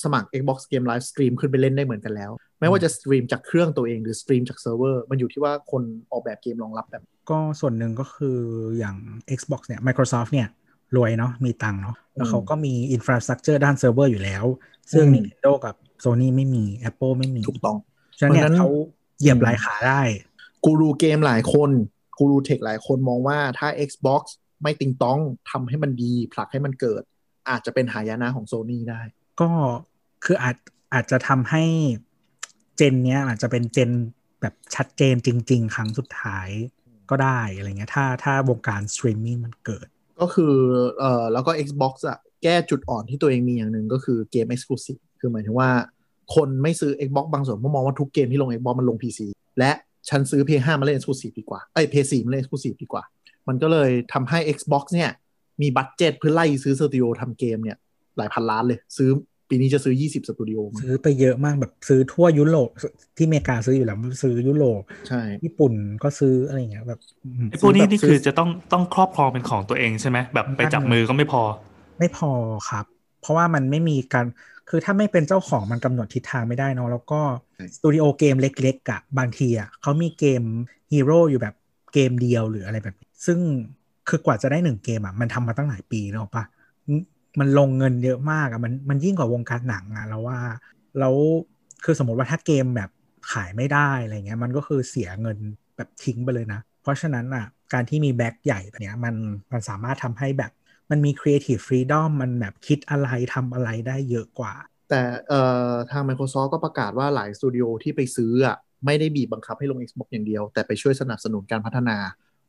สมัคร Xbox Game Live stream ขึ้นไปเล่นได้เหมือนกันแล้ว ไม่ว่าจะ stream จากเครื่องตัวเองหรือ stream จากเซิร์ฟเวอร์มันอยู่ที่ว่าคนออกแบบเกมรองรับแบบ ก็ส่วนหนึ่งก็คืออย่าง Xbox เนี่ย Microsoft เนี่ยรวยเนาะมีตังค์เนาะแล้วเขาก็มี infrastructure ด้านเซิร์ฟเวอร์อยู่แล้ว ซึ่งอืม Nintendo กับ Sony ไม่มี Apple ไม่มีถูกต้องฉะนั้นเนี่ยเพราะฉะนั้นเขาเหยียบหลายขาได้ กูรูเกมหลายคนกูรู tech หลายคนมองว่าถ้า Xbox ไม่ติงต๊องทำให้มันดี ผลักให้มันเกิด อาจจะเป็นหายนะของ Sony ได้ ก็คืออาจอาจจะทำให้ gen เนี้ยอาจจะเป็น gen แบบชัดเจนจริง ๆ ครั้งสุดท้ายก็ได้อะไรเงี้ยถ้าถ้าวงการสตรีมมิ่งมันเกิด ก็คือเอ่อแล้วก็ Xbox อะแก้จุดอ่อนที่ตัวเองมีอย่างหนึ่งก็คือเกม Exclusive คือหมายถึงว่า คนไม่ซื้อ Xbox บางส่วนเพราะมองว่าทุกเกมที่ลง Xbox มันลง PC และฉันซื้อ PS5 มาเล่น Exclusive ดีกว่าเอ้ย PS4 มาเล่น Exclusive ดีกว่า มันก็เลยทำให้ Xbox เนี่ยมีบัตเจ็ตเพื่อไล่ซื้อสตูดิโอทำเกมเนี่ยหลายพันล้านเลย ซื้อ ปีนี้จะซื้อ 20สตูดิโอมาซื้อไปเยอะมากแบบซื้อทั่วยุโรปที่อเมริกาซื้ออยู่แล้วซื้อยุโรปใช่ญี่ปุ่นก็ซื้ออะไรอย่างเงี้ยแบบอืมไอ้พวกนี้ซื้นี่แบบคือซื้จะต้องต้องครอบครองเป็นของตัวเองใช่ไหมแบบไปจับมือก็ไม่พอ ไม่พอครับ เพราะว่ามันไม่มีการคือถ้าไม่เป็นเจ้าของมันกำหนดทิศทางไม่ได้เนอะแล้วก็สตูดิโอเกมเล็กๆอะบางทีอะเขามีเกมฮีโร่อยู่แบบเกมเดียวหรืออะไรแบบนี้ซึ่งคือกว่าจะได้หนึ่งเกมอะมันทำมาตั้งหลายปีเนกอะปะอื มันลงเงินเยอะมากอะมันมันยิ่งกว่าวงการหนังอะแล้วว่าแล้วคือสมมติว่าถ้าเกมแบบขายไม่ได้อะไรเงี้ยมันก็คือเสียเงินแบบทิ้งไปเลยนะ เพราะฉะนั้นอะการที่มี back ใหญ่แบบเนี้ยมันมันสามารถทำให้แบบมันมี Creative Freedom มันแบบคิดอะไรทำอะไรได้เยอะกว่า แต่เอ่อทาง Microsoft ก็ประกาศว่าหลายสตูดิโอที่ไปซื้ออะไม่ได้บีบบังคับให้ลง Xbox อย่างเดียว แต่ไปช่วยสนับสนุนการพัฒนา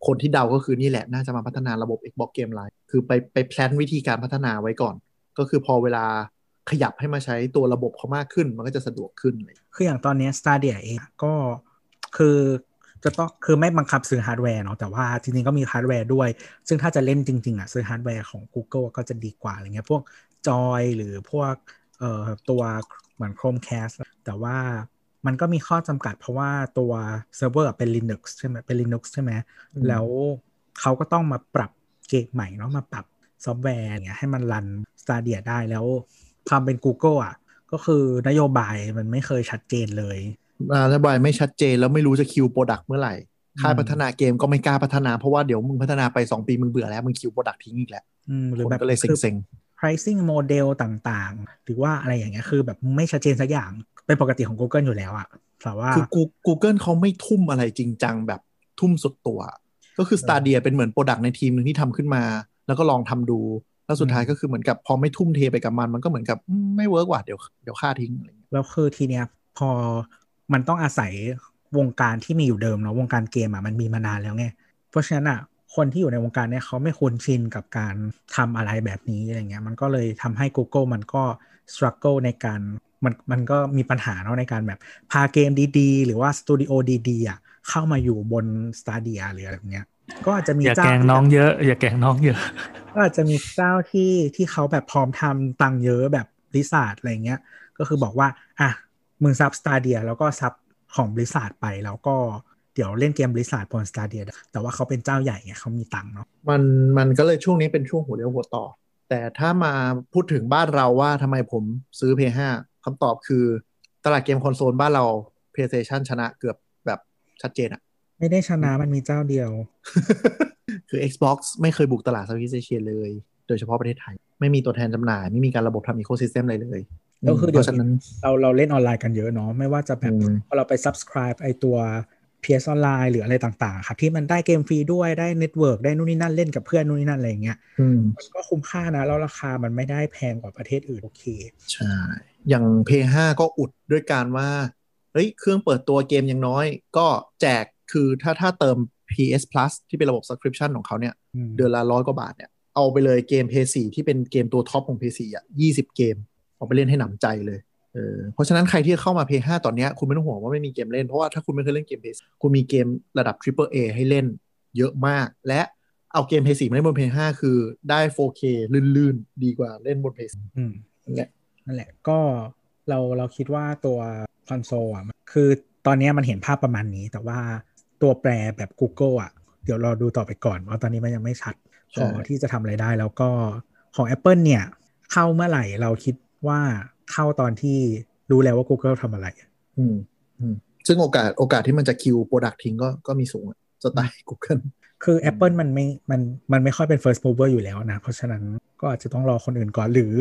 คนที่เดาก็คือนี่แหละ น่าจะมาพัฒนาระบบ Xbox Game Live คือไปไป plan วิธีการพัฒนาไว้ก่อน ก็คือพอเวลาขยับให้มาใช้ตัวระบบเขามากขึ้น มันก็จะสะดวกขึ้นเลยคืออย่างตอนนี้ Stadia เองก็คือจะต้องคือไม่บังคับซื้อฮาร์ดแวร์เนาะแต่ว่าจริงๆก็มีฮาร์ดแวร์ด้วย ซึ่งถ้าจะเล่นจริง ๆอะซื้อฮาร์ดแวร์ของ Google ก็จะดีกว่าอะไรเงี้ยพวกจอยหรือพวกเอ่อตัวเหมือน Chromecast แต่ว่า มันก็มีข้อจำกัดเพราะว่าตัวเซิร์ฟเวอร์เป็น Linux ใช่ไหมเป็น Linux ใช่ไหมอืมแล้วเขาก็ต้องมาปรับเกมใหม่เนาะมาปรับซอฟต์แวร์อย่างเงี้ยให้มัน run Stadia ได้แล้วความเป็น Google อะ ก็คือนโยบายมันไม่เคยชัดเจนเลยนโยบายไม่ชัดเจนแล้วไม่รู้จะ kill product เมื่อไหร่ค่ายพัฒนาเกมก็ไม่กล้าพัฒนาเพราะว่าเดี๋ยวมึงพัฒนาไป 2 ปีมึงเบื่อแล้ว มึง kill productกต์ทิ้งอีกแล้วอืมหรือคนแบบก็เลยคือเซ็ง pricing model ต่างๆ หรือว่าอะไรอย่างเงี้ยคือแบบไม่ชัดเจนสักอย่าง เป็นปกติของ Google อยู่แล้วอะแต่ว่าๆคือ Goo- Google เขาไม่ทุ่มอะไรจริงจังแบบทุ่มสุดตัว ก็คือ Stadia เป็นเหมือน product ในทีมหนึ่งที่ทำขึ้นมา แล้วก็ลองทำดู แล้วสุดท้ายก็คือเหมือนกับพอไม่ทุ่มเทไปกับมัน มันก็เหมือนกับอืมไม่ work ว่ะเดี๋ยวเดี๋ยวฆ่าทิ้งอะไรอย่างเงี้ยแล้วคือทีเนี้ยพอมันต้องอาศัยวงการที่มีอยู่เดิมเนาะวงการเกมอะมันมีมานานแล้วไงเพราะฉะนั้นอะคนที่อยู่ในวงการเนี้ยเขาไม่คุ้นชินกับการทำอะไรแบบนี้อะไรเงี้ยมันก็เลยทำให้ Google มันก็ struggle ในการ มันมันก็มีปัญหาเนาะในการแบบพาเกมดีๆ หรือว่าสตูดิโอดีๆอะเข้ามาอยู่บน Stadia หรืออะไรแบบเนี้ยก็อาจจะมีอย่าเจ้าแกล้งน้องเยอะ อย่าแกล้งน้องเยอะ ก็อาจจะมีเจ้าที่ที่เขาแบบพร้อมทำตังค์เยอะแบบบริษัทอะไรเงี้ย ก็คือบอกว่า อะ มึงซับ Stadia แล้วก็ซับของบริษัทไปแล้วก็เดี๋ยวเล่นเกมบริษัทบน Stadia แต่ว่าเขาเป็นเจ้าใหญ่ไงเขามีตังค์เนาะมันมันก็เลยช่วงนี้เป็นช่วงหัวเรียวหัวต่อ แต่ถ้ามาพูดถึงบ้านเราว่าทำไมผมซื้อ PS5 คำตอบคือตลาดเกมคอนโซลบ้านเรา PlayStation ชนะเกือบแบบชัดเจนอะไม่ได้ชนะมันมีเจ้าเดียว คือ Xbox ไม่เคยบุกตลาด Southeast Asia เลย โดยเฉพาะประเทศไทย ไม่มีตัวแทนจำหน่าย ไม่มีการระบบทำอีโค y ิสเต็มอะไรเลยแล้วคือเดี๋ยวราะฉะนั้นเราเราเล่นออนไลน์กันเยอะเนาะไม่ว่าจะแบบอืมพอเราไป subscribe ไอตัว PS ออนไลน์หรืออะไรต่างๆครับที่มันได้เกมฟรีด้วยได้ network ได้นู่นนี่นั่นเล่นกับเพื่อนนู่นนี่นั่นอะไรอย่างเงี้ยอืมมันก็คุ้มค่านะ แล้วราคามันไม่ได้แพงกว่าประเทศอื่นโอเค ใช่ อย่าง PS5 ก็อุดด้วยการว่าเฮ้ยเครื่องเปิดตัวเกมยังน้อย ก็แจกคือถ้าถ้าเติม PS Plus ที่เป็นระบบ subscription ของเขาเนี่ยอืมเดือนละร้อยกว่าบาทเนี่ยเอาไปเลยเกม PS4 ที่เป็นเกมตัวท็อปของ PS4 อะ20 เกมเอาไปเล่นให้หนำใจเลย เออเพราะฉะนั้นใครที่เข้ามา PS5 ตอนเนี้ยคุณไม่ต้องห่วงว่าไม่มีเกมเล่น เพราะว่าถ้าคุณไม่เคยเล่นเกม PS คุณมีเกมระดับ Triple A ให้เล่นเยอะมาก และเอาเกม PS4 มาเล่นบน PS5 คือได้ 4K ลื่นๆ ดีกว่าเล่นบน PS อืมนั่นแหละนั่นแหละก็เราเราคิดว่าตัวคอนโซลอะมันคือตอนนี้มันเห็นภาพประมาณนี้ แต่ว่าตัวแปรแบบ Google อะ เดี๋ยวรอดูต่อไปก่อนเพราะตอนนี้มันยังไม่ชัดพใช่อที่จะทำอะไรได้แล้วก็ของ Apple เนี่ย เข้าเมื่อไหร่เราคิดว่า เข้าตอนที่รู้แล้วว่า Google ทำอะไร อืมอืมซึ่งโอกาสโอกาสที่มันจะคิวโปรดักทิ้งก็ก็มีสูงอะสไตล์ Google คือ Apple มันไม่มันมันไม่ค่อยเป็น first mover อยู่แล้วนะ เพราะฉะนั้นก็อาจจะต้องรอคนอื่นก่อนหรือ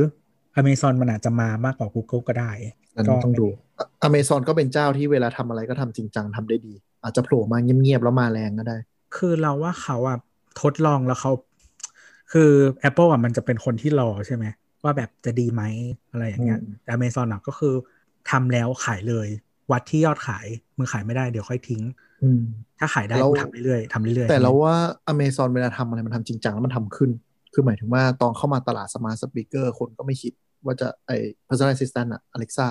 Amazon มันอาจจะมามากกว่า Google ก็ได้อันนี้ต้องดูอเมซอนก็เป็นเจ้าที่เวลาทำอะไรก็ทำจริงจังทำได้ดี อาจจะโผล่มาเงียบๆแล้วมาแรงก็ได้ คือเราว่าเขาอะทดลองแล้วเขาคือ Apple อะมันจะเป็นคนที่รอใช่ไหม ว่าแบบจะดีไหมอะไรอย่างเงี้ยอืมแต่ Amazon อะก็คือทำแล้วขายเลย วัดที่ยอดขายมึงขายไม่ได้เดี๋ยวค่อยทิ้งอืมถ้าขายได้แล้วกูทำเรื่อยๆทำเรื่อยๆแต่เราว่า Amazon เวลาทำอะไรมันทำจริงจังแล้วมันทำขึ้น คือหมายถึงว่าตอนเข้ามาตลาด Smart Speaker คนก็ไม่คิดว่าจะไอ Personal Assistant อะ Alexa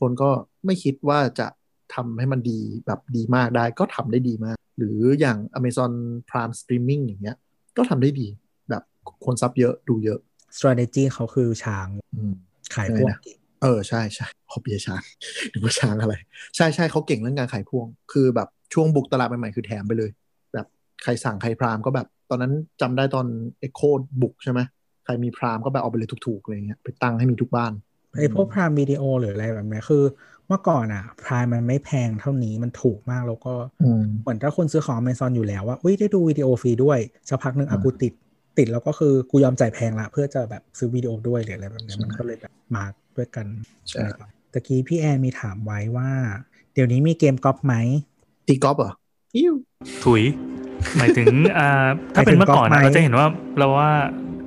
คนก็ไม่คิดว่าจะทำให้มันดีแบบดีมากได้ก็ทำได้ดีมาก หรืออย่าง Amazon Prime Streaming อย่างเงี้ย ก็ทำได้ดีแบบคนซับเยอะดูเยอะ strategy เขาคือช้างอืมขายพวกอะไรนะเออ ใช่ใช่ฮอบเบียช้างหรือว่าช้างอะไร ใช่ใช่เขาเก่งเรื่องการขายพ่วง คือแบบช่วงบุกตลาดใหม่ๆคือแถมไปเลย แบบใครสั่งใครพรามก็แบบ ตอนนั้นจำได้ตอน Echo บุกใช่ไหมใครมีพรามก็แบบเอาไปเลยถูกๆอะไรเงี้ยไปตั้งให้มีทุกบ้านไอ้พวกพรามวิดีโอหรืออะไรแบบเนี้ยคือ เมื่อก่อนอะ พรามมันไม่แพงเท่านี้มันถูกมากแล้วก็อืมเหมือนถ้าคุณซื้อของ Amazon อยู่แล้วว่าอุ้ยได้ดูวิดีโอฟรีด้วยสักพักหนึ่งอ่าอะกูติด ติดแล้วก็คือกูยอมจ่ายแพงละเพื่อจะแบบซื้อวิดีโอด้วยหรืออะไรแบบเนี้ยใช่มันก็เลยแบบมาด้วยกันใช่อะไรแบบตะกี้พี่แอนมีถามไว้ว่า เดี๋ยวนี้มีเกมก๊อปไหมตีกอล์ฟเหรออิ้วถุย หมายถึงอ่าถ้าเป็นเมื่อก่อนหมายอะถึงเราจะเห็นว่าเราว่า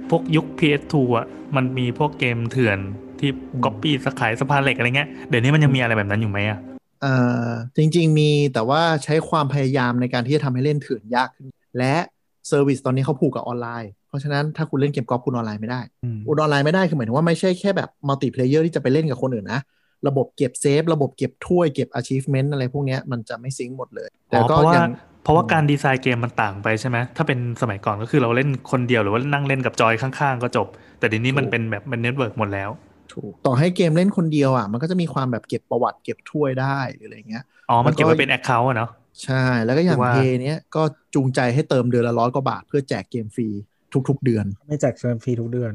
พวกยุค PS2 อะมันมีพวกเกมเถื่อนที่ก๊อปปี้ขายสะพานเหล็กอะไรเงี้ยเดี๋ยวนี้มันยังมีอะไรแบบนั้นอยู่ไหมอะเอ่อจริง ๆ มีแต่ว่าใช้ความพยายามในการที่จะทำให้เล่นเถื่อนยากขึ้น และ service ตอนนี้เขาผูกกับออนไลน์ เพราะฉะนั้นถ้าคุณเล่นเกมก๊อปคุณออนไลน์ไม่ได้อืมคุณออนไลน์ไม่ได้คือหมายถึงว่าไม่ใช่แค่แบบ multiplayer ที่จะไปเล่นกับคนอื่นนะระบบเก็บ save ระบบเก็บถ้วยเก็บ achievement อะไรพวกเนี้ยมันจะไม่ sync หมดเลย แต่อ๋อก็เพราะว่ายังเพราะว่าการดีไซน์เกมมันต่างไปใช่ไหมถ้าเป็นสมัยก่อนก็คือเราเล่นคนเดียวหรือว่านั่งเล่นกับจอยข้างๆ ก็จบ แต่เดี๋ยวนี้มันเป็นแบบเป็น network หมดแล้ว ถูก ต่อให้เกมเล่นคนเดียวอะมันก็จะมีความแบบเก็บประวัติเก็บถ้วยได้หรืออะไรเงี้ยอ๋อมันเก็บแล้วก็ไว้เป็น account อะเนาะใช่แล้วก็อย่างว่า Play เนี้ยก็จูงใจให้เติมเดือนละร้อยกว่าบาทเพื่อแจกเกมฟรี ทุก ๆ เดือน ไม่แจกเซิร์ฟฟรีทุกเดือน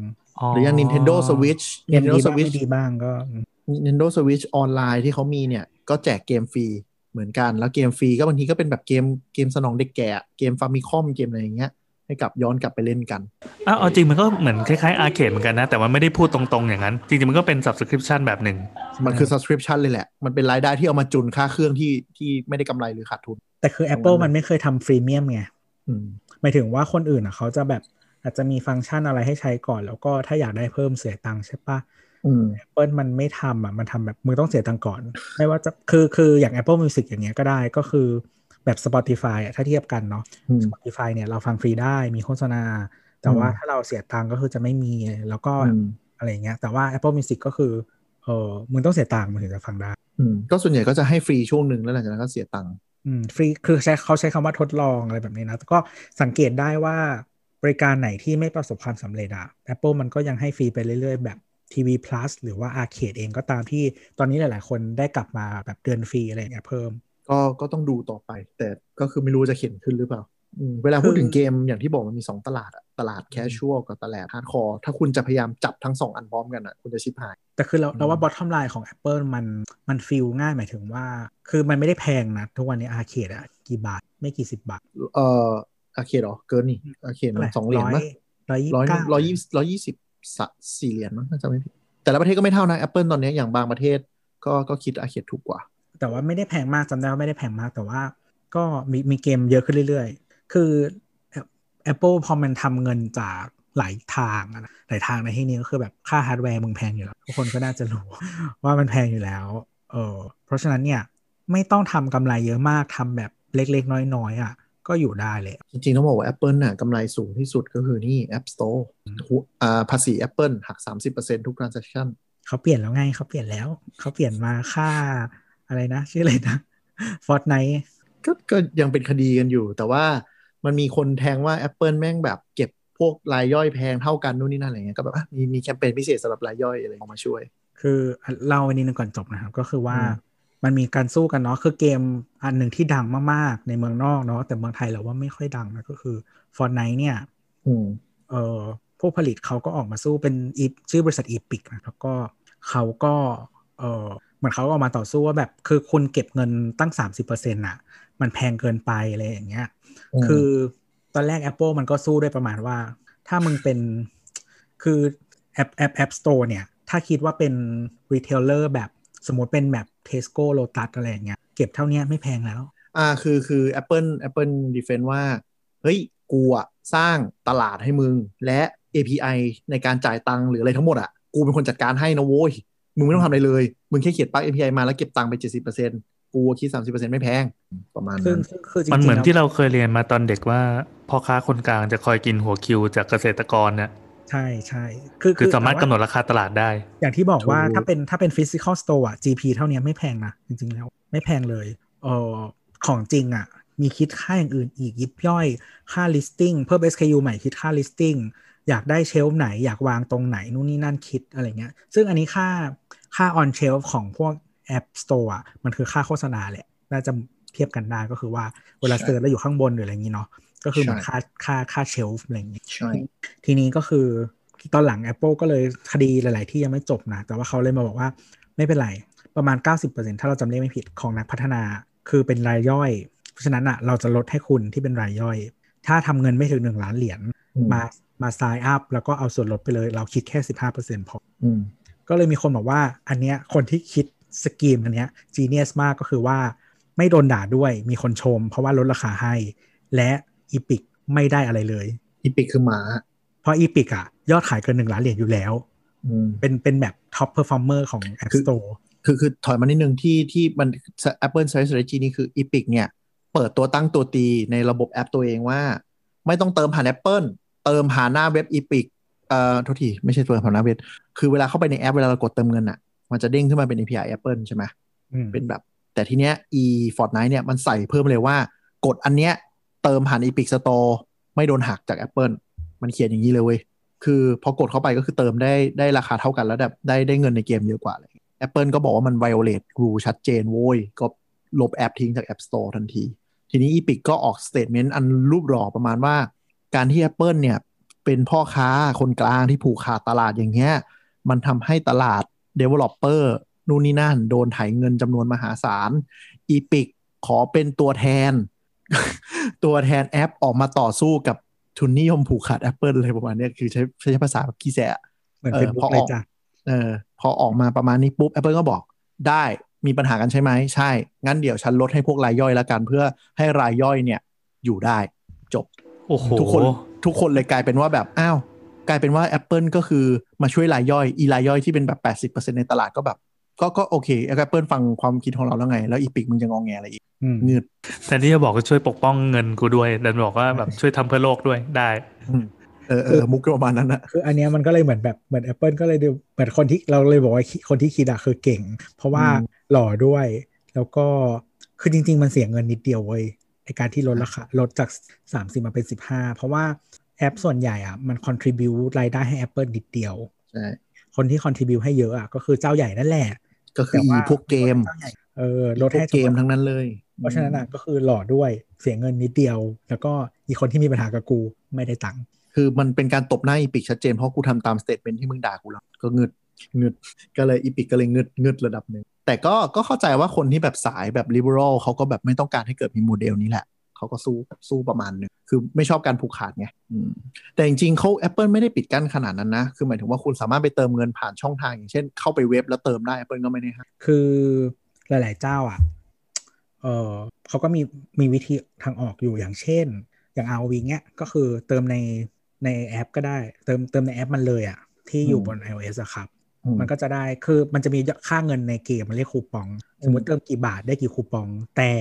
หรืออย่าง Nintendo Switch เกมดี Nintendo บ้าง Switch ไม่ดีบ้างก็อืม Nintendo Switch ออนไลน์ที่เขามีเนี่ย ก็แจกเกมฟรีเหมือนกัน แล้วเกมฟรีก็บางทีก็เป็นแบบเกมเกมสนองเด็กแก่เกมฟามิคอมเกมอะไรอย่างเงี้ยให้กลับย้อนกลับไปเล่นกันอ้าวเอาจริงมันก็เหมือนคล้ายๆอาร์เคดเหมือนกันนะ แต่ว่าไม่ได้พูดตรงๆอย่างนั้น จริงๆมันก็เป็น subscription แบบหนึ่ง มันคือ subscription เลยแหละ มันเป็นรายได้ที่เอามาจุนค่าเครื่องที่ที่ไม่ได้กำไรหรือขาดทุน แต่คือ Apple มันไม่เคยทำฟรีเมียมไงอืม หมายถึงว่าคนอื่นอะเขาจะแบบ อาจจะมีฟังก์ชันอะไรให้ใช้ก่อน แล้วก็ถ้าอยากได้เพิ่มเสียตังค์ใช่ปะอืม Apple มันไม่ทำอะ มันทำแบบมึงต้องเสียตังค์ก่อน ไม่ว่าจะคือคืออย่าง Apple Music อย่างเงี้ยก็ได้ก็คือแบบ Spotify อะถ้าเทียบกันเนาะอืม Spotify เนี่ยเราฟังฟรีได้มีโฆษณา แต่ว่าอืมถ้าเราเสียตังค์ก็คือจะไม่มีแล้วก็อืมอะไรอย่างเงี้ยแต่ว่า Apple Music ก็คือเออมึงต้องเสียตังค์มึงถึงจะฟังได้อืมก็ส่วนใหญ่ก็จะให้ฟรีช่วงหนึ่งแล้วหลังจากนั้นก็เสียตังค์อืมฟรีคือใช้เขาใช้คำว่าทดลองอะไรแบบนี้นะแต่ก็สังเกตได้ว่า บริการไหนที่ไม่ประสบความสำเร็จอะ Apple มันก็ยังให้ฟรีไปเรื่อย ๆ แบบ TV Plus หรือว่า Arcade เองก็ตามที่ตอนนี้หลายๆ คนได้กลับมาแบบเดือนฟรีอะไรอย่างเงี้ยเพิ่ม ก็ก็ต้องดูต่อไป แต่ก็คือไม่รู้จะเข็นขึ้นหรือเปล่าอืมเวลาพูดถึงเกมอย่างที่บอกมันมี 2 ตลาดอะตลาด casual กับตลาด hardcore ถ้าคุณจะพยายามจับทั้ง 2 อันพร้อมกันอะคุณจะชิบหาย แต่คือเราอืมเราว่า bottom line ของ Apple มันมัน feel ง่ายหมายถึงว่า คือมันไม่ได้แพงนะ ทุกวันนี้ Arcade อะกี่บาท ไม่กี่สิบบาท เอ่อ Arcade หรอ เกินนี่ Arcade มันสองเหรียญมั้ยร้อยยี่ร้อยเก้าร้อยยี่ร้อยยี่สิบสี่เหรียญมั้งถ้าจำไม่ผิด แต่ละประเทศก็ไม่เท่านะ Apple ตอนนี้อย่างบางประเทศก็ก็คิด Arcade ถูกกว่า แต่ว่าไม่ได้แพงมากจำได้ว่าไม่ได้แพงมากแต่ว่า ก็มีมีเกมเยอะขึ้นเรื่อยๆ คือ Apple พอมันทำเงินจากหลายทางอะนะหลายทางในที่นี้ก็คือแบบค่าฮาร์ดแวร์มึงแพงอยู่แล้ว ทุกคนก็น่าจะรู้ว่ามันแพงอยู่แล้ว เออเพราะฉะนั้นเนี่ยไม่ต้องทำกำไรเยอะมากทำแบบเล็กๆ น้อยๆอะ ก็อยู่ได้เลย จริงๆ ต้องบอกว่า Apple น่ะกำไรสูงที่สุดก็คือนี่ App Store หัวอ่าภาษี Apple หัก 30%ทุก transaction เขาเปลี่ยนแล้วไงเขาเปลี่ยนแล้ว เขาเปลี่ยนมาค่าอะไรนะ ชื่ออะไรนะ Fortnite ก็ก็ยังเป็นคดีกันอยู่ แต่ว่ามันมีคนแทงว่า Apple แม่งแบบเก็บพวกรายย่อยแพงเท่ากันนู่นนี่นั่นอะไรเงี้ยก็แบบอะมีมีแคมเปญพิเศษสำหรับรายย่อยอะไรออกมาช่วย คือเล่าอันนี้หนึ่งก่อนจบนะครับ ก็คือว่าอื มมันมีการสู้กันเนาะคือเกมอันหนึ่งที่ดังมากๆ ในเมืองนอกเนาะแต่เมืองไทยเราว่าไม่ค่อยดังนะก็คือ Fortnite เนี่ยอืมเอ่อผู้ผลิตเขาก็ออกมาสู้เป็นอีชื่อบริษัท Epic นะแล้วก็เขาก็เออเหมือนเขาก็ออกมาต่อสู้ว่าแบบคือคุณเก็บเงินตั้ง 30%น่ะ มันแพงเกินไปอะไรอย่างเงี้ยอืมคือตอนแรก Apple มันก็สู้ด้วยประมาณว่า ถ้ามึงเป็นคือแอปแอป App Store เนี่ย ถ้าคิดว่าเป็น retailer แบบ สมมติเป็นแบบ Tesco Lotus อะไรอย่างเงี้ยเก็บเท่าเนี้ยไม่แพงแล้ว อ่าคือคือ Apple Apple defend ว่า เฮ้ยกูอะสร้างตลาดให้มึง และ API ในการจ่ายตังค์หรืออะไรทั้งหมดอะกูเป็นคนจัดการให้นะโว้ย มึงไม่ต้องทำอะไรเลย มึงแค่เขียนปลั๊ก API มาแล้วเก็บตังค์ไปเจ็ดสิบเปอร์เซ็นต์กูคิดสามสิบเปอร์เซ็นต์ไม่แพง ประมาณซึ่งนั้นซึ่งคือจริงๆมันเหมือนแล้วที่เราเคยเรียนมาตอนเด็กว่าพ่อค้าคนกลางจะคอยกินหัวคิวจากเกษตรกรเนี่ย ใช่ใช่คือคือสามารถแต่กำว่หนดราคาตลาดได้ อย่างที่บอกว่าถูกถ้าเป็นถ้าเป็น physical store อะ GP เท่านี้ไม่แพงนะ จริง ๆ แล้ว ไม่แพงเลยเออของจริงอะ มีคิดค่าอย่างอื่นอีกยิบย่อยค่า listing เพิ่ม SKU ใหม่คิดค่า listing อยากได้เชลฟ์ไหนอยากวางตรงไหนนู่นนี่นั่นคิดอะไรเงี้ย ซึ่งอันนี้ค่าค่า on shelf ของพวก App Store อะมันคือค่าโฆษณาแหละ น่าจะเทียบกันได้ก็คือว่าเวลาใช่เซิร์ชแล้วอยู่ข้างบนหรืออะไรอย่างงี้เนาะ ก็คือเหมือนใช่ค่าค่าค่าเชลฟ์อะไรอย่างงี้ใช่ทีนี้ก็คือตอนหลัง Apple ก็เลยคดีหลาย ๆ ที่ยังไม่จบนะ แต่ว่าเขาเลยมาบอกว่าไม่เป็นไร ประมาณ 90%ถ้าเราจำเลขไม่ผิดของนักพัฒนาคือเป็นรายย่อย เพราะฉะนั้นอะเราจะลดให้คุณที่เป็นรายย่อย ถ้าทำเงินไม่ถึง 1 ล้านเหรียญอืมมามา sign up แล้วก็เอาส่วนลดไปเลย เราคิดแค่ 15%พออืมก็เลยมีคนบอกว่าอันเนี้ยคนที่คิด scheme อันเนี้ย genius มากก็คือว่าไม่โดนด่าด้วยมีคนชม เพราะว่าลดราคาให้ และ Epic ไม่ได้อะไรเลย Epic คือหมา เพราะ Epic อะยอดขายเกินหนึ่งล้านเหรียญอยู่แล้วอืมเป็นเป็นแบบ top performer ของ App คือ Store คือคือถอยมานิดนึงที่ที่มัน Apple Strategy นี่คือ Epic เนี่ย เปิดตัวตั้งตัวตีในระบบแอปตัวเองว่า ไม่ต้องเติมผ่าน Apple เติมผ่านหน้าเว็บ Epic เอ่อโทษที ไม่ใช่ตัวผ่านหน้าเว็บ คือเวลาเข้าไปในแอปเวลาเรากดเติมเงินอะ มันจะเด้งขึ้นมาเป็น API Apple ใช่ไหมอืมเป็นแบบ แต่ทีเนี้ย e Fortnite เนี่ยมันใส่เพิ่มเลยว่า กดอันเนี้ย เติมผ่าน Epic Store ไม่โดนหักจาก Apple มันเขียนอย่างนี้เลยเว้ย คือพอกดเข้าไปก็คือเติมได้ได้ราคาเท่ากันแล้วแบบได้ได้เงินในเกมเยอะกว่าเลย Apple ก็บอกว่ามัน violate r u ชัดเจนโว้ย ก็ลบแอปทิ้งจาก App Store ทันที ทีนี้ Epic ก็ออก statement อันรูปหล่อประมาณว่า การที่ Apple เนี่ย เป็นพ่อค้าคนกลางที่ผูกขาดตลาดอย่างเงี้ยมันทำให้ตลาด developer นู่นนี่นั่น โดนไถเงินจำนวนมหาศาล Epic ขอเป็นตัวแทน ตัวแทนแอปออกมาต่อสู้กับทุนนิยมผูกขาด Apple อะไรประมาณเนี้ยคือใช้ใช้ภาษาแบบขี้แสะเหมือนเออเฟซพบุ๊อกอเลอยกจ้ะเออพอออกมาประมาณนี้ปุ๊บ Apple ก็บอกได้มีปัญหากันใช่ไหมใช่ งั้นเดี๋ยวฉันลดให้พวกรายย่อยแล้วกัน เพื่อให้รายย่อยเนี่ย อยู่ได้จบโอ้โหทุกคนทุกคนเลยกลายเป็นว่าแบบอ้าวกลายเป็นว่า Apple ก็คือมาช่วยรายย่อย อีรายย่อยที่เป็นแบบ 80%ในตลาดก็แบบ ก็ก็โอเค Apple ฟังความคิดของเราแล้วไง แล้วอีพิกมึงจะงองแงอะไรอีกอืมเงืดแต่ที่จะบอกก็ช่วยปกป้องเงินกูด้วยดันบอกว่าแบบช่วยทำเพื่อโลกด้วยได้อืมเออเออมุกประมาณนั้นนะคืออันเนี้ยมันก็เลยเหมือนแบบเหมือน Apple ก็เลยดูเหมือนคนที่เราเลยบอกว่าคนที่คิดอะคือเก่ง เพราะว่าอืมหล่อด้วย แล้วก็คือจริง ๆ มันเสียเงินนิดเดียวเว้ยในการที่ลดราคาลดจาก 30 มาเป็น 15 เพราะว่าแอปส่วนใหญ่อะมัน contribute รายได้ให้ Apple นิดเดียวใช่ คนที่ contribute ให้เยอะอะก็คือเจ้าใหญ่นั่นแหละ ก็คืออีพวกเกมจ้าใหญ่เออลดพวให้กเกมทั้งนั้นเลย เพราะฉะนั้นอะก็คือหล่อด้วยเสียเงินนิดเดียว แล้วก็อีกคนที่มีปัญหากับกูไม่ได้ตังค์คือมันเป็นการตบหน้าอีพิกชัดเจนเพราะกูทำตาม statement ที่มึงด่ากูแล้วก็เงึดเงึดก็เลย Epic ก็เลยเงึดเงึดระดับหนึ่งแต่ก็ก็เข้าใจว่าคนที่แบบสายแบบ liberal เขาก็แบบไม่ต้องการให้เกิดมีโมเดลนี้แหละ เขาก็สู้สู้ประมาณหนึ่งคือไม่ชอบการผูกขาดไงอืมแต่จริงๆเขา Apple ไม่ได้ปิดกั้นขนาดนั้นนะ คือหมายถึงว่าคุณสามารถไปเติมเงินผ่านช่องทางอย่างเช่น เข้าไปเว็บแล้วเติมได้ Apple ก็ไม่ได้ห้ามคือหลาย ๆ เจ้าอะเออเขาก็มีมีวิธีทางออกอยู่อย่างเช่น อย่าง ROV เนี้ยก็คือเติมในในแอปก็ได้ เติมเติมในแอปมันเลยอะที่อยู่บน iOS อะครับอืมมันก็จะได้คือมันจะมีค่าเงินในเกมมันเรียกคูปอง สมมติเติมกี่บาทได้กี่คูปอง แต่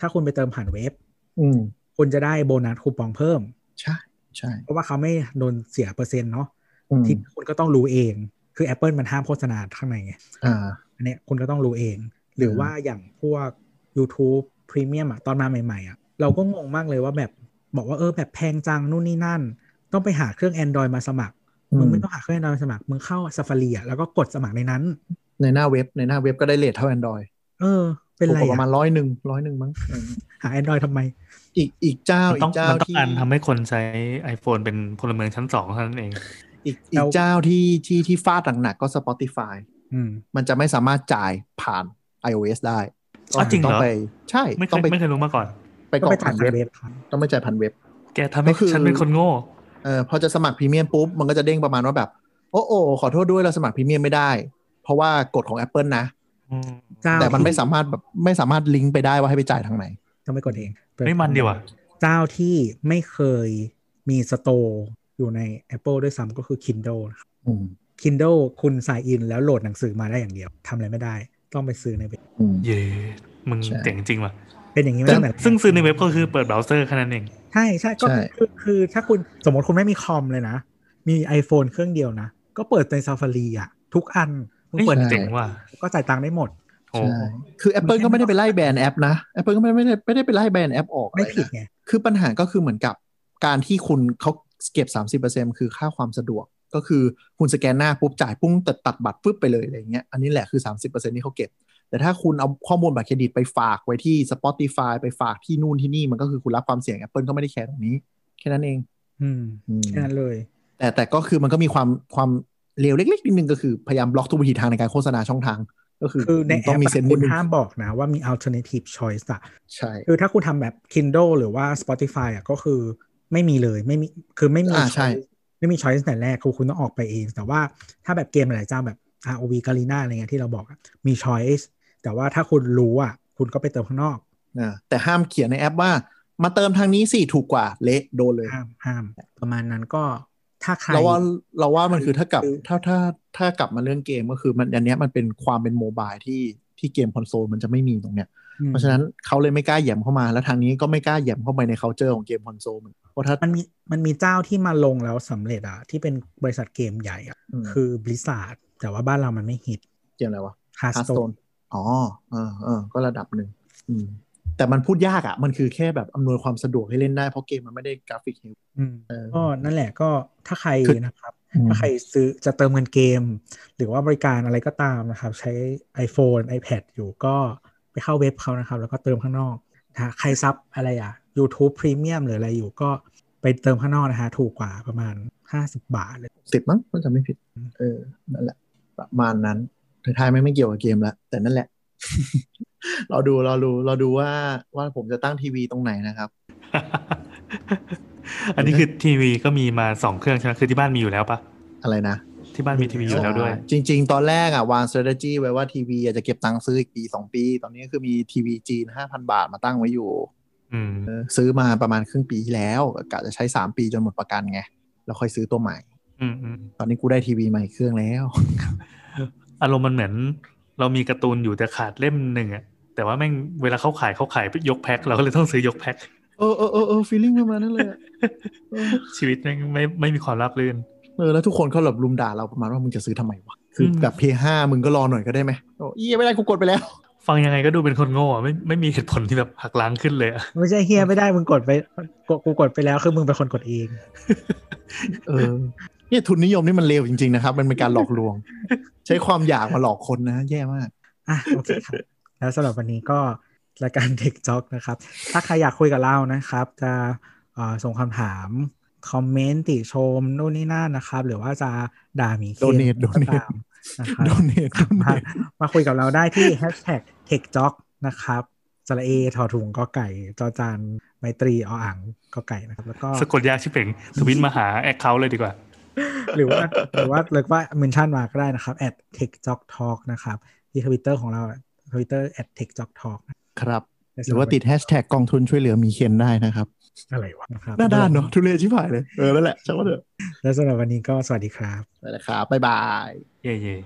ถ้าคุณไปเติมผ่านเว็บ อืมคุณจะได้โบนัสคูปองเพิ่ม ใช่ใช่ เพราะว่าเขาไม่โดนเสียเปอร์เซ็นต์เนาะอืมที่คุณก็ต้องรู้เอง คือ Apple มันห้ามโฆษณาข้างในไงอ่าอันเนี้ยคุณก็ต้องรู้เอง หรือว่าอย่างพวก YouTube Premium อะตอนมาใหม่ๆอะเราก็งงมากเลยว่าแบบบอกว่าเออแบบแพงจังนู่นนี่นั่น ต้องไปหาเครื่อง Android มาสมัครอืมมึงไม่ต้องหาเครื่อง Android มาสมัคร มึงเข้า Safari อะแล้วก็กดสมัครในนั้น ในหน้าเว็บในหน้าเว็บก็ได้เลทเท่า Android เออ เป็นไรถูกกว่าประมาอะณร้อยหนึ่งร้อยหนึ่งมั้งเออหา Android ทำไม อีกอีกเจ้ามันอีต้องกเจ้ามันต้องที่การทำให้คนใช้ iPhone เป็นพลเมืองชั้นสองเท่านั้นเอง อีกแล้อีวกเจ้าที่ที่ที่ฟาดหนักๆก็ Spotify อืมมันจะไม่สามารถจ่ายผ่าน iOS ได้อ๋อจริงเหรอต้ไปใช่ไม่เคต้อยงไปไม่เคยรู้มาก่อน ไปก็กรอไปกจ่าผ่ายนผ่านเว็บเว็บครับต้องไปจ่ายผ่านเว็บ แกทำให้ก็คือฉันเป็นคนโง่เออพอจะสมัครพรีเมียมปุ๊บ มันก็จะเด้งประมาณว่าแบบ โอ้โอขอโทษด้วยเราสมัครพรีเมียมไม่ได้ เพราะว่ากฎของ Apple นะอืมเจ้า แต่มันไม่ที่สามารถแบบไม่สามารถลิงก์ไปได้ว่าให้ไปจ่ายทางไหนต้องไปกดเองไม่มันดีว่ะเจ้าที่ไม่เคยมีสโตร์อยู่ใน Apple ด้วยซ้ำก็คือ Kindle นะครับอืม Kindle คุณสายอินแล้วโหลดหนังสือมาได้อย่างเดียวทำอะไรไม่ได้ ต้องไปซื้อในเว็บอืมเย่มึงใช่เจ๋งจริงว่ะเป็นอย่างนี้มาซึ่งตั้งแต่แรกซึ่งซื้อในเว็บก็คือเปิดเบราว์เซอร์แค่นั้นเอง ใช่ใช่ก็ใช่คือคือถ้าคุณสมมติคุณไม่มีคอมเลยนะ มี iPhone เครื่องเดียวนะ ก็เปิดใน Safari อะ ทุกอัน มึงเปิดเฮ้ยในเจ๋งว่ะก็จ่ายตังค์ได้หมดโอ้ใช่คือ Apple ก็ไม่ได้ไปไล่แบนแอปนะ Apple ก็ไม่ได้ไม่ได้ไม่ได้ไปไล่แบนแอปออกไม่อะรนะผิดไงคือปัญหาก็คือเหมือนกับการที่คุณเขาเก็บ 30%คือค่าความสะดวกก็คือคุณสแกนหน้าปุ๊บจ่ายปุ้งตัดตัดบัตรปุ๊บไปเลยอะไรอย่างเงี้ยอันนี้แหละคือ 30%ที่เขาเก็บ แต่ถ้าคุณเอาข้อมูลบัตรเครดิตไปฝากไว้ที่ Spotify ไปฝากที่นู่นที่นี่มันก็คือคุณรับความเสี่ยง Apple ก็ไม่ได้แคร์ตรงนี้ แค่นั้นเอง อืมอืมแค่นั้นเลย แต่แต่ก็คือมันก็มีความความ เลวเล็กๆนิดนึงก็คือพยายามบล็อกทุกวิธีทางในการโฆษณาช่องทาง ก็คือคือในมึงแอต้องปมีอะเซนส์คุนิณดนึงห้ามบอกนะว่ามี alternative choice อะใช่คือถ้าคุณทำแบบ Kindle หรือว่า Spotify อะก็คือไม่มีเลยไม่มีคือไม่มีอ่าใช่ choice ไม่มี choice แต่แรกคือคุณต้องออกไปเอง แต่ว่าถ้าแบบเกมหลายเจ้าแบบ ROV g a r i n a อะไรเงี้ยที่เราบอกอะมี choice แต่ว่าถ้าคุณรู้อะคุณก็ไปเติมข้างนอกอ่าแต่ห้ามเขียนในแอปว่า มาเติมทางนี้สิถูกกว่าเละโดนเลยห้ามห้าม ประมาณนั้นก็ ถ้าใครเราว่าเราว่ามันคือถ้ากลับคือถ้าถ้าถ้ากลับมาเรื่องเกมก็คือมันอันเนี้ยมันเป็นความเป็นโมบายที่ที่เกมคอนโซลมันจะไม่มีตรงเนี้ยอืมเพราะฉะนั้นเขาเลยไม่กล้าแหย่มเข้ามา แล้วทางนี้ก็ไม่กล้าแหย่มเข้าไปใน c u เจอร์ของเกมคอนโซลเหมือนเพราะถ้ามันมีมันมีเจ้าที่มาลงแล้วสำเร็จอะที่เป็นบริษัทเกมใหญ่อะมคือ Blizzard แต่ว่าบ้านเรามันไม่ฮิตเกมอะไรวะ Hearthstone Hearthstone อ๋อเออเออก็ระดับหนึ่งอืม แต่มันพูดยากอะ มันคือแค่แบบอำนวยความสะดวกให้เล่นได้เพราะเกมมันไม่ได้กราฟิกเฮลอืมเออก็นั่นแหละก็ถ้าใครคือนะครับอืมถ้าใครซื้อจะเติมเงินเกม หรือว่าบริการอะไรก็ตามนะครับ ใช้ iPhone iPad อยู่ก็ไปเข้าเว็บเขานะครับ แล้วก็เติมข้างนอกถ้าใคร sub อะไรอะ YouTube Premium หรืออะไรอยู่ก็ไปเติมข้างนอกนะฮะถูกกว่าประมาณ 50 บาทเลยสิบมั้งถ้าจำไม่ผิด เออนั่นแหละ ประมาณนั้นท้ายๆไม่ไม่เกี่ยวกับเกมแล้วแต่นั่นแหละ เราดูเราดูเราดูว่าว่าผมจะตั้งทีวีตรงไหนนะครับ อันนี้คือทีวีก็มีมาสองเครื่องใช่ไหมคือที่บ้านมีอยู่แล้วปะอะไรนะที่บ้านมีทีวีอยู่แล้วด้วย จริง ๆ ตอนแรกอะวาง strategy ไว้ว่าทีวีอะจะเก็บตังค์ซื้ออีกปีสองปี ตอนนี้คือมีทีวีจีนห้าพันบาทมาตั้งไว้อยู่อืมเออซื้อมาประมาณครึ่งปีที่แล้วกะจะใช้สามปีจนหมดประกันไงแล้วค่อยซื้อตัวใหม่อืมอืมตอนนี้กูได้ทีวีใหม่เครื่องแล้ว อารมณ์มันเหมือน เรามีการ์ตูนอยู่แต่ขาดเล่มหนึ่งอะแต่ว่าแม่งเวลาเขาขายเขาขายยกแพ็คเราก็เลยต้องซื้อยกแพ็คเออเออเออเออ feeling ประมาณนั้นเลยอะเออชีวิตแม่งไม่ไม่มีความราบรื่นเออแล้วทุกคนเขาแบบรุมด่าเราประมาณว่ามึงจะซื้อทำไมวะคือมแบบ P5 มึงก็รอหน่อยก็ได้ไหมโอ้ยไม่ได้กูกดไปแล้ว ฟังยังไงก็ดูเป็นคนโง่อะไม่ไม่มีเหตุผลที่แบบหักล้างขึ้นเลยอะไม่ใช่เฮียไม่ได้มึงกดไปกดกูกดไปแล้วคือมึงเป็นคนกดเอง เออเนี่ยทุนนิยมนี่มันเลวจริง ๆ นะครับ มันเป็นการหลอกลวง ใช้ความอยากมาหลอกคนนะ แย่มากอะโอเคครับแล้วสำหรับวันนี้ก็รายการเด็กจ็อกนะครับ ถ้าใครอยากคุยกับเรานะครับ จะเอ่อส่งคำถามคอมเมนต์ติชมนู่นนี่นั่นนะครับ หรือว่าจะด่าหมีเคน Donate ก็ Donate ตามนะครับโดเนทมามาคุยกับเราได้ที่ hashtag techjock นะครับสระเอถอถุงก็ไก่จอจานไมตรีออ่างก็ไก่นะครับ แล้วก็สะกดยากชิบเป่งทวิตมาหาแอคเคาท์เลยดีกว่า หรือว่าหรือว่าเลิกว่าเมนชั่นมาก็ได้นะครับ at tech jock talk นะครับ ที่ทวิตเตอร์ของเราทวิตเตอร์ at tech jock talk ครับ หรือว่าติดแฮชแท็กกองทุนช่วยเหลือมีเคียนได้นะครับ อะไรวะหน้าด้านเนาะทุเรศชิบหายเลย เออ แล้วแหละช่างว่เถอะแล้วสำหรับวันนี้ก็สวัสดีครับสวัสดีครับบ๊ายบาย เย่เย่